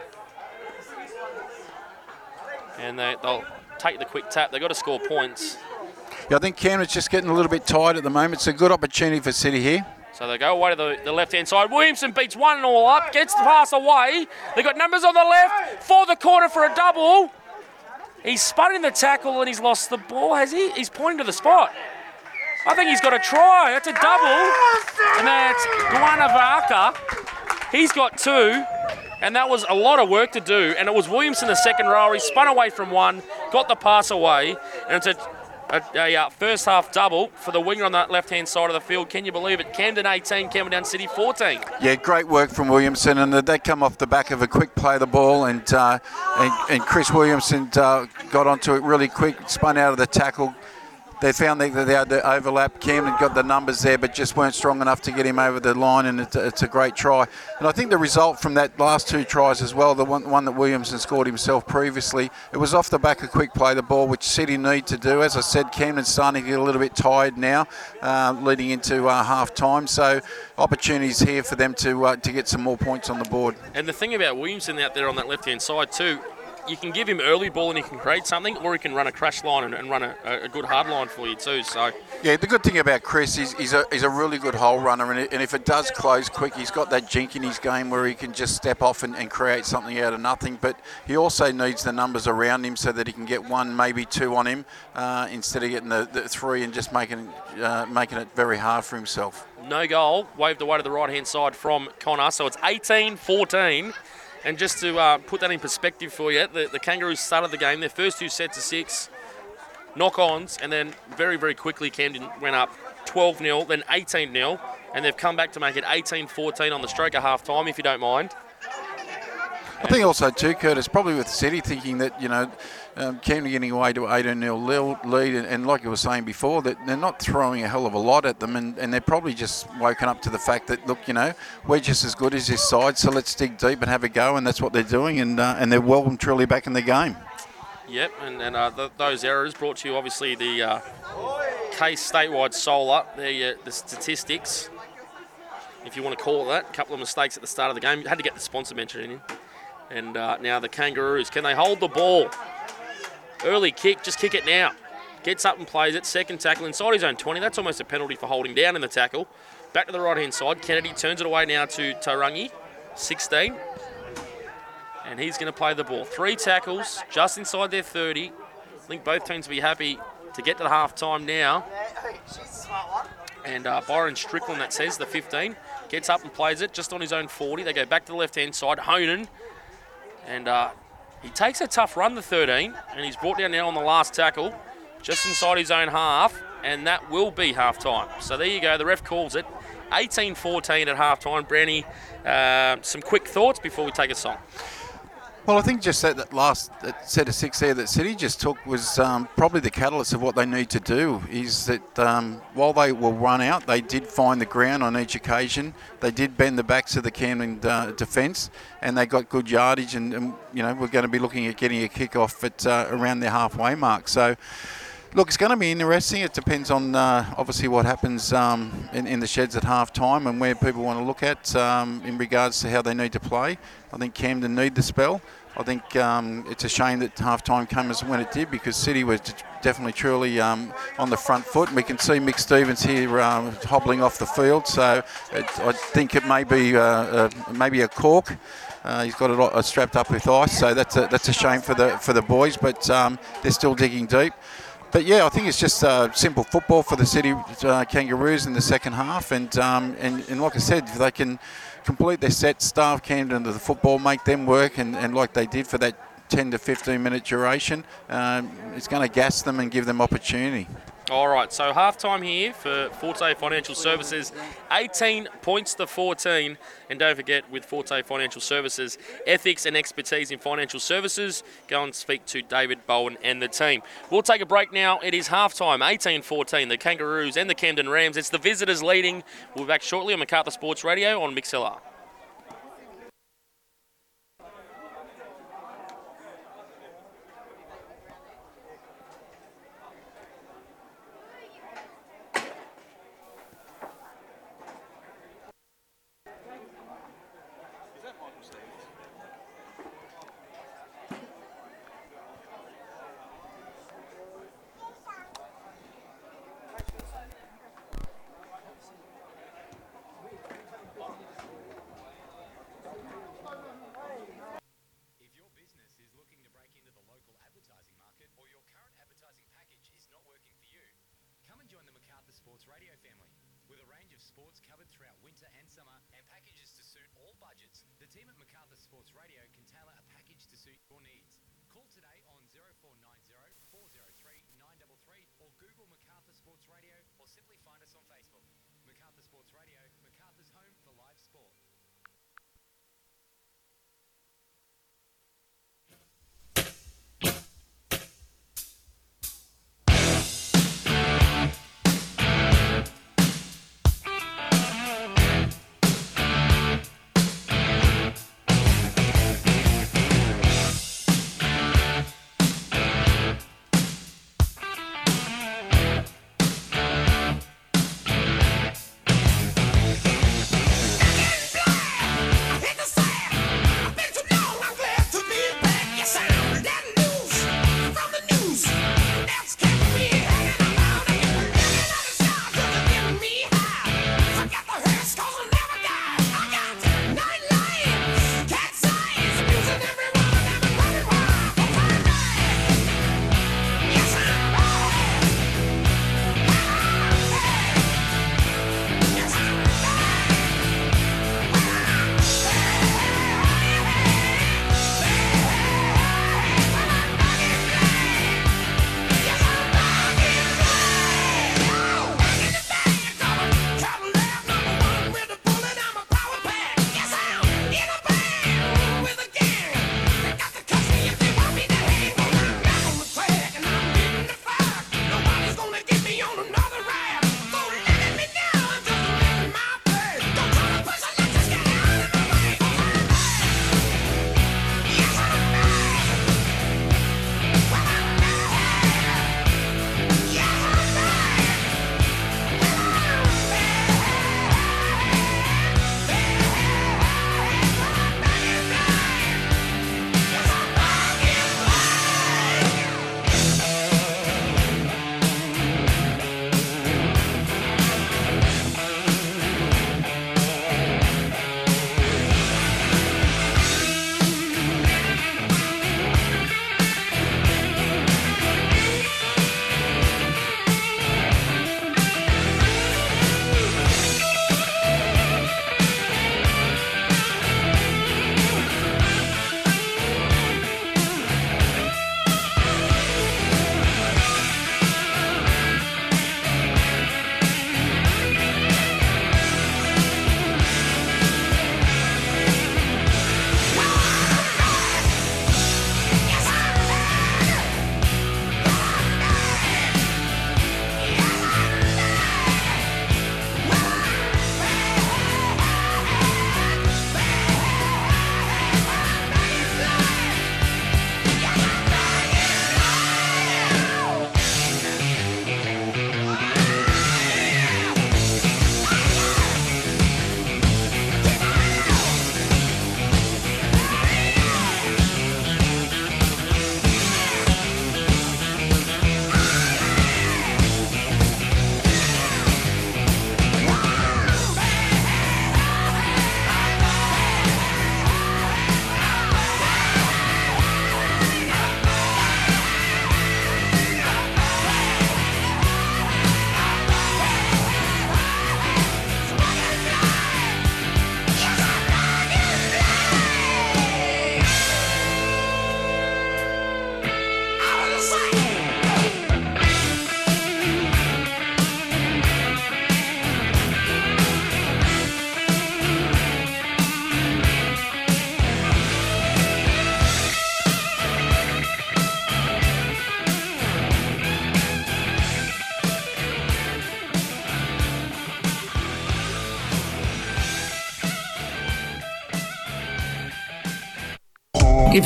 And they, will take the quick tap. They've got to score points. Yeah, I think Camden's just getting a little bit tired at the moment. It's a good opportunity for City here. So they go away to the, the left hand side. Williamson beats one and all up, gets the pass away. They've got numbers on the left for the corner for a double. He's spun in the tackle and he's lost the ball, has he? He's pointing to the spot. I think he's got a try. That's a double. And that's Guanavaca. He's got two. And that was a lot of work to do. And it was Williamson, the second row. He spun away from one, got the pass away. And it's a a, a uh, first half double for the winger on that left hand side of the field. Can you believe it? Camden 18, Campbelltown City 14. Yeah, great work from Williamson, and they come off the back of a quick play of the ball, and uh, and, and, Chris Williamson uh, got onto it really quick, spun out of the tackle, they found that they had the overlap. Camden got the numbers there, but just weren't strong enough to get him over the line, and it's a, it's a great try. And I think the result from that last two tries as well, the one, one that Williamson scored himself previously, it was off the back of quick play the ball, which City need to do. As I said, Camden's starting to get a little bit tired now, uh, leading into uh, half time. So opportunities here for them to uh, to get some more points on the board. And the thing about Williamson out there on that left hand side too, you can give him early ball and he can create something, or he can run a crash line and, and run a, a, good hard line for you too. So yeah, the good thing about Chris is he's a, he's a really good hole runner, and, and if it does close quick, he's got that jink in his game where he can just step off and, and create something out of nothing. But he also needs the numbers around him so that he can get one, maybe two on him, uh, instead of getting the, the, three and just making uh, making it very hard for himself. No goal, waved away to the right hand side from Connor. So it's 18 14. And just to uh, put that in perspective for you, the, the Kangaroos started the game, their first two sets of six, knock ons, and then very, very quickly Camden went up 12 0, then 18 0, and they've come back to make it 18 14 on the stroke of half time, if you don't mind. I think also too, Curtis, probably with City thinking that you know, um, Camden getting away to 18 0 lead, and, and, like you were saying before, that they're not throwing a hell of a lot at them, and, and they're probably just woken up to the fact that look, you know, we're just as good as this side, so let's dig deep and have a go, and that's what they're doing, and uh, and they're well and truly back in the game. Yep, and, and uh, th- those errors brought to you obviously the uh, case statewide solar, the, uh, the statistics, if you want to call it that. A couple of mistakes at the start of the game. You had to get the sponsor mention in. And uh, now the Kangaroos, can they hold the ball? Early kick, just kick it now. Gets up and plays it. Second tackle inside his own 20. That's almost a penalty for holding down in the tackle. Back to the right hand side. Kennedy turns it away now to Tarangi, 16. And he's going to play the ball. Three tackles, just inside their 30. I think both teams will be happy to get to the half time now. And uh, Byron Strickland, that says, the 15, gets up and plays it just on his own 40. They go back to the left hand side. Honan and uh, he takes a tough run, the 13, and he's brought down now on the last tackle, just inside his own half, and that will be half time. So there you go, the ref calls it. 18 14 at half time. Brownie, uh, some quick thoughts before we take a song. Well, I think just that, that last that set of six there that City just took was um, probably the catalyst of what they need to do. Is that um, while they were run out, they did find the ground on each occasion. They did bend the backs of the Camden uh, defence, and they got good yardage. And, and, you know we're going to be looking at getting a kick off at uh, around their halfway mark. So. Look, it's going to be interesting. It depends on uh, obviously what happens um, in, in, the sheds at half time and where people want to look at um, in regards to how they need to play. I think Camden need the spell. I think um, it's a shame that half time came as when it did because City was definitely truly um, on the front foot. And we can see Mick Stevens here um, hobbling off the field, so it, I think it may be uh, uh, maybe a cork. Uh, he's got it uh, strapped up with ice, so that's a, that's a shame for the for the boys, but um, they're still digging deep but yeah, I think it's just uh, simple football for the City uh, Kangaroos in the second half, and, um, and and like I said, if they can complete their set, starve Camden to the football, make them work, and, and like they did for that 10 to 15 minute duration, um, it's going to gas them and give them opportunity. All right, so half time here for Forte Financial Services, 18 points to 14. And don't forget, with Forte Financial Services, ethics and expertise in financial services, go and speak to David Bowen and the team. We'll take a break now. It is half time, 18 14. The Kangaroos and the Camden Rams. It's the visitors leading. We'll be back shortly on Macarthur Sports Radio on Mixlr. Sports Radio can tailor a package to suit your needs. Call today on 0490 403 933 or Google MacArthur Sports Radio or simply find us on Facebook. MacArthur Sports Radio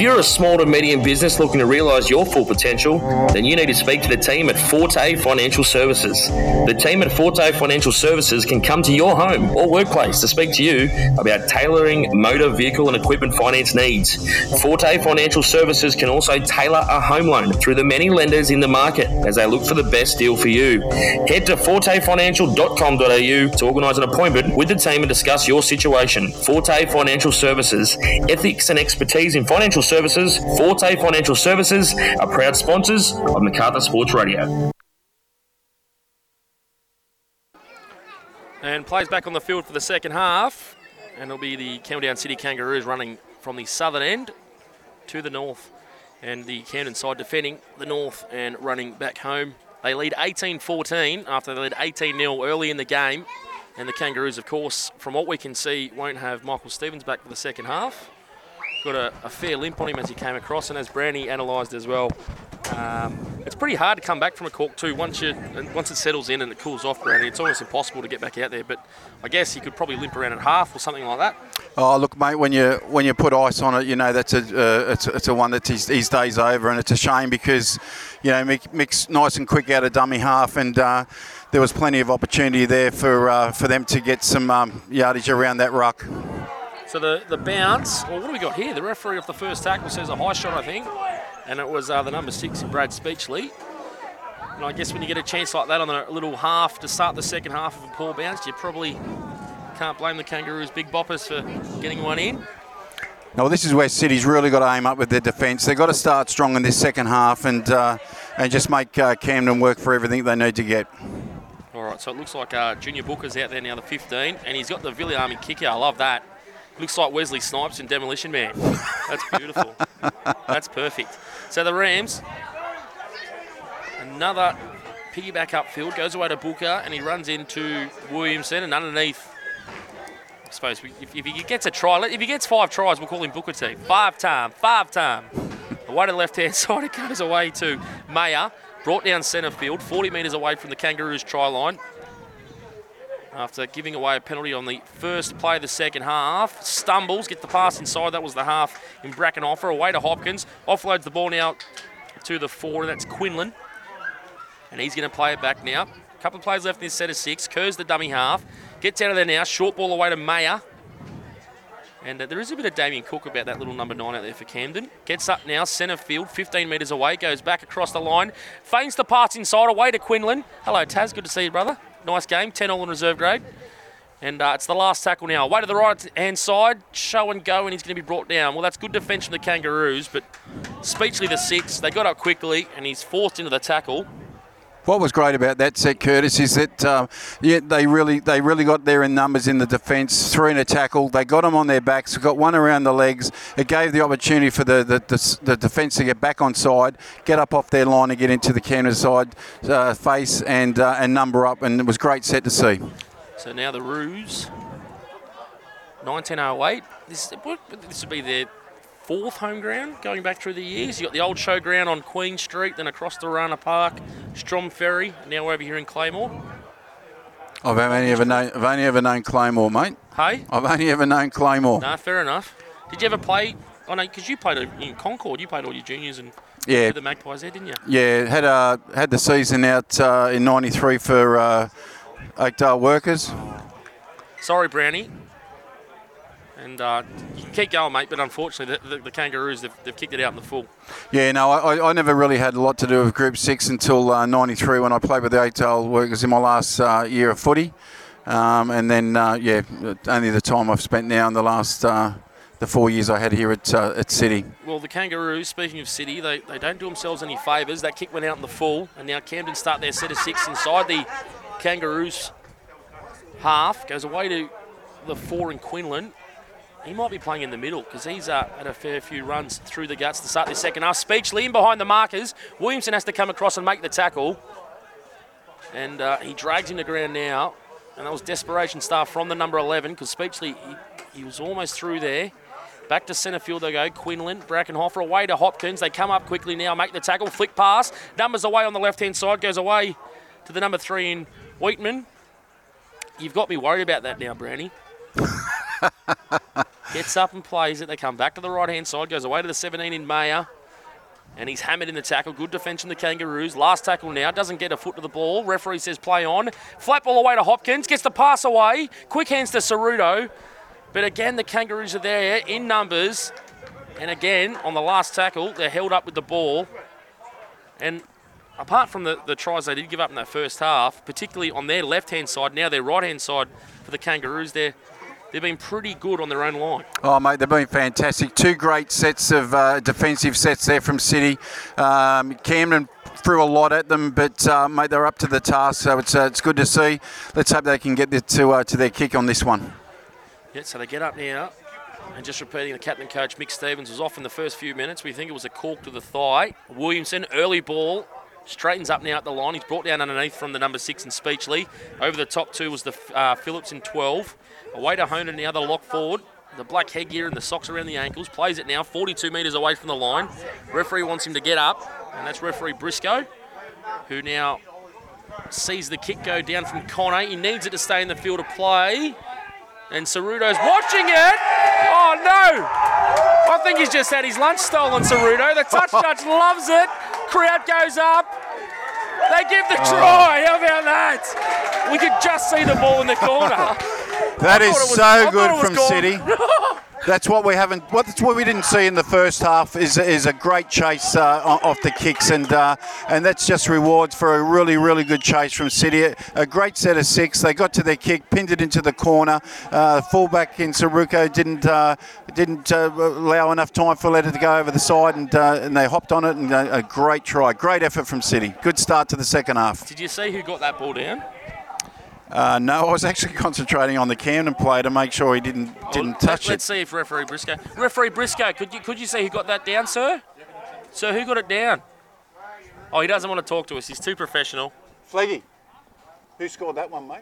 If you're a small to medium business looking to realise your full potential, then you need to speak to the team at Forte Financial Services. The team at Forte Financial Services can come to your home or workplace to speak to you about tailoring motor vehicle and equipment finance needs. Forte Financial Services can also tailor a home loan through the many lenders in the market as they look for the best deal for you. Head to fortefinancial.com.au to organise an appointment with the team and discuss your situation. Forte Financial Services, ethics and expertise in financial services. Forte Financial Services are proud sponsors of Macarthur Sports Radio. And plays back on the field for the second half. And it'll be the Campbelltown City Kangaroos running from the southern end to the north. And the Camden side defending the north and running back home. They lead 18 14 after they led 18 0 early in the game. And the Kangaroos, of course, from what we can see, won't have Michael Stevens back for the second half. Got a, a fair limp on him as he came across, and as Brandy analysed as well, um, it's pretty hard to come back from a cork too. Once you once it settles in and it cools off, Brandy, it's almost impossible to get back out there. But I guess he could probably limp around at half or something like that. Oh, look, mate. When you when you put ice on it, you know that's a uh, it's, it's a one that his, his day's over, and it's a shame because you know Mick, Mick's nice and quick out of dummy half, and uh, there was plenty of opportunity there for uh, for them to get some um, yardage around that ruck. So the, the bounce, well, what do we got here? The referee off the first tackle says a high shot, I think, and it was uh, the number six, Brad Speechley. And I guess when you get a chance like that on a little half to start the second half of a poor bounce, you probably can't blame the Kangaroos' big boppers for getting one in. No, this is where City's really got to aim up with their defence. They've got to start strong in this second half and uh, and just make uh, Camden work for everything they need to get. All right, so it looks like uh, Junior Booker's out there now, the 15, and he's got the Villi Army kicker. I love that. Looks like Wesley Snipes in Demolition Man. That's beautiful. That's perfect. So the Rams, another piggyback upfield, goes away to Booker, and he runs into Williamson, and underneath. I suppose if, if he gets a try, if he gets five tries, we'll call him Booker T. Five time, five time. Away to the left hand side, it goes away to Mayer. Brought down centre field, 40 metres away from the Kangaroos try line after giving away a penalty on the first play of the second half. Stumbles, get the pass inside. That was the half in Brackenhofer. Away to Hopkins. Offloads the ball now to the four, and that's Quinlan. And he's going to play it back now. A couple of plays left in this set of six. Kerr's the dummy half. Gets out of there now. Short ball away to Mayer. And uh, there is a bit of Damien Cook about that little number nine out there for Camden. Gets up now, centre field, 15 metres away, goes back across the line, feigns the pass inside, away to Quinlan. Hello, Taz, good to see you, brother. Nice game, 10 all in reserve grade. And uh, it's the last tackle now. Way to the right hand side, show and go, and he's going to be brought down. Well, that's good defence from the Kangaroos, but Speechley the six, they got up quickly, and he's forced into the tackle. What was great about that set, Curtis, is that uh, yeah, they really they really got there in numbers in the defence, threw in a tackle. They got them on their backs, got one around the legs. It gave the opportunity for the the, the, the defence to get back on side, get up off their line and get into the Camden side uh, face and uh, and number up, and it was great set to see. So now the Roos, 1908. This this would be their fourth home ground going back through the years. You've got the old showground on Queen Street, then across the Rana Park, Strom Ferry, now over here in Claymore. I've only ever known, I've only ever known Claymore, mate. Hey? I've only ever known Claymore. No, fair enough. Did you ever play? Oh no, because you played in Concord. You played all your juniors and yeah, the Magpies there, didn't you? Yeah, had uh, had the season out uh, in '93 for uh, Oakdale Workers. Sorry, Brownie. And uh, you can keep going, mate, but unfortunately, the, the, the Kangaroos, they've, they've, kicked it out in the full. Yeah, no, I, I never really had a lot to do with Group 6 until '93 uh, when I played with the Oakdale Workers in my last uh, year of footy. Um, and then, uh, yeah, only the time I've spent now in the last uh, the four years I had here at uh, at City. Well, the Kangaroos, speaking of City, they, they don't do themselves any favours. That kick went out in the full, and now Camden start their set of six inside the Kangaroos half. Goes away to the four in Quinlan. He might be playing in the middle because he's uh, had a fair few runs through the guts to start this second half. Speechley in behind the markers. Williamson has to come across and make the tackle. And uh, he drags him to ground now. And that was desperation start from the number 11 because Speechley, he, he, was almost through there. Back to centre field they go. Quinlan, Brackenhofer away to Hopkins. They come up quickly now, make the tackle, flick pass. Numbers away on the left hand side, goes away to the number three in Wheatman. You've got me worried about that now, Brownie. Gets up and plays it. They come back to the right hand side, goes away to the 17 in Mayer. And he's hammered in the tackle. Good defence from the Kangaroos. Last tackle now. Doesn't get a foot to the ball. Referee says play on. Flat ball away to Hopkins. Gets the pass away. Quick hands to Ceruto. But again, the Kangaroos are there in numbers. And again, on the last tackle, they're held up with the ball. And apart from the, the tries they did give up in that first half, particularly on their left hand side, now their right hand side for the Kangaroos, they're they've been pretty good on their own line. Oh, mate, they've been fantastic. Two great sets of uh, defensive sets there from City. Um, Camden threw a lot at them, but uh, mate, they're up to the task. So it's uh, it's good to see. Let's hope they can get this to uh, to their kick on this one. Yeah, so they get up now. And just repeating, the captain coach Mick Stevens was off in the first few minutes. We think it was a cork to the thigh. Williamson, early ball, straightens up now at the line. He's brought down underneath from the number six in Speechley. Over the top two was the uh, Phillips in 12. Away to Honan now, the lock forward. The black headgear and the socks around the ankles. Plays it now, 42 metres away from the line. Referee wants him to get up, and that's referee Briscoe, who now sees the kick go down from Connor. He needs it to stay in the field of play. And Ceruto's watching it. Oh no! I think he's just had his lunch stolen, Ceruto. The touch judge loves it. Crowd goes up. They give the oh. try. How about that? We could just see the ball in the corner. That I is was- so I good from gone. City. That's what we haven't. What, that's what we didn't see in the first half is is a great chase uh, off the kicks, and uh, and that's just rewards for a really really good chase from City. A, a great set of six. They got to their kick, pinned it into the corner. Uh, fullback in Saruko didn't uh, didn't uh, allow enough time for Letter to go over the side, and uh, and they hopped on it, and a, a great try, great effort from City. Good start to the second half. Did you see who got that ball down? Uh, no, I was actually concentrating on the Camden player to make sure he didn't didn't Let- touch Let's it. see if referee Briscoe. Referee Briscoe, could you could you see who got that down, sir? Sir, who got it down? Oh, he doesn't want to talk to us. He's too professional. Flaggy, who scored that one, mate?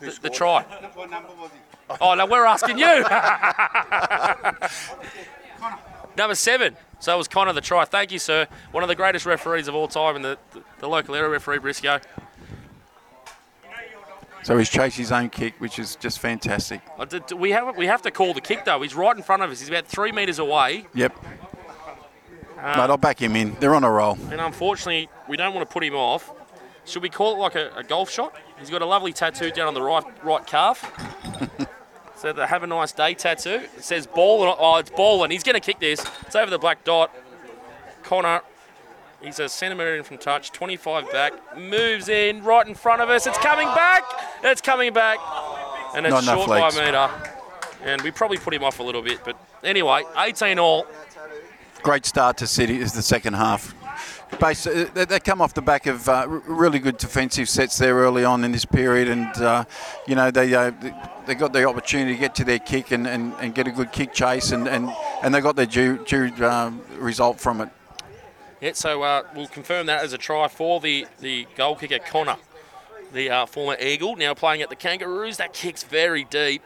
The, the try. Oh no, we're asking you. Number seven. So it was Connor the try. Thank you, sir. One of the greatest referees of all time in the, the, the local area referee Briscoe. So he's chased his own kick, which is just fantastic. We have we have to call the kick though. He's right in front of us. He's about three metres away, Yep. Mate, I'll back him in. They're on a roll. and unfortunately, we don't want to put him off. Should we call it like a, a golf shot? He's got a lovely tattoo down on the right right calf. so the "Have a nice day" tattoo. It says "ball." and- Oh, it's ball, and he's going to kick this. It's over the black dot. Connor. He's a centimetre in from touch, 25 back, moves in right in front of us. It's coming back. It's coming back, and it's short by a metre. And we probably put him off a little bit, but anyway, 18 all. Great start to City is the second half. Uh, they, they come off the back of uh, really good defensive sets there early on in this period, and uh, you know they uh, they got the opportunity to get to their kick and, and, and get a good kick chase, and, and, and they got their due, due um, result from it. Yeah, so uh, we'll confirm that as a try for the, the goal kicker, Connor, the uh, former Eagle, now playing at the Kangaroos. That kick's very deep.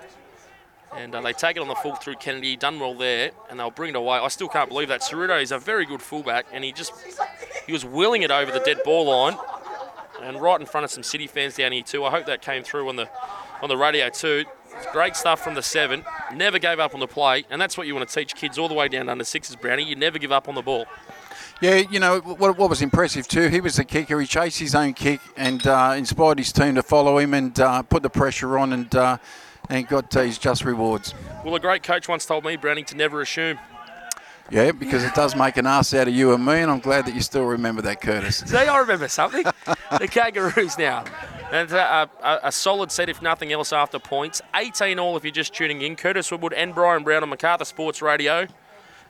And uh, they take it on the full through Kennedy, done well there, and they'll bring it away. I still can't believe that. Ceruto is a very good fullback, and he just he was willing it over the dead ball line, and right in front of some City fans down here too. I hope that came through on the on the radio too. Great stuff from the seven. Never gave up on the play, and that's what you want to teach kids all the way down under sixes, Brownie. You never give up on the ball. Yeah, you know what, what was impressive too. He was the kicker. He chased his own kick and uh, inspired his team to follow him and uh, put the pressure on and uh, and got uh, his just rewards. Well, a great coach once told me, Browning, to never assume. Yeah, because it does make an ass out of you and me, and I'm glad that you still remember that, Curtis. See, I remember something. the Kangaroos now. And uh, a, a solid set, if nothing else, after points. 18 all if you're just tuning in. Curtis Woodward and Brian Brown on Macarthur Sports Radio.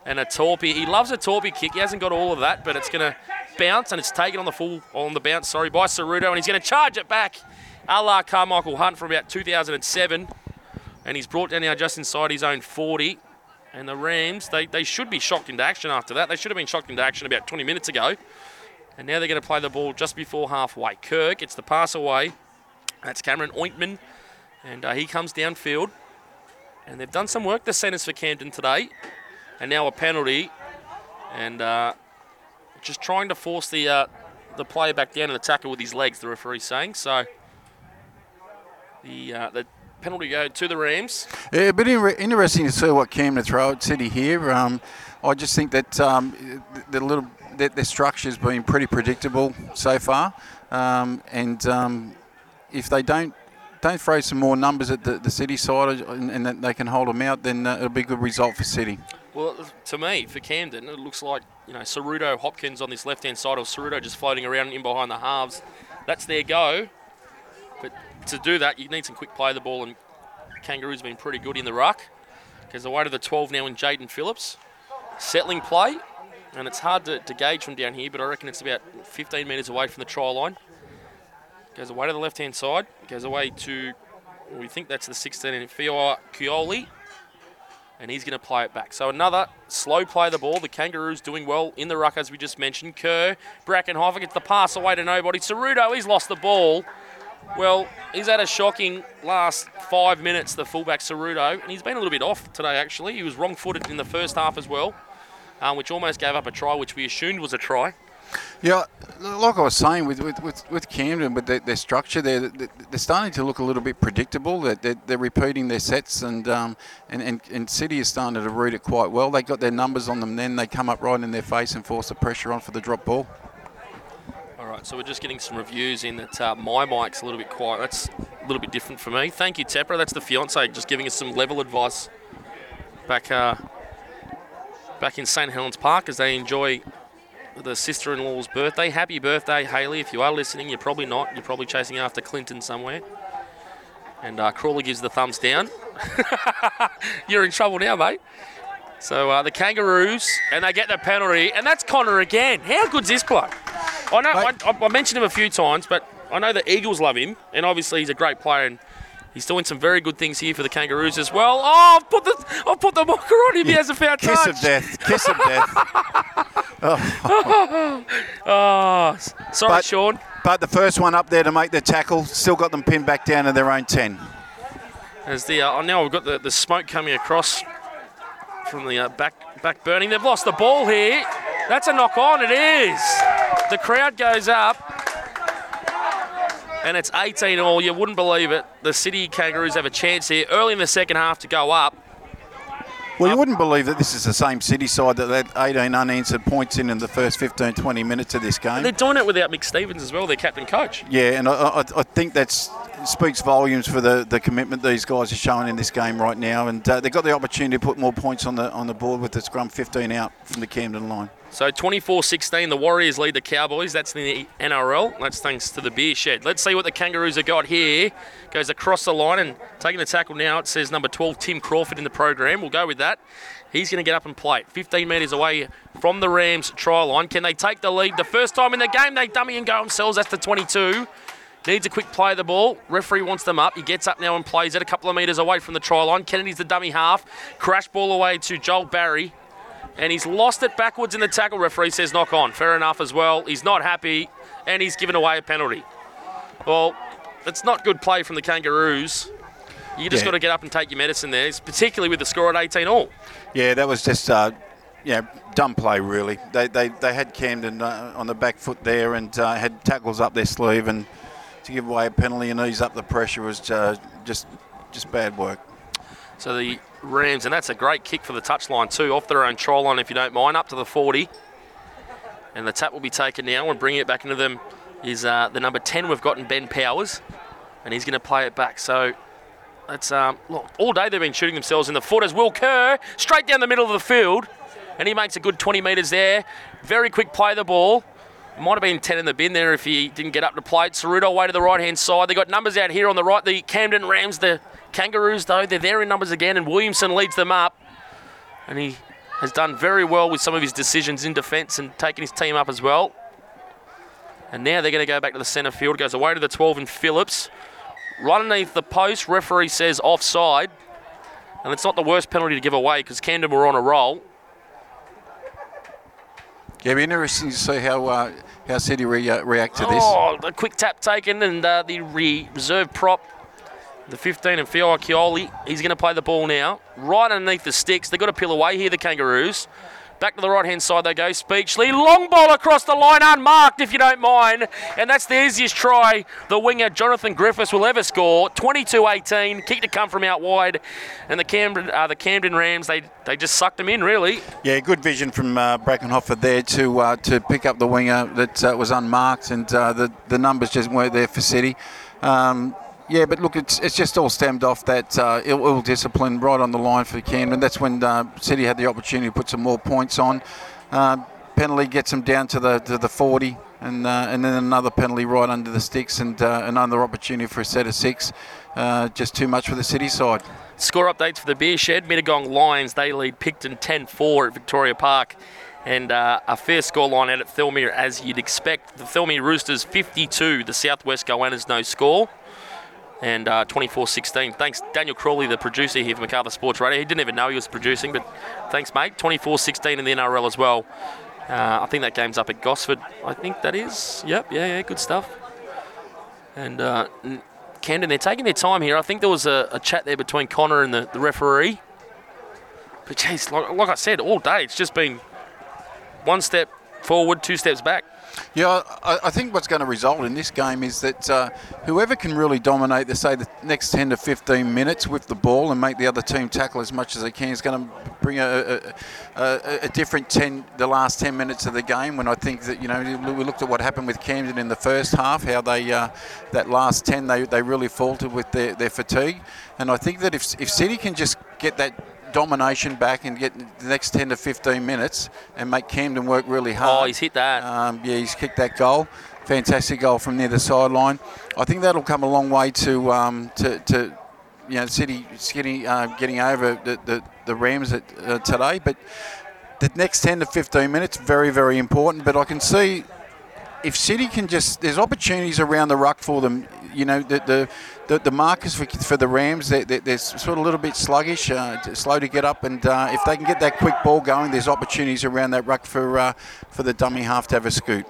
And a torpy. He loves a torpy kick. He hasn't got all of that, but it's going to bounce, and it's taken on the full on the bounce. Sorry, by Ceruto, and he's going to charge it back. A la Carmichael Hunt from about 2007, and he's brought down now just inside his own 40. And the Rams, they, they should be shocked into action after that. They should have been shocked into action about 20 minutes ago. And now they're going to play the ball just before halfway. Kirk gets the pass away. That's Cameron Oitman. And uh, he comes downfield. And they've done some work, the centres for Camden today. And now a penalty. And uh, just trying to force the uh, the player back down and the tackle with his legs, the referee's saying. So the, uh, the penalty go to the Rams. Yeah, but inter- interesting to see what Camden throw at City here. Um, I just think that um, the, the little their, their structure's been pretty predictable so far, um, and um, if they don't don't throw some more numbers at the, the City side and, and that they can hold them out, then uh, it'll be a good result for City. Well, to me, for Camden, it looks like you know Cerudo Hopkins on this left-hand side, or Cerudo just floating around in behind the halves. That's their go. But to do that, you need some quick play of the ball, and Kangaroo's been pretty good in the ruck. Goes away to the 12 now in Jaden Phillips. Settling play, and it's hard to, to gauge from down here, but I reckon it's about 15 metres away from the try line. Goes away to the left-hand side. Goes away to, we think that's the 16 in Fio Kioli and he's going to play it back. So another slow play of the ball. The Kangaroos doing well in the ruck, as we just mentioned. Kerr, Brackenhofer gets the pass away to nobody. Cerudo, he's lost the ball. Well, he's had a shocking last five minutes, the fullback Cerudo, and he's been a little bit off today, actually. He was wrong footed in the first half as well, um, which almost gave up a try, which we assumed was a try. Yeah, like I was saying with with, with, with Camden, with their, their structure, they're, they're starting to look a little bit predictable. They're, they're, they're repeating their sets, and, um, and, and and City is starting to read it quite well. They got their numbers on them, then they come up right in their face and force the pressure on for the drop ball. All right, so we're just getting some reviews in that uh, my mic's a little bit quiet. That's a little bit different for me. Thank you, Tepra. That's the fiance just giving us some level advice back uh, back in St Helens Park as they enjoy the sister-in-law's birthday. Happy birthday, Haley. If you are listening, you're probably not. You're probably chasing after Clinton somewhere. And uh, Crawley gives the thumbs down. you're in trouble now, mate. So uh, the Kangaroos, and they get the penalty, and that's Connor again. How good's this bloke? I know I, I, I mentioned him a few times, but I know the Eagles love him, and obviously he's a great player, and he's doing some very good things here for the Kangaroos as well. Oh, I've put the I've put the marker on him. He has a foul Kiss touch. Kiss of death. Kiss of death. Oh, s- sorry, But- Sean. But the first one up there to make the tackle still got them pinned back down to their own 10. As the uh, oh, now we've got the, the smoke coming across from the uh, back back burning. They've lost the ball here. That's a knock on. It is. The crowd goes up. And it's 18 all. You wouldn't believe it. The City Kangaroos have a chance here early in the second half to go up. Well, you wouldn't believe that this is the same City side that had 18 unanswered points in in the first 15, 20 minutes of this game. They're doing it without Mick Stevens as well, their captain coach. Yeah, and I, I, I think that speaks volumes for the, the commitment these guys are showing in this game right now. And uh, they've got the opportunity to put more points on the on the board with the scrum 15 out from the Camden line. So 24-16, the Warriors lead the Cowboys. That's in the NRL. That's thanks to the beer shed. Let's see what the Kangaroos have got here. Goes across the line and taking the tackle now. It says number 12, Tim Crawford in the program. We'll go with that. He's going to get up and play it. 15 metres away from the Rams try line. Can they take the lead? The first time in the game, they dummy and go themselves. That's the 22. Needs a quick play of the ball. Referee wants them up. He gets up now and plays it a couple of metres away from the try line. Kennedy's the dummy half. Crash ball away to Joel Barry and he's lost it backwards in the tackle. Referee says knock on. Fair enough as well. He's not happy, and he's given away a penalty. Well, it's not good play from the Kangaroos. You just Yeah. got to get up and take your medicine there, particularly with the score at 18 all. Yeah, that was just uh, yeah dumb play really. They they, they had Camden uh, on the back foot there and uh, had tackles up their sleeve and to give away a penalty and ease up the pressure was uh, just just bad work. So the Rams, and that's a great kick for the touchline too, off their own try line if you don't mind, up to the 40. And the tap will be taken now and bringing it back into them is uh, the number 10 we've gotten, Ben Powers, and he's going to play it back. So that's um, look, all day they've been shooting themselves in the foot as Will Kerr straight down the middle of the field, and he makes a good 20 metres there. Very quick play the ball. Might have been 10 in the bin there if he didn't get up to play it. Ceruto away to the right hand side. They've got numbers out here on the right. The Camden Rams, the Kangaroos, though, they're there in numbers again, and Williamson leads them up. And he has done very well with some of his decisions in defence and taking his team up as well. And now they're going to go back to the centre field. Goes away to the 12 and Phillips. Right underneath the post, referee says offside. And it's not the worst penalty to give away because Camden were on a roll. Yeah, be interesting to see how uh, how City re- react to this. Oh, the quick tap taken, and uh, the re- reserve prop, the 15 and Fioacchioli, he's going to play the ball now. Right underneath the sticks. They've got to peel away here, the Kangaroos. Back to the right hand side they go. Speechley. Long ball across the line, unmarked if you don't mind. And that's the easiest try the winger Jonathan Griffiths will ever score. 22 18. Kick to come from out wide. And the Camden, uh, the Camden Rams, they, they just sucked him in, really. Yeah, good vision from uh, Brackenhofer there to uh, to pick up the winger that uh, was unmarked, and uh, the the numbers just weren't there for City. Um, yeah, but look, it's, it's just all stemmed off that uh, ill, ill discipline right on the line for Camden. That's when uh, City had the opportunity to put some more points on. Uh, penalty gets them down to the to the 40, and uh, and then another penalty right under the sticks, and uh, another opportunity for a set of six. Uh, just too much for the City side. Score updates for the Beer Shed. Mittagong Lions, they lead Picton 10 4 at Victoria Park. And uh, a fair score line out at Thirlmere, as you'd expect. The Thirlmere Roosters 52, the Southwest Goannas no score. And uh, 24 16. Thanks, Daniel Crawley, the producer here for Macarthur Sports Radio. He didn't even know he was producing, but thanks, mate. 24 16 in the NRL as well. Uh, I think that game's up at Gosford. I think that is. Yep, yeah, yeah, good stuff. And uh, Camden, they're taking their time here. I think there was a, a chat there between Connor and the, the referee. But jeez, like, like I said, all day it's just been one step forward, two steps back. Yeah, I, I think what's going to result in this game is that uh, whoever can really dominate, the, say, the next 10 to 15 minutes with the ball and make the other team tackle as much as they can is going to bring a, a, a, a different 10, the last 10 minutes of the game. When I think that, you know, we looked at what happened with Camden in the first half, how they, uh, that last 10, they, they really faltered with their, their fatigue. And I think that if, if City can just get that domination back and get the next 10 to 15 minutes and make Camden work really hard. Oh, he's hit that. Um, yeah, he's kicked that goal. Fantastic goal from near the sideline. I think that'll come a long way to um, to, to you know City getting uh, getting over the, the, the Rams at, uh, today. But the next 10 to 15 minutes very very important. But I can see if City can just there's opportunities around the ruck for them. You know the the, the, the markers for, for the Rams they're, they're, they're sort of a little bit sluggish, uh, slow to get up, and uh, if they can get that quick ball going, there's opportunities around that ruck for uh, for the dummy half to have a scoot.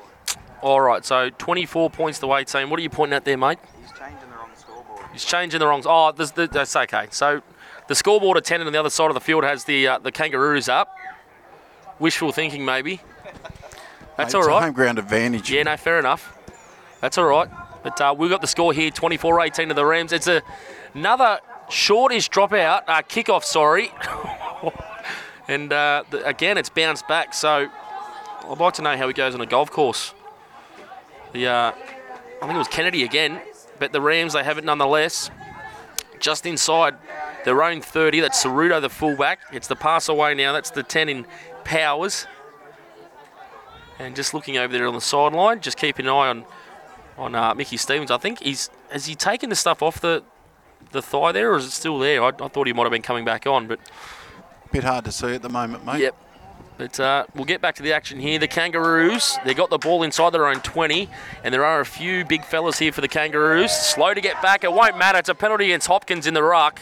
All right, so 24 points to 18. What are you pointing at there, mate? He's changing the wrong scoreboard. He's changing the wrong. Oh, there's the, that's okay. So the scoreboard attendant on the other side of the field has the uh, the Kangaroos up. Wishful thinking, maybe. That's Mate, all it's a home ground advantage. Yeah, no, fair enough. That's all right. But uh, we've got the score here 24 18 to the Rams. It's a, another shortish dropout, uh, kickoff, sorry. and uh, the, again, it's bounced back. So I'd like to know how he goes on a golf course. The uh, I think it was Kennedy again, but the Rams, they have it nonetheless. Just inside their own 30. That's Ceruto, the fullback. It's the pass away now. That's the 10 in Powers. And just looking over there on the sideline, just keeping an eye on on uh, Mickey Stevens. I think he's has he taken the stuff off the the thigh there, or is it still there? I, I thought he might have been coming back on, but Bit hard to see at the moment, mate. Yep. But uh, we'll get back to the action here. The Kangaroos, they got the ball inside their own 20, and there are a few big fellas here for the Kangaroos. Slow to get back. It won't matter. It's a penalty against Hopkins in the ruck.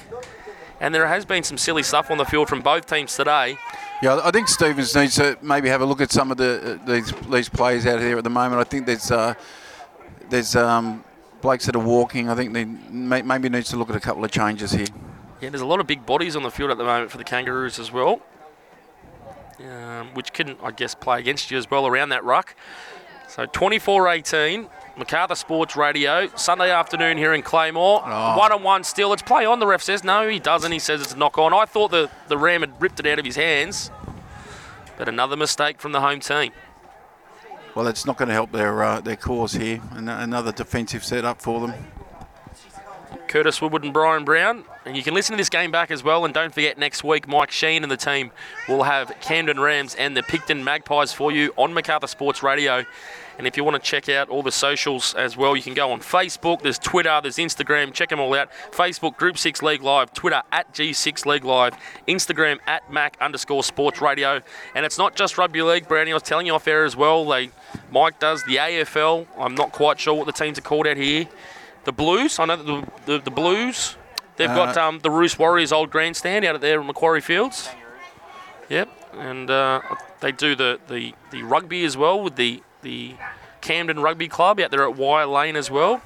And there has been some silly stuff on the field from both teams today. Yeah, I think Stevens needs to maybe have a look at some of the uh, these these players out here at the moment. I think there's uh, there's um, blokes that are walking. I think they may, maybe needs to look at a couple of changes here. Yeah, there's a lot of big bodies on the field at the moment for the Kangaroos as well, um, which can, I guess, play against you as well around that ruck. So 24-18, MacArthur Sports Radio, Sunday afternoon here in Claymore. One on one still. It's play on. The ref says no, he doesn't. He says it's a knock on. I thought the the Ram had ripped it out of his hands, but another mistake from the home team. Well, it's not going to help their uh, their cause here. An- another defensive setup for them. Curtis Woodward and Brian Brown. And you can listen to this game back as well. And don't forget, next week, Mike Sheen and the team will have Camden Rams and the Picton Magpies for you on MacArthur Sports Radio. And if you want to check out all the socials as well, you can go on Facebook, there's Twitter, there's Instagram, check them all out. Facebook, Group 6 League Live, Twitter at G6 League Live, Instagram at Mac underscore Sports Radio. And it's not just rugby league, Brownie, I was telling you off air as well. They Mike does the AFL. I'm not quite sure what the teams are called out here. The Blues, I know the, the, the Blues, they've got um, the Roos Warriors old grandstand out there at Macquarie Fields. Yep, and uh, they do the, the, the rugby as well with the, the Camden Rugby Club out there at Wire Lane as well.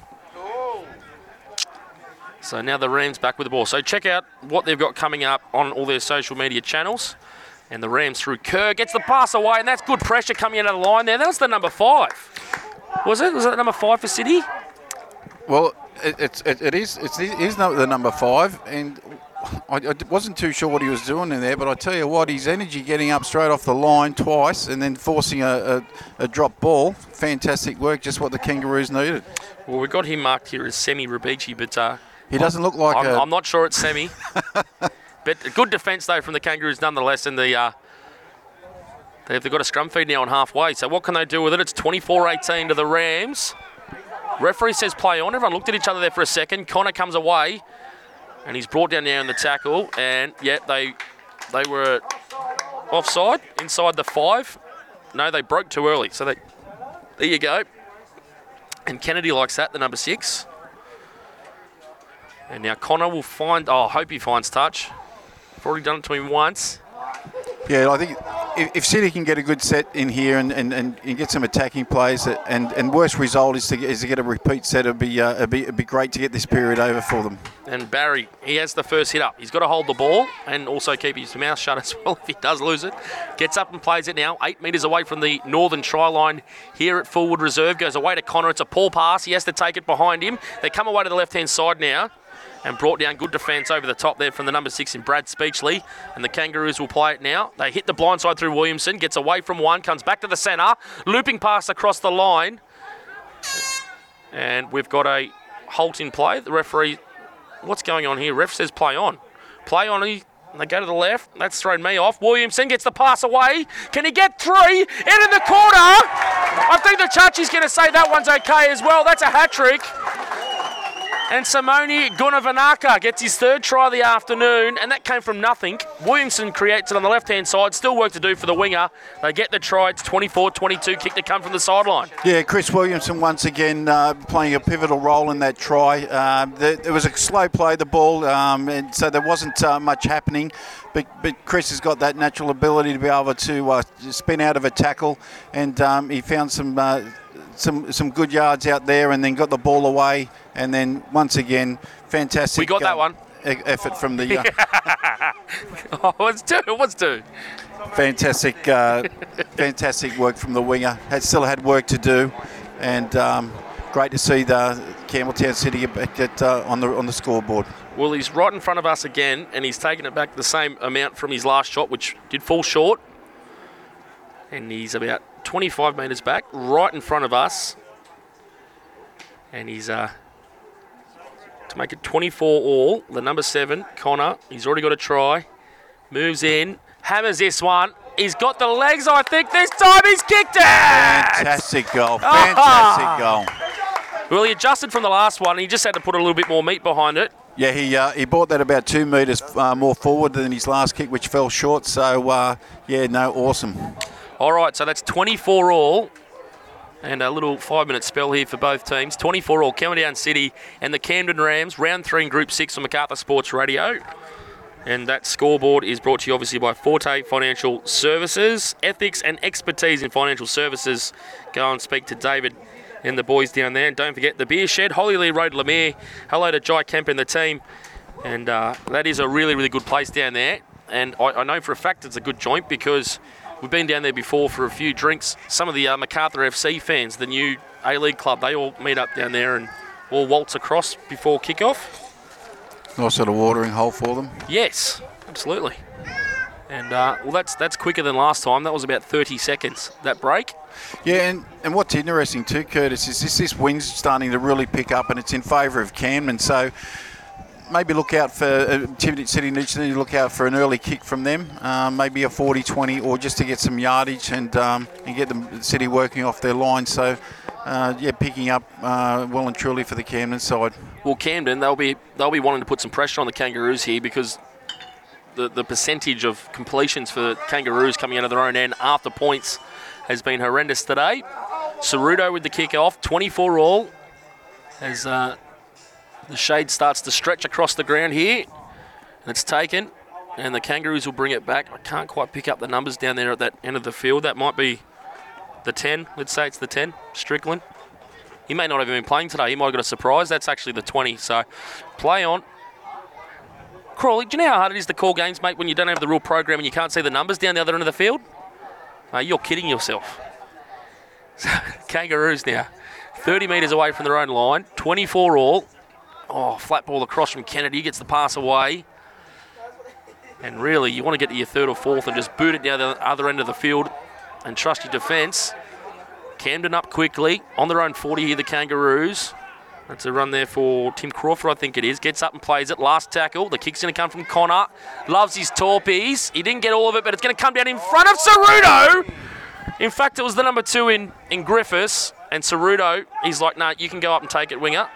So now the Rams back with the ball. So check out what they've got coming up on all their social media channels. And the Rams through Kerr gets the pass away, and that's good pressure coming out of the line there. That was the number five. Was it? Was it number five for City? Well, it, it's it, it is it's it is the number five, and I, I wasn't too sure what he was doing in there. But I tell you what, his energy getting up straight off the line twice, and then forcing a, a, a drop ball, fantastic work. Just what the Kangaroos needed. Well, we've got him marked here as Semi Rabici, but uh, He doesn't look like I'm, a. I'm not sure it's Semi. but a good defence, though, from the Kangaroos nonetheless. And the, uh, they've, they've got a scrum feed now on halfway. So what can they do with it? It's 24 18 to the Rams. Referee says play on. Everyone looked at each other there for a second. Connor comes away, and he's brought down there in the tackle. And yeah, they they were offside inside the five. No, they broke too early. So they there you go. And Kennedy likes that, the number six. And now Connor will find. Oh, I hope he finds touch. I've already done it to him once. Yeah, I think if, City can get a good set in here and, and, and, get some attacking plays, and, and worst result is to, is to get a repeat set, it'd be, uh, it'd, be, it'd be great to get this period over for them. And Barry, he has the first hit up. He's got to hold the ball and also keep his mouth shut as well if he does lose it. Gets up and plays it now, eight metres away from the northern try line here at Fullwood Reserve. Goes away to Connor. It's a poor pass. He has to take it behind him. They come away to the left hand side now and brought down good defence over the top there from the number six in Brad Speechley. And the Kangaroos will play it now. They hit the blind side through Williamson, gets away from one, comes back to the centre, looping pass across the line. And we've got a halt in play. The referee what's going on here? Ref says play on. Play on. He, they go to the left. That's thrown me off. Williamson gets the pass away. Can he get three? Into the corner. I think the Chachi's going to say that one's okay as well. That's a hat trick. And Simone Gunavanaka gets his third try of the afternoon, and that came from nothing. Williamson creates it on the left hand side. Still work to do for the winger. They get the try. It's 24 22, kick to come from the sideline. Yeah, Chris Williamson once again uh, playing a pivotal role in that try. There, there was a slow play the ball, um, and so there wasn't uh, much happening. But, but Chris has got that natural ability to be able to uh, spin out of a tackle, and um, he found some. Uh, some, some good yards out there and then got the ball away and then once again fantastic We got that uh, one. e- effort from the uh, Oh, it's two. Was two. fantastic, uh, fantastic work from the winger. Had still had work to do, and um, great to see the Campbelltown City get back at, uh, on the on the scoreboard. Well, he's right in front of us again, and he's taken it back the same amount from his last shot, which did fall short. And he's about 25 metres back, right in front of us. And he's uh, to make it 24 all. The number seven, Connor, he's already got a try. Moves in, hammers this one. He's got the legs, I think. This time he's kicked it! Fantastic goal! Fantastic goal! Well, he adjusted from the last one. He just had to put a little bit more meat behind it. Yeah, he uh, he brought that about two metres uh, more forward than his last kick, which fell short. So uh, yeah, no, awesome. All right, so that's 24 all. And a little five minute spell here for both teams. 24 all, Campbelltown City and the Camden Rams, round three in Group 6 on MacArthur Sports Radio. And that scoreboard is brought to you obviously by Forte Financial Services, ethics and expertise in financial services. Go and speak to David and the boys down there. And don't forget the beer shed, Hollylea Road, Leumeah. Hello to Jai Kemp and the team. And uh, that is a really, really good place down there. And I, I know for a fact it's a good joint because we've been down there before for a few drinks. Some of the uh, MacArthur FC fans, the new A League club, they all meet up down there and all waltz across before kickoff. Nice little watering hole for them. Yes, absolutely. And uh, well, that's that's quicker than last time. That was about 30 seconds. That break. Yeah, and, and what's interesting too, Curtis, is this, this wind's starting to really pick up and it's in favour of Camden. So maybe look out for uh, Tiverton City needs to look out for an early kick from them, um, maybe a 40-20, or just to get some yardage and um, and get the City working off their line. So uh, yeah, picking up uh, well and truly for the Camden side. Well, Camden, they'll be they'll be wanting to put some pressure on the Kangaroos here because the the percentage of completions for Kangaroos coming out of their own end after points has been horrendous today. Ceruto with the kick off, 24 all, as uh, the shade starts to stretch across the ground here. And it's taken, and the Kangaroos will bring it back. I can't quite pick up the numbers down there at that end of the field. That might be the 10. Let's say it's the 10, Strickland. He may not have been playing today. He might have got a surprise. That's actually the 20. So play on. Crawley, do you know how hard it is to call games, mate, when you don't have the real program and you can't see the numbers down the other end of the field? You're kidding yourself. So, Kangaroos now, 30 metres away from their own line, 24 all. Oh, flat ball across from Kennedy, gets the pass away. And really, you want to get to your third or fourth and just boot it down the other end of the field and trust your defence. Camden up quickly on their own 40 here, the Kangaroos. That's a run there for Tim Crawford, I think it is. Gets up and plays it. Last tackle. The kick's going to come from Connor. Loves his torpees. He didn't get all of it, but it's going to come down in front of Ceruto. In fact, it was the number two in, in Griffiths. And Ceruto, he's like, nah, you can go up and take it, winger.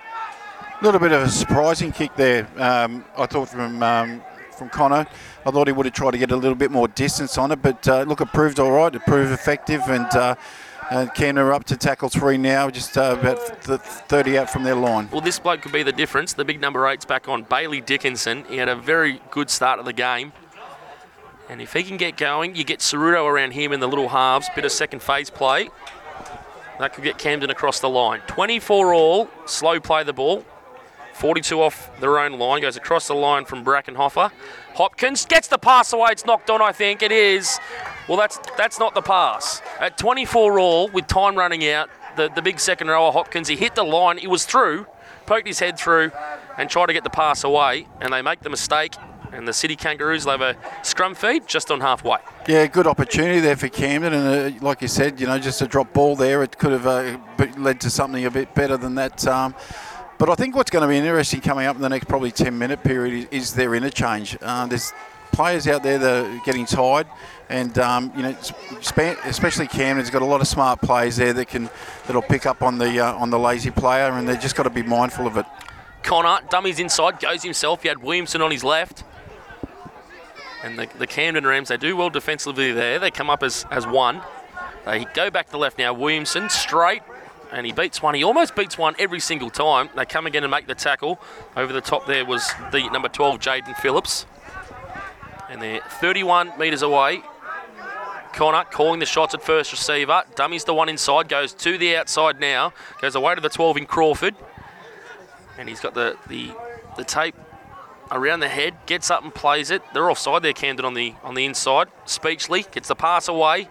A little bit of a surprising kick there, um, I thought, from um, from Connor. I thought he would have tried to get a little bit more distance on it, but uh, look, it proved all right. It proved effective, and uh, uh, Canberra up to tackle three now, just uh, about th- 30 out from their line. Well, this bloke could be the difference. The big number eight's back on. Bailey Dickinson. He had a very good start of the game. And if he can get going, you get Ceruto around him in the little halves, bit of second phase play. That could get Camden across the line. 24 all, slow play the ball. 42 off their own line, goes across the line from Brackenhofer. Hopkins gets the pass away. It's knocked on, I think. It is. Well, that's that's not the pass. At 24 all, with time running out, the, the big second rower Hopkins, he hit the line. He was through, poked his head through, and tried to get the pass away. And they make the mistake. And the City Kangaroos have a scrum feed just on halfway. Yeah, good opportunity there for Camden, and uh, like you said, you know, just a drop ball there, it could have uh, led to something a bit better than that. Um, but I think what's going to be interesting coming up in the next probably 10 minute period is, is their interchange. Uh, there's players out there that are getting tired, and um, you know, especially Camden's got a lot of smart players there that can that'll pick up on the uh, on the lazy player, and they've just got to be mindful of it. Connor, dummies inside, goes himself. He had Williamson on his left. And the, the Camden Rams, they do well defensively there. They come up as, as one. They go back to the left now. Williamson straight, and he beats one. He almost beats one every single time. They come again and make the tackle. Over the top there was the number 12, Jaden Phillips. And they're 31 metres away. Connor calling the shots at first receiver. Dummies the one inside, goes to the outside now. Goes away to the 12 in Crawford. And he's got the, the, the tape around the head, gets up and plays it. They're offside there, Camden on the on the inside. Speechley gets the pass away.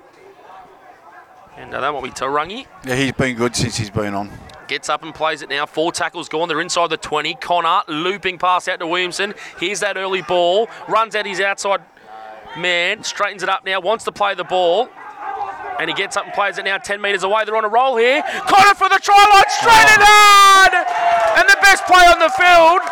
And uh, that might be Tarangi. Yeah, he's been good since he's been on. Gets up and plays it now. Four tackles gone. They're inside the 20. Connor looping pass out to Williamson. Here's that early ball. Runs out his outside man. Straightens it up now. Wants to play the ball. And he gets up and plays it now 10 metres away. They're on a roll here. Connor for the try line. Straight and hard. And the best play on the field.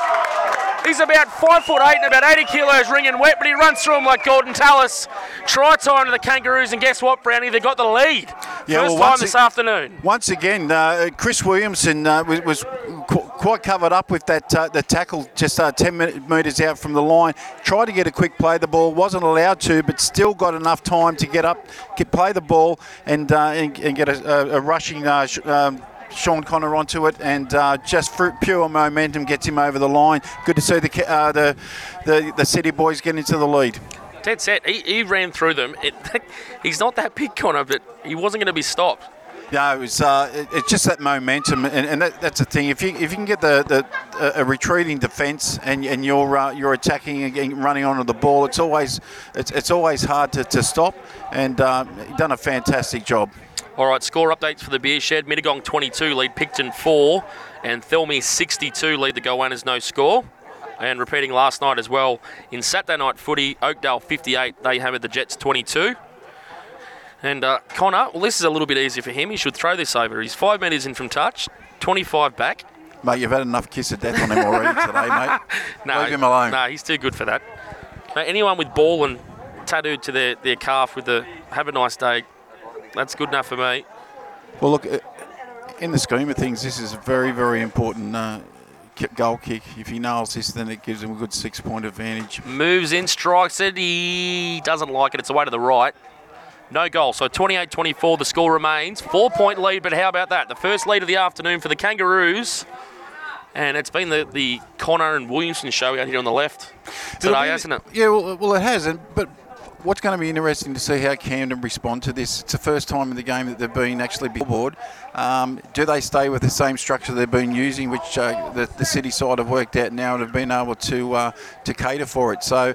He's about five foot eight and about 80 kilos ringing wet, but he runs through him like Gordon Tallis. Try time to the Kangaroos, and guess what, Brownie? They got the lead. Yeah, First well, time this it- afternoon. Once again, uh, Chris Williamson uh, was, was qu- quite covered up with that uh, the tackle just uh, 10 metres out from the line. Tried to get a quick play the ball, wasn't allowed to, but still got enough time to get up, get play the ball, and uh, and, and get a, a, a rushing. Uh, sh- um, Sean Connor onto it, and uh, just for pure momentum gets him over the line. Good to see the uh, the, the the City boys get into the lead. Dead set. He, he ran through them. It, he's not that big, Connor, but he wasn't going to be stopped. No, it was. Uh, it, it's just that momentum, and, and that, that's the thing. If you if you can get the, the a retreating defence and and you're uh, you're attacking and running onto the ball, it's always it's, it's always hard to, to stop. And uh, done a fantastic job. All right, score updates for the Beer Shed. Mittagong 22 lead Picton 4, and Thirlmere 62 lead the Goannas no score. And repeating last night as well, in Saturday night footy, Oakdale 58, they hammered the Jets 22. And uh, Connor, well, this is a little bit easier for him. He should throw this over. He's five metres in from touch, 25 back. Mate, you've had enough kiss of death on him already today, mate. No, Leave him alone. No, he's too good for that. Mate, anyone with ball and tattooed to their, their calf with the "Have a nice day," that's good enough for me. Well, look, uh, in the scheme of things, this is a very, very important uh, goal kick. If he nails this, then it gives him a good six-point advantage. Moves in, strikes it. He doesn't like it. It's away to the right. No goal. So 28 24, the score remains. Four point lead, but how about that? The first lead of the afternoon for the Kangaroos. And it's been the, the Connor and Williamson show out here on the left today, hasn't it? Yeah, well, well, it has, and but what's going to be interesting to see how Camden respond to this. It's the first time in the game that they've been actually board. Um, do they stay with the same structure they've been using, which uh, the, the city side have worked out now and have been able to uh, to cater for it? So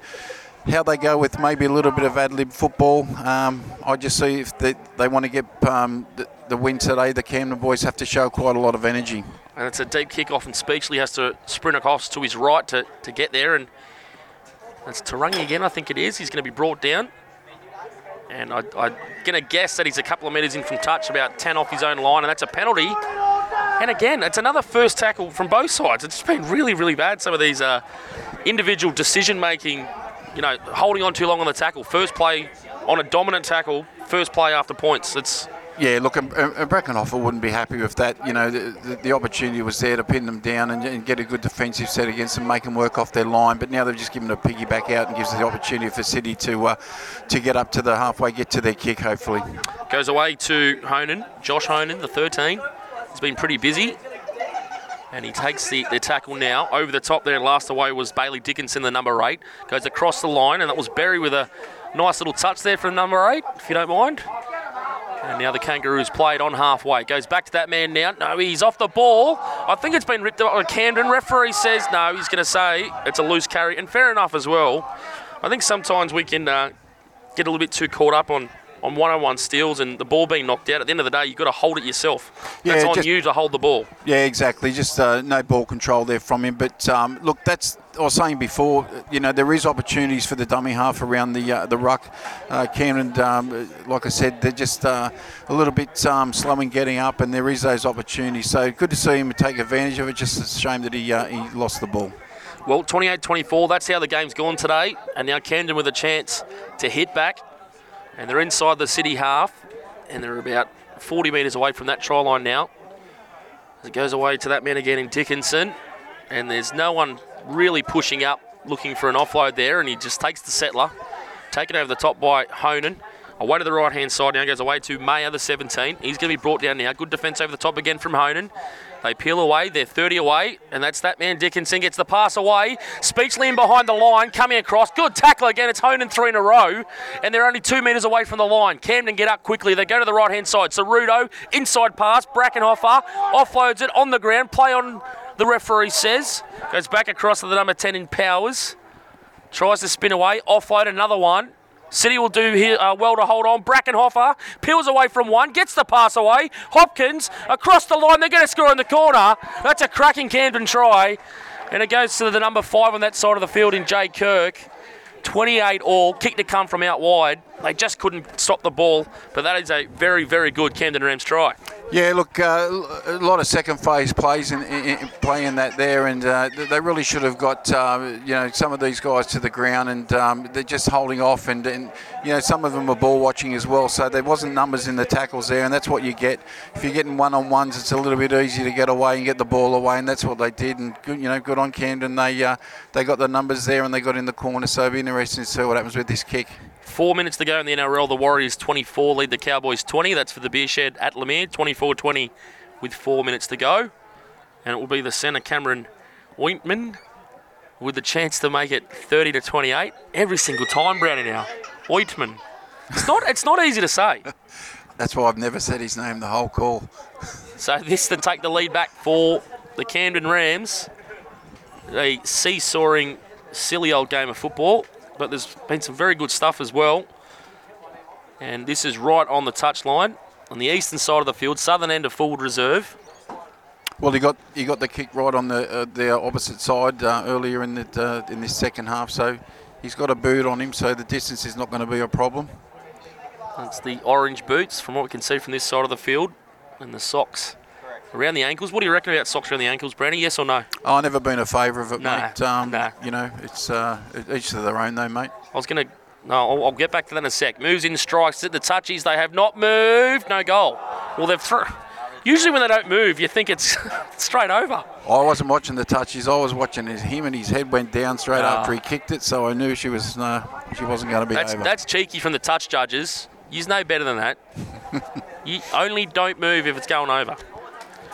how they go with maybe a little bit of ad lib football. Um, I just see if they, they want to get um, the, the, win today, the Camden boys have to show quite a lot of energy. And it's a deep kick off, and Speechley has to sprint across to his right to, to get there. And that's Tarangi again, I think it is. He's going to be brought down. And I, I'm going to guess that he's a couple of metres in from touch, about 10 off his own line, and that's a penalty. And again, it's another first tackle from both sides. It's been really, really bad, some of these uh, individual decision making you know, holding on too long on the tackle. First play on a dominant tackle, first play after points. It's yeah, look, and, wouldn't be happy with that. You know, the, the, the opportunity was there to pin them down and, and, get a good defensive set against them, make them work off their line. But now they've just given a piggyback out and gives the opportunity for City to uh, to get up to the halfway, get to their kick, hopefully. Goes away to Honan, Josh Honan, the 13. He's been pretty busy. And he takes the, the tackle now. Over the top there, last away was Bailey Dickinson, the number eight. Goes across the line, and that was Berry with a nice little touch there from number eight, if you don't mind. And now the Kangaroos played on halfway. Goes back to that man now. No, he's off the ball. I think it's been ripped up. Camden referee says no. He's going to say it's a loose carry, and fair enough as well. I think sometimes we can uh, get a little bit too caught up on on one-on-one steals and the ball being knocked out. At the end of the day, you've got to hold it yourself. That's yeah, on just, you to hold the ball. Yeah, exactly. Just uh, no ball control there from him. But um, look, that's I was saying before. You know, there is opportunities for the dummy half around the uh, the ruck. Uh, Cameron, um, like I said, they're just uh, a little bit um, slow in getting up, and there is those opportunities. So good to see him take advantage of it. Just a shame that he uh, he lost the ball. Well, 28-24, that's how the game's gone today. And now Camden with a chance to hit back and they're inside the city half, and they're about 40 metres away from that try line now. As it goes away to that man again in Dickinson, and there's no one really pushing up looking for an offload there, and he just takes the settler, taken over the top by Honan. Away to the right hand side now goes away to Mayer, the 17. He's going to be brought down now. Good defence over the top again from Honan. They peel away. They're 30 away, and that's that man Dickinson gets the pass away. Speechley in behind the line, coming across. Good tackle again. It's Honan three in a row, and they're only two metres away from the line. Camden get up quickly. They go to the right hand side. Ceruto inside pass. Brackenhofer offloads it on the ground. Play on. The referee says goes back across to the number 10 in Powers. Tries to spin away. Offload another one. City will do here, uh, well to hold on. Brackenhofer peels away from one, gets the pass away. Hopkins across the line. They're going to score in the corner. That's a cracking Camden try. And it goes to the number five on that side of the field in Jay Kirk. 28 all, kick to come from out wide. They just couldn't stop the ball, but that is a very, very good Camden Rams try. Yeah, look, uh, a lot of second phase plays in, in, in playing that there, and uh, they really should have got uh, you know some of these guys to the ground, and um, they're just holding off, and, and, you know some of them are ball watching as well, so there wasn't numbers in the tackles there, and that's what you get if you're getting one on ones. It's a little bit easier to get away and get the ball away, and that's what they did, and good, you know good on Camden. They uh, they got the numbers there, and they got in the corner, so it'll be interesting to see what happens with this kick. Four minutes to go in the NRL. The Warriors 24 lead the Cowboys 20. That's for the beer shed at Leumeah. 24 20 with four minutes to go. And it will be the centre Cameron Oitman with the chance to make it 30 to 28 every single time, Brownie now. Oitman. It's not, it's not easy to say. That's why I've never said his name the whole call. so this to take the lead back for the Camden Rams. A seesawing, silly old game of football but there's been some very good stuff as well. And this is right on the touchline on the eastern side of the field, southern end of Fullwood Reserve. Well, he got he got the kick right on the uh, the opposite side uh, earlier in the uh, in this second half, so he's got a boot on him, so the distance is not going to be a problem. That's the orange boots, from what we can see from this side of the field, and the socks around the ankles. What do you reckon about socks around the ankles, Brandy? Yes or no? Oh, I've never been a favour of it, nah, mate. Um, nah. You know, it's uh, each to their own, though, mate. I was going to. No, I'll, I'll, get back to that in a sec. Moves in strikes at the touchies. They have not moved. No goal. Well, they've through. Usually, when they don't move, you think it's straight over. I wasn't watching the touches. I was watching his, him, and his head went down straight oh. after he kicked it. So I knew she was uh, she wasn't going to be that's, over. That's cheeky from the touch judges. You know better than that. you only don't move if it's going over.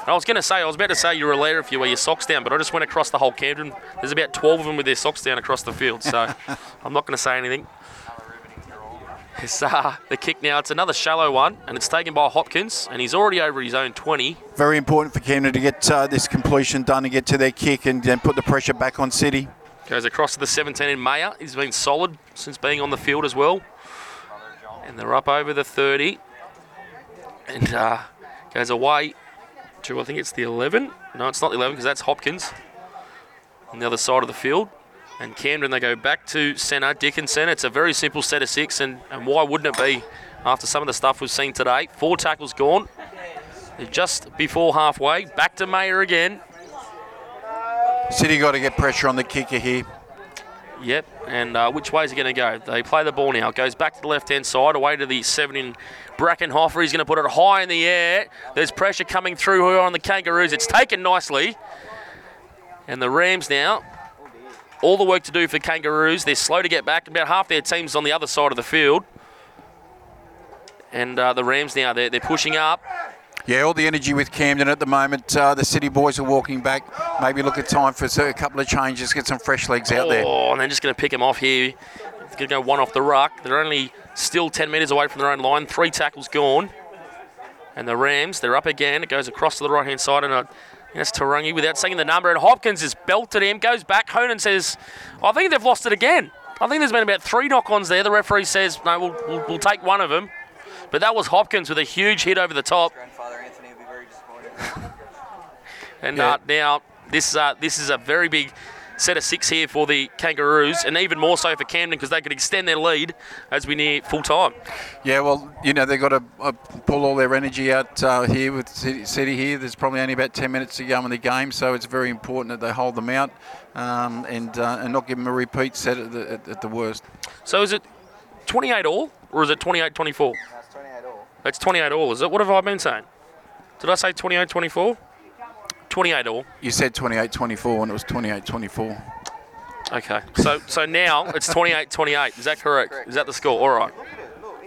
I was going to say, I was about to say you're a leader if you wear your socks down, but I just went across the whole Camden. There's about 12 of them with their socks down across the field, so I'm not going to say anything. It's uh, the kick now. It's another shallow one, and it's taken by Hopkins, and he's already over his own 20. Very important for Camden to get uh, this completion done and get to their kick and then put the pressure back on City. Goes across to the 17 in Mayer. He's been solid since being on the field as well. And they're up over the 30. And uh, goes away to, I think it's the 11. No, it's not the 11 because that's Hopkins on the other side of the field. And Camden, they go back to centre, Dickinson. It's a very simple set of six, and, and why wouldn't it be after some of the stuff we've seen today? Four tackles gone. Just before halfway. Back to Mayer again. City got to get pressure on the kicker here. Yep, and uh, which way is it going to go? They play the ball now. It goes back to the left-hand side, away to the seven in Brackenhofer. He's going to put it high in the air. There's pressure coming through here on the Kangaroos. It's taken nicely. And the Rams now, all the work to do for Kangaroos. They're slow to get back. About half their team's on the other side of the field. And uh, the Rams now, they're, they're pushing up. Yeah, all the energy with Camden at the moment. Uh, the City boys are walking back. Maybe look at time for a couple of changes, get some fresh legs out there. Oh, and they're just going to pick him off here. It's going to go one off the ruck. They're only still 10 metres away from their own line. Three tackles gone. And the Rams, they're up again. It goes across to the right hand side, and uh, that's Tarangi without seeing the number. And Hopkins has belted him, goes back. Honan says, I think they've lost it again. I think there's been about three knock ons there. The referee says, no, we'll, we'll, we'll take one of them. But that was Hopkins with a huge hit over the top. Grandfather Anthony will be very disappointed. And Yeah. uh, now this uh, this is a very big set of six here for the Kangaroos, and even more so for Camden because they could extend their lead as we near full time. Yeah, well, you know, they've got to uh, pull all their energy out uh, here with City, City here. There's probably only about 10 minutes to go in the game, so it's very important that they hold them out um, and uh, and not give them a repeat set at the, at, at the worst. So is it 28 all, or is it 28 24? That's 28 all. It's 28 all, is it? What have I been saying? Did I say 28 24? 28 all. You said 28-24 and it was 28-24. Okay. So so now it's 28 28. Is that correct? Is that the score? All right.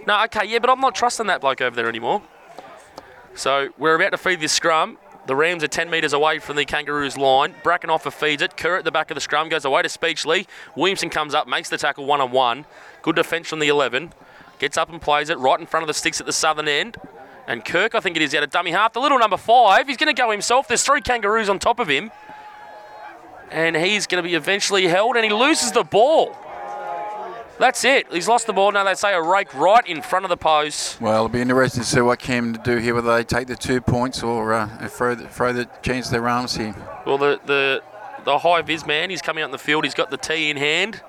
No, okay, yeah, but I'm not trusting that bloke over there anymore. So we're about to feed this scrum. The Rams are 10 metres away from the Kangaroos line. Brackenhofer feeds it. Kerr at the back of the scrum goes away to Speechley. Williamson comes up, makes the tackle one on one. Good defence from the 11. Gets up and plays it right in front of the sticks at the southern end. And Kirk, I think it is, out of dummy half. The little number five, he's going to go himself. There's three Kangaroos on top of him. And he's going to be eventually held, and he loses the ball. That's it. He's lost the ball. Now they say a rake right in front of the post. Well, it'll be interesting to see what Cam to do here, whether they take the two points or uh, throw, the, throw the chance their arms here. Well, the, the the high vis man, he's coming out in the field. He's got the tee in hand,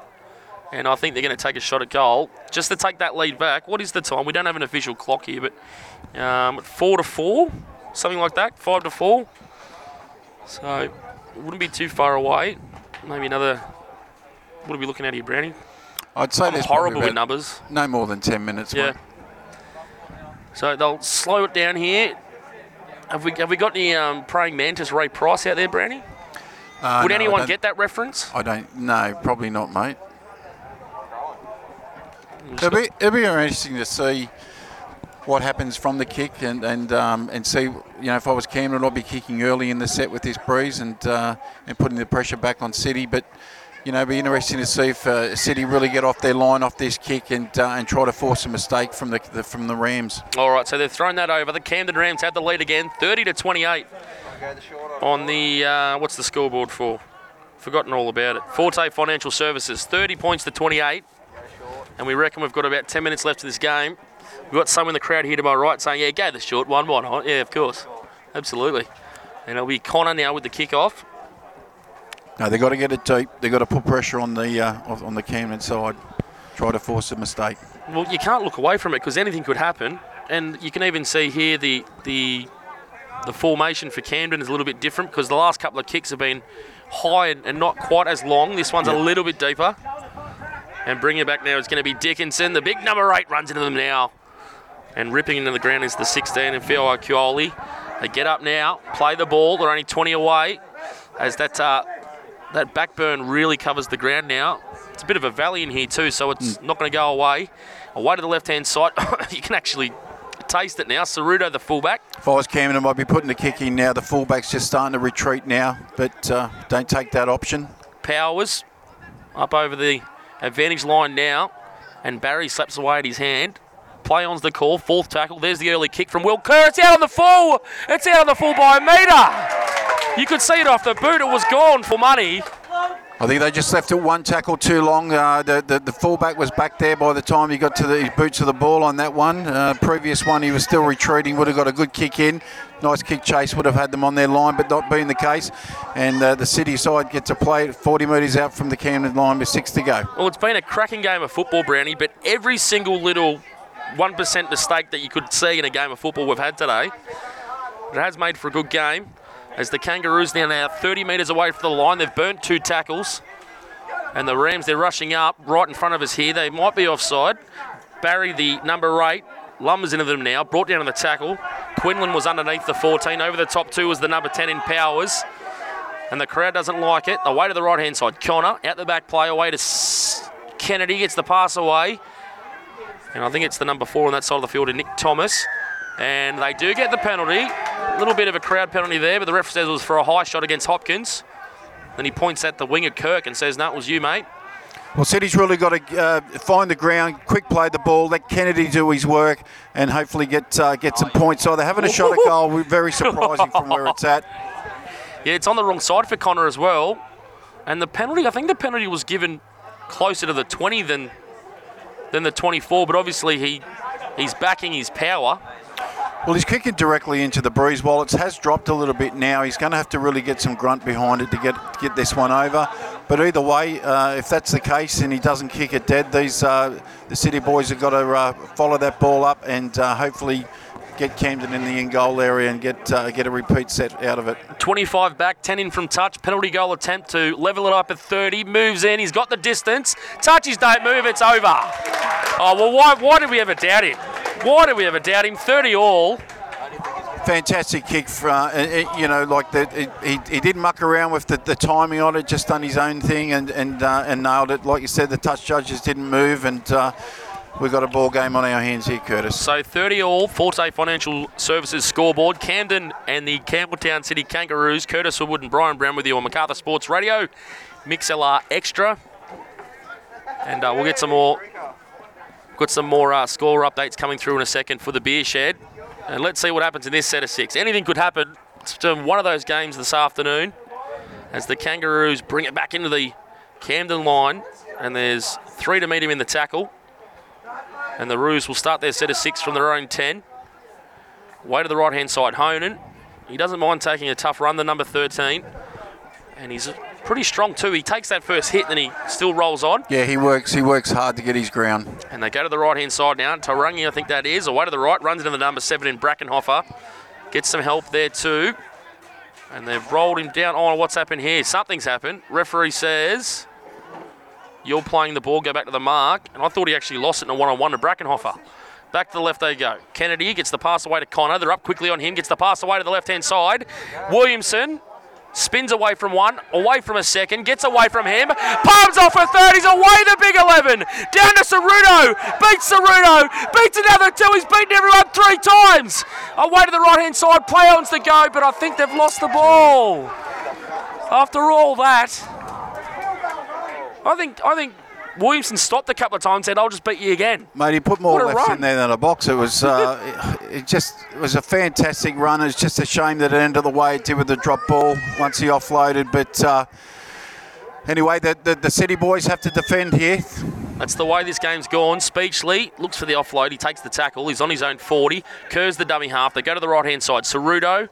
and I think they're going to take a shot at goal just to take that lead back. What is the time? We don't have an official clock here, but um, four to four, something like that. Five to four. So it wouldn't be too far away. Maybe another. What are we looking at here, Brownie? I'd say I'm there's horrible with numbers. no more than 10 minutes. Yeah. mate. So they'll slow it down here. Have we have we got any um, praying mantis Ray Price out there, Brownie? Uh, Would no, anyone get that reference? I don't. No, probably not, mate. It'll be, it'll be interesting to see what happens from the kick and and um, and see. You know, if I was Cameron, I'd be kicking early in the set with this breeze and uh, and putting the pressure back on City. But you know, it'll be interesting to see if uh, City really get off their line off this kick and uh, and try to force a mistake from the, the from the Rams. All right, so they've thrown that over. The Camden Rams have the lead again, 30 to 28 Go the short or on the uh, what's the scoreboard for? Forgotten all about it. Forte Financial Services, 30 points to 28, and we reckon we've got about 10 minutes left of this game. We've got some in the crowd here to my right saying, "Yeah, go the short one, why not?" Yeah, of course, absolutely. And it'll be Connor now with the kick-off. No, they've got to get it deep. They've got to put pressure on the uh, on the Camden side. Try to force a mistake. Well, you can't look away from it because anything could happen, and you can even see here the the the formation for Camden is a little bit different because the last couple of kicks have been high and, and not quite as long. This one's a little bit deeper. And bringing it back now is going to be Dickinson. The big number eight runs into them now. And ripping into the ground is the 16 and Phil Kioli. They get up now, play the ball. They're only 20 away as that, uh, that backburn really covers the ground now. It's a bit of a valley in here too, so it's not going to go away. Away to the left-hand side. you can actually taste it now. Ceruto, the fullback. If I was Cameron, I might be putting the kick in now. The fullback's just starting to retreat now, but uh, don't take that option. Powers up over the advantage line now. And Barry slaps away at his hand. Play on's the call. Fourth tackle. There's the early kick from Will Kerr. It's out on the full. It's out on the full by a metre. You could see it off the boot. It was gone for money. I think they just left it one tackle too long. Uh, the, the the fullback was back there by the time he got to the boots of the ball on that one. Uh, previous one, he was still retreating. Would have got a good kick in. Nice kick chase would have had them on their line, but not being the case. And uh, the city side get to play 40 metres out from the Camden line with six to go. Well, it's been a cracking game of football, Brownie, but every single little 1% mistake that you could see in a game of football we've had today, it has made for a good game. As the Kangaroos now now 30 metres away from the line, they've burnt two tackles. And the Rams, they're rushing up right in front of us here. They might be offside. Barry, the number eight, lumbers into them now, brought down on the tackle. Quinlan was underneath the 14. Over the top two was the number 10 in Powers. And the crowd doesn't like it. Away to the right hand side. Connor, out the back play, away to S- Kennedy, gets the pass away. And I think it's the number four on that side of the field, Nick Thomas. And they do get the penalty. A little bit of a crowd penalty there, but the ref says it was for a high shot against Hopkins. Then he points at the winger Kirk and says, No, it was you, mate. Well, City's really got to uh, find the ground, quick play the ball, let Kennedy do his work, and hopefully get uh, get some points. So they're having a shot at goal. We're very surprising from where it's at. Yeah, it's on the wrong side for Connor as well. And the penalty, I think the penalty was given closer to the 20 than than the 24, but obviously he he's backing his power. Well, he's kicking directly into the breeze. While it has dropped a little bit now, he's going to have to really get some grunt behind it to get get this one over. But either way, uh, if that's the case and he doesn't kick it dead, these uh, the City boys have got to uh, follow that ball up and uh, hopefully get Camden in the in goal area and get uh, get a repeat set out of it. 25 back, 10 in from touch. Penalty goal attempt to level it up at 30. Moves in. He's got the distance. Touches don't move. It's over. Oh, well, why, why did we ever doubt him? Why do we ever doubt him? 30 all. Fantastic kick, for, uh, you know, like the, he, he didn't muck around with the, the timing on it, just done his own thing and and, uh, and nailed it. Like you said, the touch judges didn't move, and uh, we've got a ball game on our hands here, Curtis. So 30 all, Forte Financial Services scoreboard. Camden and the Campbelltown City Kangaroos. Curtis Woodward and Brian Brown with you on Macarthur Sports Radio. MixLR Extra. And uh, we'll get some more got some more uh, score updates coming through in a second for the beer shed. And let's see what happens in this set of six. Anything could happen to one of those games this afternoon as the Kangaroos bring it back into the Camden line. And there's three to meet him in the tackle. And the Roos will start their set of six from their own 10. Way to the right hand side, Honan. He doesn't mind taking a tough run, the number 13. And he's pretty strong too. He takes that first hit and then he still rolls on. Yeah, he works. He works hard to get his ground. And they go to the right hand side now. Tarangi, I think that is. Away to the right, runs into the number seven in Brackenhofer. Gets some help there too. And they've rolled him down. Oh, what's happened here? Something's happened. Referee says, You're playing the ball, go back to the mark. And I thought he actually lost it in a one on one to Brackenhofer. Back to the left they go. Kennedy gets the pass away to Connor. They're up quickly on him, gets the pass away to the left hand side. Williamson spins away from one, away from a second, gets away from him, palms off a third, he's away the big 11, down to Ceruto, beats Ceruto, beats another two, he's beaten everyone three times, away to the right hand side, play on's the go, but I think they've lost the ball. After all that, I think I think Williamson stopped a couple of times said, I'll just beat you again. Mate, he put more lefts run. in there than a box. It was, uh, it, it just it was a fantastic run. It's just a shame that it ended the way it did with the drop ball once he offloaded. But uh, anyway, the, the the City boys have to defend here. That's the way this game's gone. Speechley looks for the offload. He takes the tackle. He's on his own 40. Kerr's the dummy half. They go to the right hand side. Ceruto,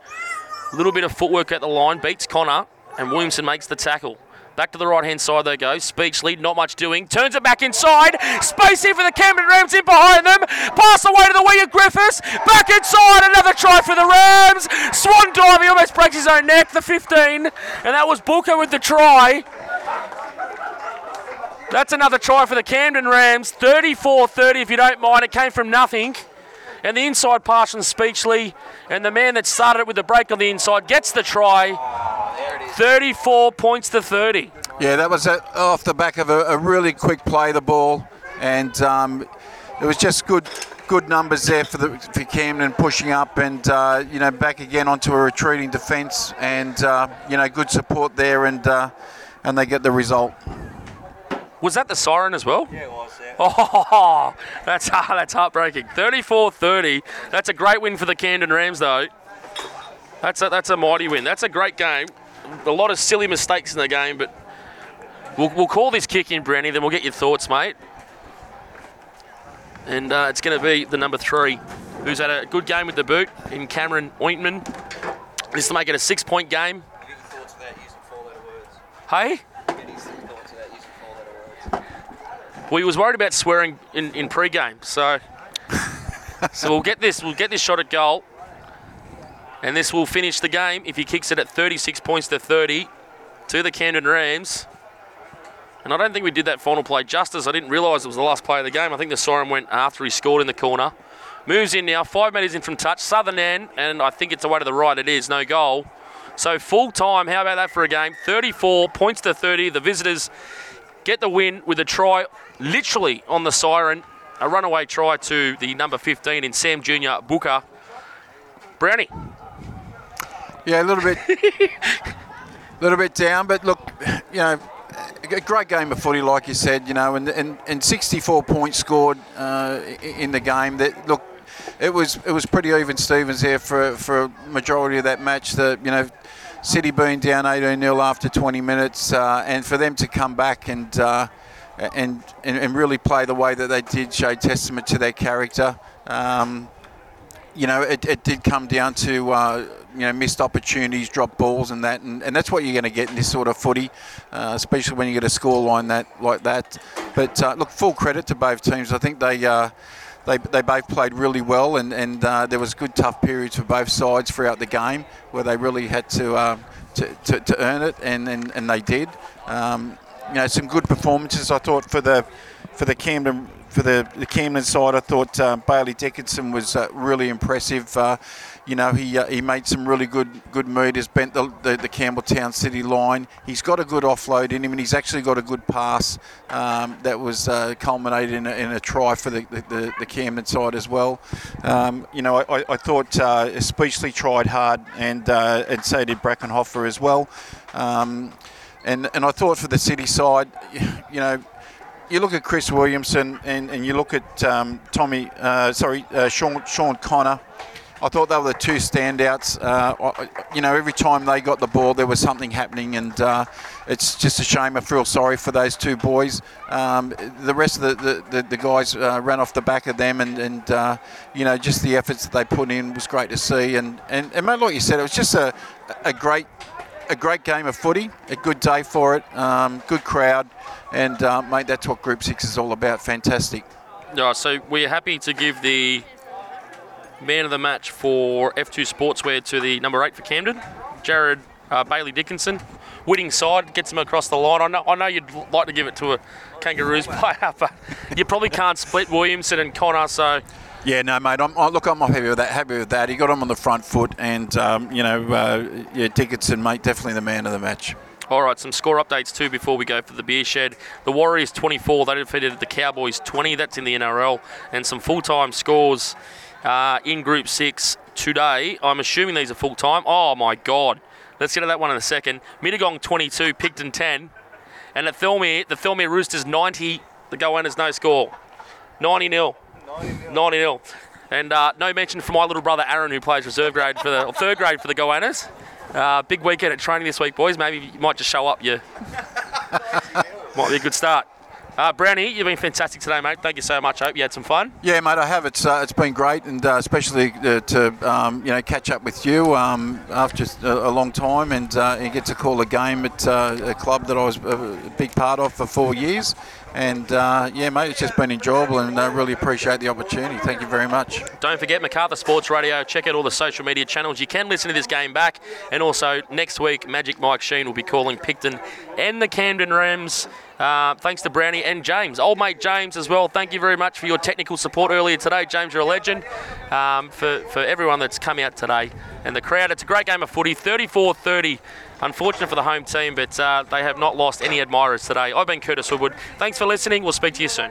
a little bit of footwork at the line, beats Connor, and Williamson makes the tackle. Back to the right hand side they go. Speechley, not much doing. Turns it back inside. Space for the Camden Rams in behind them. Pass away to the winger Griffiths. Back inside. Another try for the Rams. Swan dive. He almost breaks his own neck. The 15. And that was Booker with the try. That's another try for the Camden Rams. 34 30, if you don't mind. It came from nothing. And the inside pass from Speechley. And the man that started it with the break on the inside gets the try. 34 points to 30. Yeah, that was a, off the back of a, a really quick play, the ball, and um, it was just good good numbers there for the for Camden pushing up and uh, you know back again onto a retreating defence, and uh, you know good support there, and uh, and they get the result. Was that the siren as well? Yeah, it was, yeah. Oh, that's that's heartbreaking. 34-30. That's a great win for the Camden Rams, though. That's a, that's a mighty win. That's a great game. A lot of silly mistakes in the game, but we'll, we'll call this kick in, Brandy, then we'll get your thoughts, mate. And uh, it's going to be the number three, who's had a good game with the boot in Cameron Oitman. This to make it a six-point game. Get your thoughts without using four-letter words. Hey? Get his thoughts without using four-letter words. Well, he was worried about swearing in, in pre-game, so so we'll get this we'll get this shot at goal, and this will finish the game if he kicks it at 36 points to 30 to the Camden Rams. And I don't think we did that final play justice. I didn't realise it was the last play of the game. I think the siren went after he scored in the corner. Moves in now, five metres in from touch. Southern end, and I think it's away to the right. It is no goal. So full time. How about that for a game? 34 points to 30. The visitors get the win with a try literally on the siren. A runaway try to the number 15 in Sam Junior Booker. Brownie. Yeah, a little bit, little bit down, but look, you know, a great game of footy, like you said, you know, and and, and 64 points scored uh, in the game. That look, it was it was pretty even Stevens there for for a majority of that match. The you know. City being down 18 0 after 20 minutes, uh, and for them to come back and, uh, and and and really play the way that they did, show testament to their character. Um, you know, it, it did come down to uh, you know missed opportunities, dropped balls, and that, and, and that's what you're going to get in this sort of footy, uh, especially when you get a score line that like that. But uh, look, full credit to both teams. I think they. Uh, they, they both played really well, and, and uh, there was good tough periods for both sides throughout the game where they really had to uh, to, to, to earn it, and, and, and they did. Um, you know, some good performances I thought for the for the Camden for the, the Camden side. I thought uh, Bailey Dickinson was uh, really impressive. You know, he uh, he made some really good good meters, bent the, the, the Campbelltown City line. He's got a good offload in him, and he's actually got a good pass um, that was uh, culminated in a, in a try for the, the, the, Camden side as well. Um, you know, I, I thought uh, tried hard, and uh, and so did Brackenhofer as well. Um, and and I thought for the City side, you know, you look at Chris Williamson and, and you look at um, Tommy, uh, sorry, uh, Sean, Sean Connor. I thought they were the two standouts. Uh, you know, every time they got the ball, there was something happening, and uh, it's just a shame. I feel sorry for those two boys. Um, the rest of the, the, the, guys uh, ran off the back of them, and, and uh, you know, just the efforts that they put in was great to see. And, and, and mate, like you said, it was just a, a great a great game of footy, a good day for it, um, good crowd, and uh, mate, that's what Group Six is all about. Fantastic. Yeah, so we're happy to give the man of the match for F2 Sportswear to the number eight for Camden, Jared uh, Bailey Dickinson. Winning side gets him across the line. I know, I know you'd like to give it to a Kangaroos player, but you probably can't split Williamson and Connor. So Yeah, no, mate. I'm, I, look, I'm happy with that. Happy with that. He got him on the front foot, and um, you know, uh, yeah, Dickinson, mate, definitely the man of the match. All right, some score updates too before we go for the beer shed. The Warriors 24, they defeated the Cowboys 20. That's in the NRL, and some full-time scores uh, in Group Six today. I'm assuming these are full-time. Oh my God, let's get to that one in a second. Mittagong 22, Picton 10, and at Thirlmere, the Thirlmere Roosters 90. The Goannas no score, 90 0. 90 0. And uh, no mention for my little brother Aaron, who plays reserve grade for the third grade for the Goannas. Uh, big weekend at training this week, boys. Maybe you might just show up. You might be a good start. Uh, Brownie, you've been fantastic today, mate. Thank you so much. I hope you had some fun. Yeah, mate, I have. It's uh, it's been great, and uh, especially uh, to um, you know catch up with you um, after a, long time, and uh, you get to call a game at uh, a club that I was a big part of for four years. And uh, yeah, mate, it's just been enjoyable, and I really appreciate the opportunity. Thank you very much. Don't forget MacArthur Sports Radio. Check out all the social media channels. You can listen to this game back. And also, next week, Magic Mike Sheen will be calling Picton and the Camden Rams. Uh, thanks to Brownie and James. Old mate James as well. Thank you very much for your technical support earlier today. James, you're a legend. Um, for, for everyone that's come out today and the crowd. It's a great game of footy. 34 30. Unfortunate for the home team, but uh, they have not lost any admirers today. I've been Curtis Woodward. Thanks for listening. We'll speak to you soon.